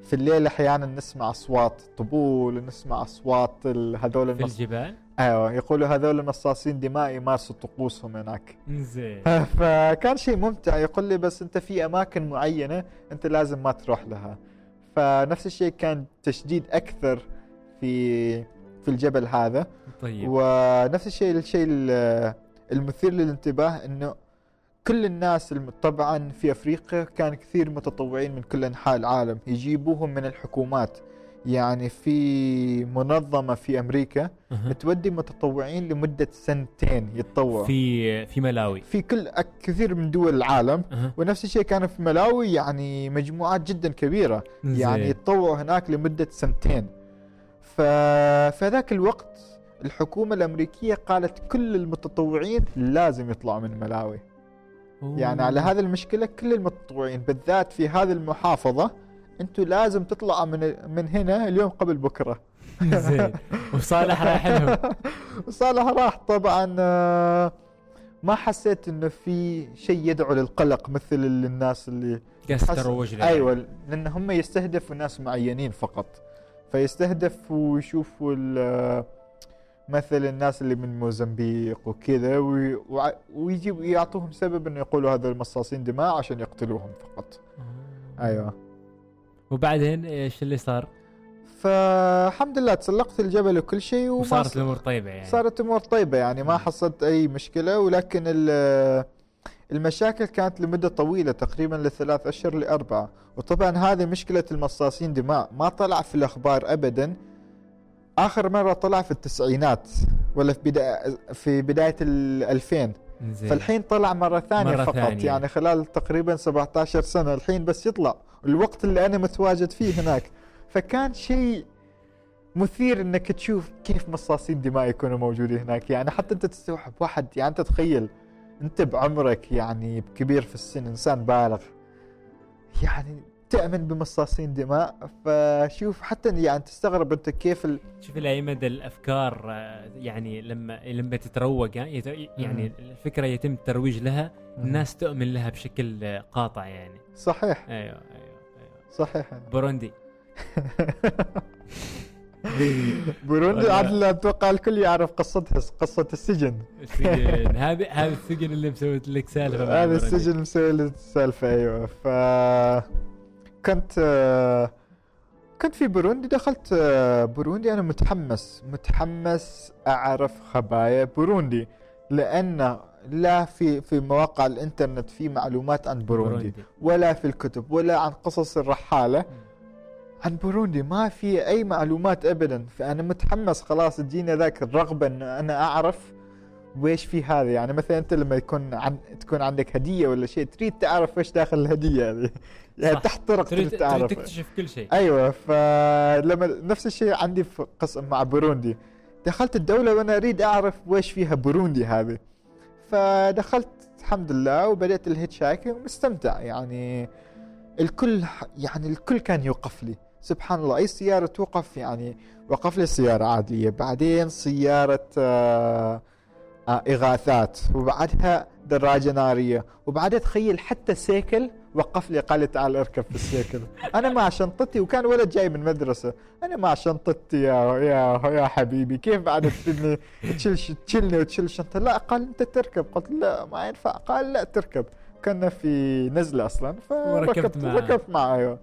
في الليل أحيانا نسمع أصوات طبول نسمع أصوات هذول في. الجبال؟ أيوه يقولوا هذول مصاصين دماء يمارسوا طقوسهم هناك. زين فكان شيء ممتع. يقول لي بس أنت في أماكن معينة أنت لازم ما تروح لها. فنفس الشيء كان تشديد أكثر في في الجبل هذا. طيب. ونفس الشيء الشيء ال- المثير للانتباه إنه كل الناس طبعا في أفريقيا كان كثير متطوعين من كل أنحاء العالم. يجيبوهم من الحكومات. يعني في منظمة في أمريكا. تودي متطوعين لمدة سنتين يتطوعوا في في ملاوي في كل كثير من دول العالم أها. ونفس الشيء كان في ملاوي يعني مجموعات جدا كبيرة يعني زين. يتطوعوا هناك لمدة سنتين. فذاك الوقت الحكومة الأمريكية قالت كل المتطوعين لازم يطلعوا من ملاوي يعني على هذه المشكلة كل المتطوعين بالذات في هذه المحافظة أنتوا لازم تطلعوا من من هنا اليوم قبل بكرة. زين. وصالح رايح لهم. وصالح راح طبعا آه، ما حسيت إنه في شيء يدعو للقلق مثل الناس اللي قاعد حس- تروج أيوه لأن هم يستهدفوا ناس معينين فقط. فيستهدف ويشوفوا مثل الناس اللي من موزمبيق وكذا وي- وع- ويجيب يعطوهم سبب إنه يقولوا هذول مصاصين دماء عشان يقتلوهم فقط. آه. أيوه. وبعدين إيش اللي صار؟ فالحمد لله تسلقت الجبل وكل شيء وصارت الأمور طيبة يعني. صارت الأمور طيبة يعني ما حصلت أي مشكلة ولكن المشاكل كانت لمدة طويلة تقريبا لثلاث أشهر لأربعة. وطبعا هذه مشكلة المصاصين دماء ما طلع في الأخبار ابدا. آخر مرة طلع في التسعينات ولا في بدايه في بداية ال 2000 زي. فالحين طلع مرة ثانية مرة فقط ثانية. يعني خلال تقريبا 17 سنة الحين بس يطلع الوقت اللي أنا متواجد فيه هناك فكان شيء مثير إنك تشوف كيف مصاصين دماء يكونوا موجودين هناك يعني حتى أنت تستوعب واحد يعني أنت تخيل أنت بعمرك يعني كبير في السن إنسان بالغ يعني تأمن بمصاصين دماء فشوف حتى يعني تستغرب أنت كيف ال... شوف الأفكار آه، يعني لما لما تتروج يعني يعني الفكرة يتم الترويج لها الناس تؤمن لها بشكل آه، قاطع يعني. صحيح. أيوه أيوه, أيوة. صحيح. بوروندي. بوروندي عاد أتوقع الكل يعرف قصتها قصة السجن. السجن. هذا هذا السجن اللي مسويت لك سالفة هذا. السجن مسوي لي السالفة أيوه ف كنت كنت في بوروندي دخلت بوروندي أنا متحمس متحمس أعرف خبايا بوروندي لأن لا في في مواقع الإنترنت في معلومات عن بوروندي ولا في الكتب ولا عن قصص الرحالة عن بوروندي ما في أي معلومات ابدا. فأنا متحمس خلاص تجيني ذاك الرغبة إن أنا أعرف ويش في هذا؟ يعني مثلا أنت لما يكون عن تكون عندك هدية ولا شيء تريد تعرف ويش داخل الهدية هذه. يعني. تحترق تريد تريد تريد تعرف تكتشف كل شيء. أيوه فلما نفس الشيء عندي في قسم مع بوروندي. دخلت الدولة وأنا أريد أعرف ويش فيها بوروندي هذه. فدخلت الحمد لله وبدأت ال hitchhiking ومستمتع يعني الكل يعني الكل كان يوقف لي. سبحان الله أي سيارة توقف يعني وقف لي سيارة عادية. بعدين سيارة آه إغاثات وبعدها دراجة نارية وبعدها تخيل حتى سيكل وقف لي قال لي تعال اركب في السيكل. أنا مع شنطتي وكان ولد جاي من مدرسة. أنا مع شنطتي يا يا يا حبيبي كيف بعد تفيدني تشيل تشيلني وتشيل الشنطه لا قال أنت تركب. قلت لا ما ينفع. قال لا تركب. كنا في نزلة أصلا فركبت معاه. ركبت معاه أيوه.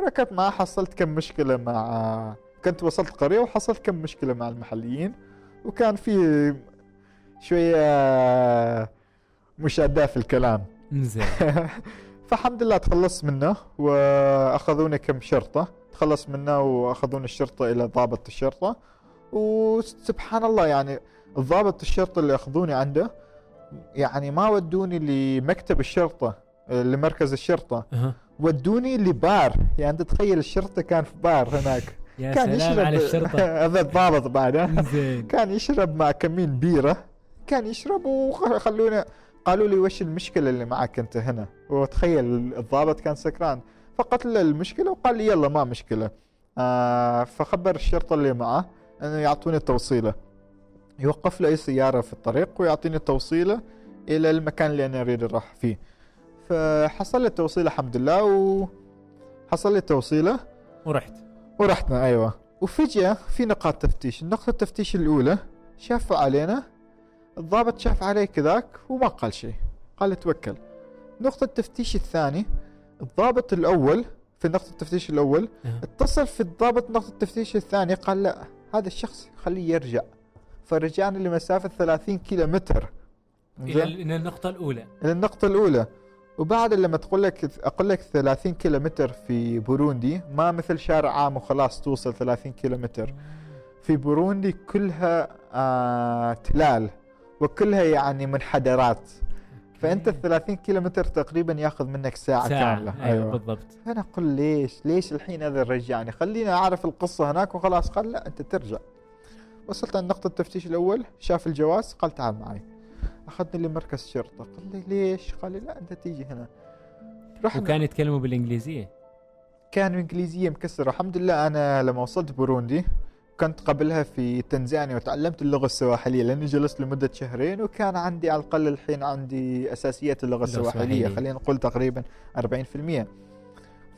ركبت معاه حصلت كم مشكلة مع كنت وصلت قرية وحصلت كم مشكلة مع المحليين. وكان في شوية مشادة في الكلام. زين فالحمد لله تخلصت منه وأخذوني كم شرطة. تخلص منه وأخذوني الشرطة إلى ضابط الشرطة. وسبحان الله يعني الضابط الشرطة اللي أخذوني عنده يعني ما ودوني لمكتب الشرطة لمركز الشرطة. أها. ودوني لبار. يعني أنت تخيل الشرطة كان في بار هناك. يا كان سلام يشرب على الشرطة. هذا الضابط بعد ها؟ زين كان يشرب مع كمين بيرة. كان يشرب وخلونا قالوا لي وش المشكلة اللي معك أنت هنا؟ وتخيل الضابط كان سكران. فقلت له المشكلة وقال لي يلا ما مشكلة. آه فخبر الشرطة اللي معه أنه يعطوني توصيلة. يوقف له أي سيارة في الطريق ويعطيني توصيلة إلى المكان اللي أنا أريد أروح فيه. فحصل لي توصيلة الحمد لله وحصل لي توصيلة ورحت. ورحنا أيوه. وفجأة في نقاط تفتيش. النقطة التفتيش الأولى شافوا علينا الضابط شاف علي كذاك وما قال شيء. قال توكل. نقطة التفتيش الثاني الضابط الأول في نقطة التفتيش الأول أها. اتصل في الضابط نقطة التفتيش الثاني قال لا هذا الشخص خليه يرجع. فرجعنا لمسافة 30 كيلو متر إلى النقطة الأولى. إلى النقطة الأولى. وبعد لما تقول لك أقول لك 30 كيلو متر في بوروندي ما مثل شارع عام وخلاص توصل 30 كيلو متر في بوروندي كلها آه تلال. وكلها يعني منحدرات. فأنت ال 30 كيلو متر تقريبا ياخذ منك ساعة, ساعة. كاملة. أيوه. بالضبط. فأنا أقول ليش؟ ليش الحين هذا رجعني خليني أعرف القصة هناك وخلاص. قال لا أنت ترجع. وصلت عند نقطة التفتيش الأول. شاف الجواز. قال تعال معي. أخذني لمركز الشرطة قال لي ليش؟ قال لي لا أنت تيجي هنا. رحنا. وكان يتكلموا بالإنجليزية. كان إنجليزية مكسرة. الحمد لله أنا لما وصلت بوروندي كنت قبلها في تنزانيا وتعلمت اللغة السواحلية لأني جلست لمدة شهرين وكان عندي على الأقل الحين عندي أساسيات اللغة السواحلية. السواحلية. خلينا نقول تقريبا 40%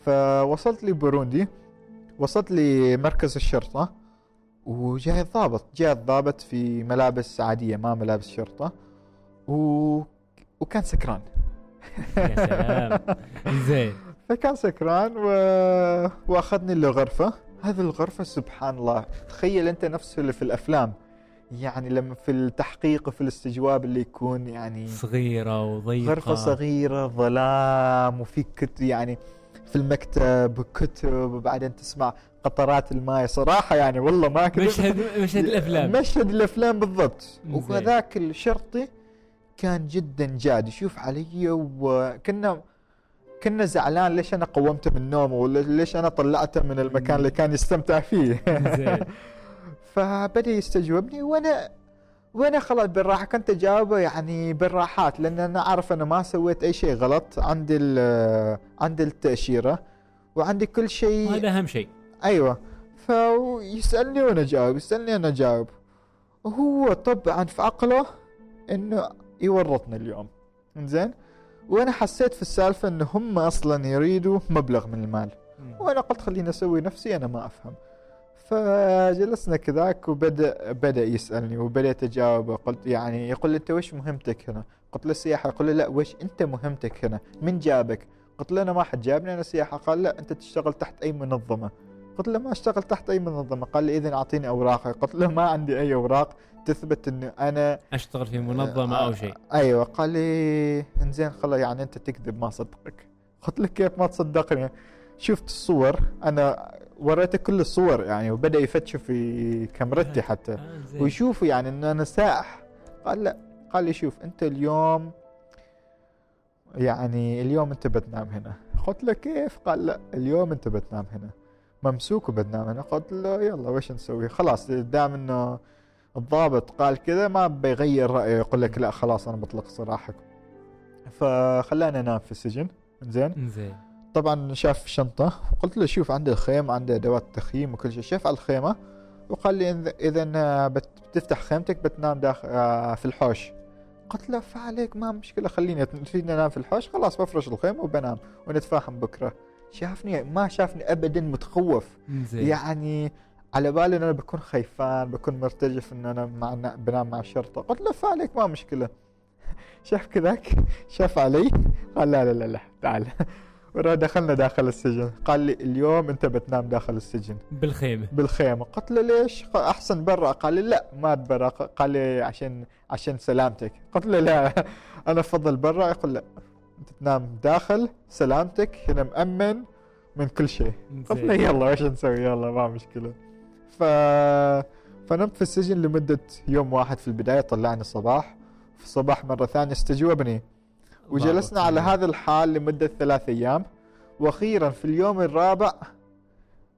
فوصلت لي بوروندي وصلت لي مركز الشرطة وجاء الضابط. جاء الضابط في ملابس عادية ما ملابس شرطة و... وكان سكران. يا سلام. زين. فكان سكران و... وأخذني لغرفة. هذه الغرفة سبحان الله. تخيل أنت نفسه اللي في الأفلام. يعني لما في التحقيق وفي الاستجواب اللي يكون يعني صغيرة وضيقة. غرفة صغيرة ظلام وفي كت يعني في المكتب كتب وبعدين تسمع قطرات الماء. صراحة يعني والله ما أكذب. مشهد مشهد الأفلام. مشهد الأفلام بالضبط. وهذاك الشرطي كان جدا جاد. يشوف علي وكنا كنا زعلان ليش أنا قومته من نومه ولا ليش أنا طلعته من المكان اللي كان يستمتع فيه. زين. فبدأ يستجوبني وأنا وأنا خلاص بالراحة كنت أجاوبه يعني بالراحات لأن أنا أعرف أنا ما سويت أي شيء غلط عندي ال- عندي التأشيرة وعندي كل شيء. هذا أهم شيء. أيوه. فيسألني وأنا أجاوب يسألني أنا أجاوب. وهو طبعا في عقله إنه يورطني اليوم. زين وأنا حسيت في السالفة انه هم أصلا يريدوا مبلغ من المال. وأنا قلت خليني أسوي نفسي أنا ما أفهم. فجلسنا كذاك وبدا بدأ يسألني وبدأت أجاوبه. قلت يعني يقول لي أنت وش مهمتك هنا؟ قلت له السياحة. يقول لي لا وش أنت مهمتك هنا؟ من جابك؟ قلت له أنا ما حد جابني أنا سياحة. قال لا أنت تشتغل تحت أي منظمة. قلت له ما أشتغل تحت أي منظمة؟ قال لي اذا أعطيني اوراقك قلت له ما عندي أي أوراق. تثبت انه أنا أشتغل في منظمة أو شيء. أيوه قال لي إنزين خلاص يعني أنت تكذب ما صدقك. قلت له كيف ما تصدقني. شفت الصور أنا وريته كل الصور يعني وبدأ يفتش في كاميرتي حتى. آه، زين. ويشوفوا يعني ان أنا سائح قال لا. قال لي شوف أنت اليوم يعني اليوم أنت بتنام هنا. قلت له كيف؟ قال لا اليوم أنت بتنام هنا. ممسوك وبتنام هنا. قلت له يلا وش نسوي؟ خلاص دام إنه الضابط قال كذا ما بيغير رأيه يقول لك لا خلاص أنا بطلق سراحك. فخلاني أنام في السجن. زين زين طبعا شاف شنطة وقلت له شوف عندي الخيمة عندي أدوات تخييم وكل شيء. شاف على الخيمة وقال لي بت- بتفتح خيمتك بتنام داخل آه، في الحوش. قلت له فعليك ما مشكلة خليني تريد ننام في الحوش خلاص بفرش الخيمة وبنام ونتفاهم بكرة. شافني ما شافني أبدا متخوف. زين يعني على بالي إن أنا بكون خيفان بكون مرتجف إن أنا مع بنام مع الشرطه قلت له فعليك ما مشكلة. شاف كذاك شاف علي قال لا لا لا لا تعال. ورا دخلنا داخل السجن. قال لي اليوم أنت بتنام داخل السجن. بالخيمة. بالخيمة. قلت له ليش؟ أحسن برا. قال لي لا ما برا. قال لي عشان عشان سلامتك. قلت له لا أنا أفضل برا. يقول لا أنت تنام داخل سلامتك هنا مأمن من كل شيء. قلت له. يلا وش نسوي؟ يلا ما مشكلة. ف... فنمت في السجن لمدة يوم واحد في البداية طلعني الصباح في الصباح مرة ثانية استجوبني وجلسنا. على هذا الحال لمدة ثلاث أيام. وأخيرا في اليوم الرابع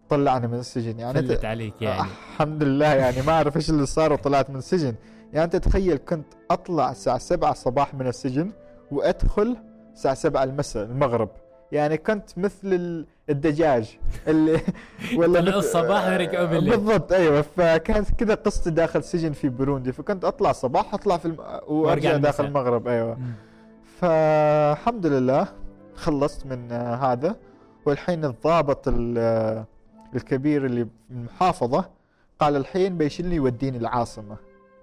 طلعني من السجن. يعني فلت عليك يعني. الحمد لله يعني ما أعرف إيش اللي صار وطلعت من السجن. يعني أنت تخيل كنت أطلع الساعة سبعة صباح من السجن وأدخل الساعة سبعة المساء المغرب. يعني كنت مثل ال- الدجاج اللي طلعوا مثل- الصباح ورجعوا بالليل. بالضبط أيوه فكانت كذا قصتي داخل سجن في بوروندي فكنت أطلع صباح أطلع في الم... وأرجع. داخل المغرب أيوه. فالحمد لله خلصت من آه، هذا والحين الضابط ال- آه، الكبير اللي في المحافظة قال الحين بيشيلني يوديني العاصمة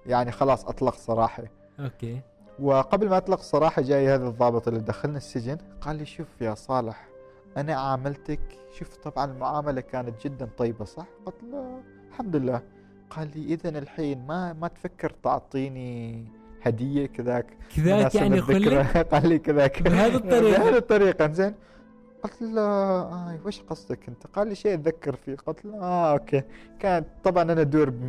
يعني خلاص أطلق سراحي okay وقبل ما أطلق سراحي جاي هذا الضابط اللي دخلني السجن قال لي شوف يا صالح أنا عاملتك شوف طبعا المعاملة كانت جدا طيبة صح؟ قلت له الحمد لله. قال لي إذا الحين ما ما تفكر تعطيني هدية كذاك كذاك يعني قال لي كذاك. بهذه الطريقة؟ بهذه الطريقة زين قلت له آه وش قصدك أنت؟ قال لي شيء أتذكر فيه. قلت له آه okay. كانت طبعا أنا أدور ب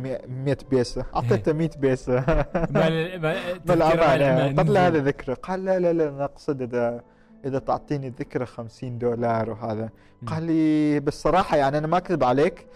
100 بيسة. أعطيته 100 بيسة. مال مال- تذكرة بالأمانة الأمان. قلت له. هذا ذكرى. قال لا لا لا أنا أقصد إذا إذا تعطيني ذكرى 50 دولار وهذا. قال لي بالصراحة يعني أنا ما أكذب عليك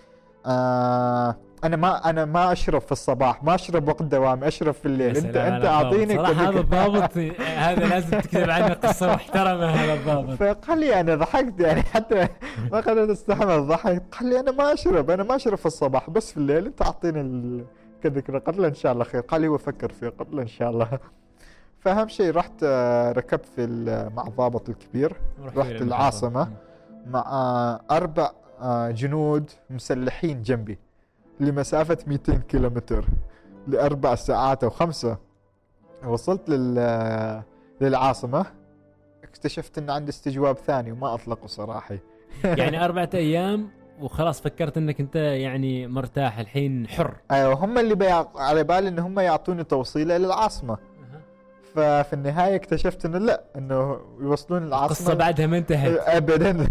آه أنا ما أنا ما أشرب في الصباح ما أشرب وقت دوامي أشرب في الليل أنت أنت. أعطيني هذا. الضابط هذا لازم تكتب عنه قصة محترمة هذا الضابط فقال لي أنا ضحكت يعني حتى ما قدرت أستحمل الضحك قال لي أنا ما أشرب أنا ما أشرب في الصباح بس في الليل أنت أعطيني كذكرى قلت له إن شاء الله خير قال لي وافكر فيه قلت له إن شاء الله فأهم شيء رحت آه، ركبت في مع الضابط الكبير رحت. المحافظة. مع آه، أربع آه، جنود مسلحين جنبي لمسافة 200 كيلومتر لأربع ساعات أو خمسة. وصلت لل للعاصمة. اكتشفت إن عندي استجواب ثاني وما اطلقوا سراحي يعني أربعة أيام وخلاص فكرت أنك أنت يعني مرتاح الحين حر. أيوه هم اللي بيع... على بالي إن هم يعطوني توصيلة للعاصمة. ففي النهاية اكتشفت إنه لا إنه يوصلون القصة العاصمه بعدها ما انتهت. ابدا.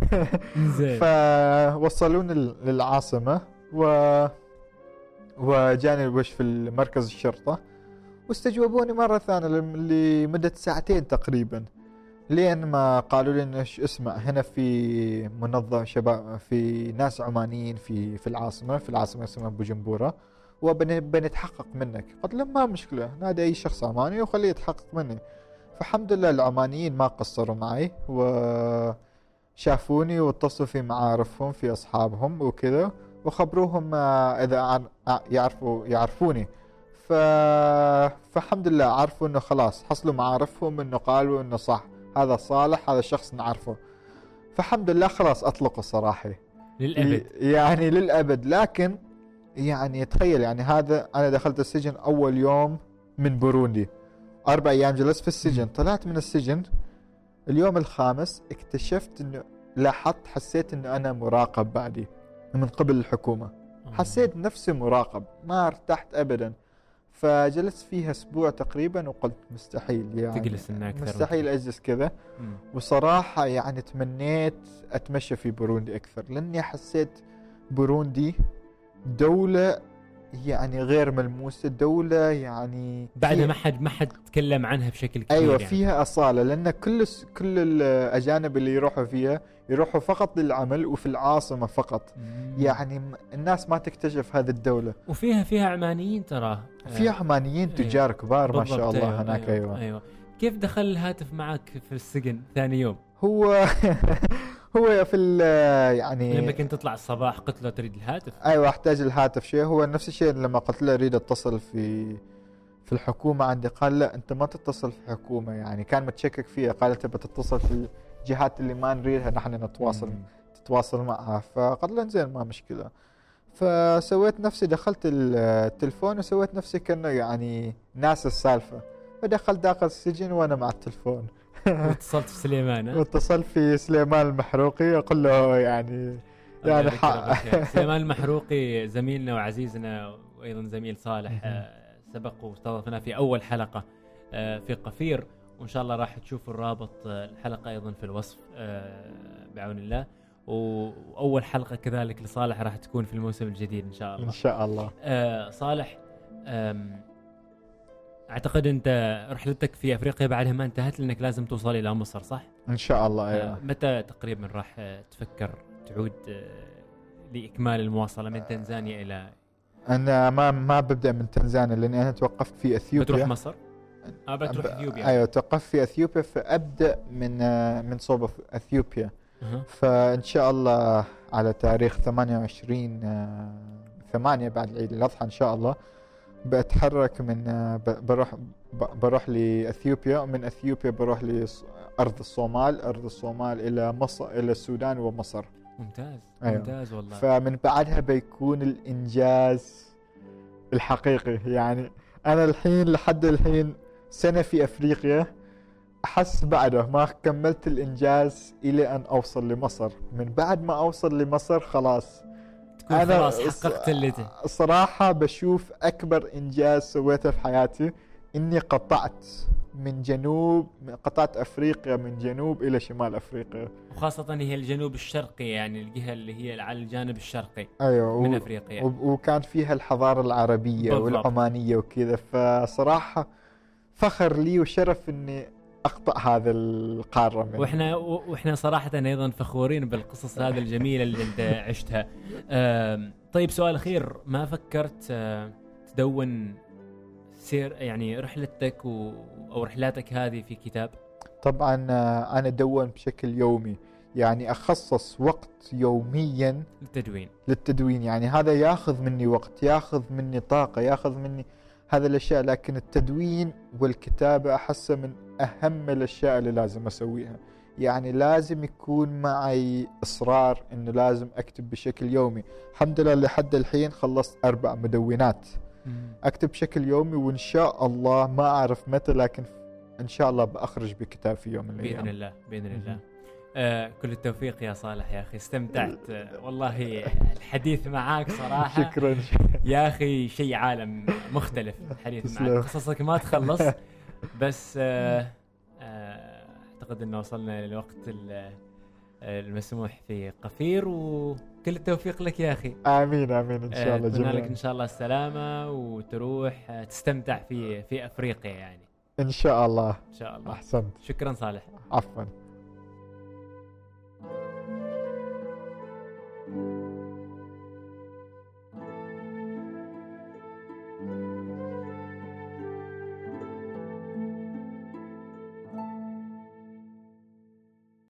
زين فوصلوني ل- للعاصمة و وجاني وش في مركز الشرطة واستجوبوني مرة ثانية لم- لمدة ساعتين تقريبا لين ما قالوا لي إنه اسمع هنا في منظم شباب في ناس عمانيين في في العاصمة في العاصمة اسمها بوجمبوره وبنتحقق منك. قلت له ما مشكلة. نادي أي شخص عماني وخليه يتحقق مني. فالحمد لله العمانيين ما قصروا معي وشافوني واتصلوا في معارفهم في أصحابهم وكذا وخبروهم آه، إذا آه، يعرفوا يعرفوني. ف... فالحمد لله عرفوا إنه خلاص حصلوا معارفهم إنه قالوا إنه صح. هذا صالح هذا الشخص نعرفه. فالحمد لله خلاص أطلقوا صراحة للأبد. يعني للأبد. لكن يعني تخيل يعني هذا أنا دخلت السجن أول يوم من بوروندي. أربع أيام جلست في السجن طلعت من السجن. اليوم الخامس اكتشفت إنه لاحظت حسيت إنه أنا مراقب بعدي من قبل الحكومة. حسيت نفسي مراقب ما ارتحت ابدا. فجلست فيها أسبوع تقريبا وقلت مستحيل يعني تجلس انك مستحيل أجلس كذا. وصراحة يعني تمنيت أتمشى في بوروندي أكثر لأني حسيت بوروندي دولة يعني غير ملموسة دولة يعني بعدها ما حد ما حد تكلم عنها بشكل كبير أيوه يعني. فيها أصالة لأن كل كل الأجانب اللي يروحوا فيها يروحوا فقط للعمل وفي العاصمة فقط مم. يعني الناس ما تكتشف هذه الدولة وفيها فيها عمانيين ترى فيها عمانيين أيوة. تجار كبار ما شاء الله أيوة هناك أيوة, أيوة. أيوة. كيف دخل الهاتف معك في السجن ثاني يوم؟ هو هو في يعني لما كنت تطلع الصباح قلت له تريد الهاتف. أيوه أحتاج الهاتف شيء هو نفس الشيء لما قلت له أريد أتصل في في الحكومة عندي. قال لا أنت ما تتصل في الحكومة يعني كان متشكك فيها. قال تبى تتصل في الجهات اللي ما نريدها نحن نتواصل مم. تتواصل معها. فقال له زين ما مشكلة. فسويت نفسي دخلت التلفون وسويت نفسي كأنه يعني ناس السالفة. فدخلت داخل السجن وأنا مع التلفون. واتصلت في سليمان واتصلت في سليمان المحروقي أقول له يعني يعني حق. سليمان المحروقي زميلنا وعزيزنا وأيضا زميل صالح آه، سبق واستضفنا في أول حلقة آه، في قفير وإن شاء الله راح تشوفوا الرابط آه، الحلقة أيضا في الوصف بعون الله. وأول حلقة كذلك لصالح راح تكون في الموسم الجديد إن شاء الله. إن شاء الله. صالح أعتقد أنت رحلتك في أفريقيا بعدها ما انتهت لأنك لازم توصل إلى مصر صح؟ إن شاء الله أيوه آه، متى تقريبا راح تفكر تعود آه، لإكمال المواصلة من تنزانيا إلى أنا ما ما ببدأ من تنزانيا لأني أنا توقفت في إثيوبيا بتروح مصر؟ آه بتروح إثيوبيا أيوه توقفت في إثيوبيا فأبدأ من آه، من صوب إثيوبيا أه. فإن شاء الله على تاريخ 28 8 بعد عيد الأضحى إن شاء الله بتحرك من بروح بروح لإثيوبيا ومن إثيوبيا بروح لأرض الصومال أرض الصومال إلى مصر إلى السودان ومصر. ممتاز أيوة. ممتاز والله. فمن بعدها بيكون الإنجاز الحقيقي. يعني أنا الحين لحد الحين سنة في أفريقيا أحس بعده ما كملت الإنجاز إلى أن أوصل لمصر. من بعد ما أوصل لمصر خلاص تكون خلاص حققت اللي صراحة بشوف أكبر إنجاز سويته في حياتي إني قطعت من جنوب قطعت أفريقيا من جنوب إلى شمال أفريقيا. وخاصة هي الجنوب الشرقي يعني الجهة اللي هي على الجانب الشرقي أيوة من و... أفريقيا. وكان فيها الحضارة العربية بالضبط. والعمانية وكذا. فصراحة فخر لي وشرف إني أخطأ هذا القارة من وإحنا وإحنا صراحة أيضا فخورين بالقصص هذه الجميلة اللي أنت عشتها. طيب سؤال أخير. ما فكرت آه، تدون سير يعني رحلتك و أو رحلاتك هذه في كتاب؟ طبعا آه، أنا أدون بشكل يومي. يعني أخصص وقت يوميا للتدوين. للتدوين. يعني هذا ياخذ مني وقت ياخذ مني طاقة ياخذ مني هذه الأشياء لكن التدوين والكتابة احسه من أهم الأشياء اللي لازم أسويها. يعني لازم يكون معي إصرار إنه لازم أكتب بشكل يومي. الحمد لله لحد الحين خلصت أربع مدونات. أكتب بشكل يومي وإن شاء الله ما أعرف متى لكن إن شاء الله بأخرج بكتاب في يوم من الأيام. بإذن الله بإذن الله. آه كل التوفيق يا صالح يا أخي استمتعت. آه والله الحديث معاك صراحة شكرا يا أخي شيء عالم مختلف الحديث معك. قصصك ما تخلص بس آه أعتقد انه وصلنا للوقت المسموح في قفير وكل التوفيق لك يا أخي. آمين آمين إن شاء الله اتمنى لك إن شاء الله السلامة وتروح تستمتع في في أفريقيا يعني. إن شاء الله. إن شاء الله. أحسنت. شكرا صالح. عفوا.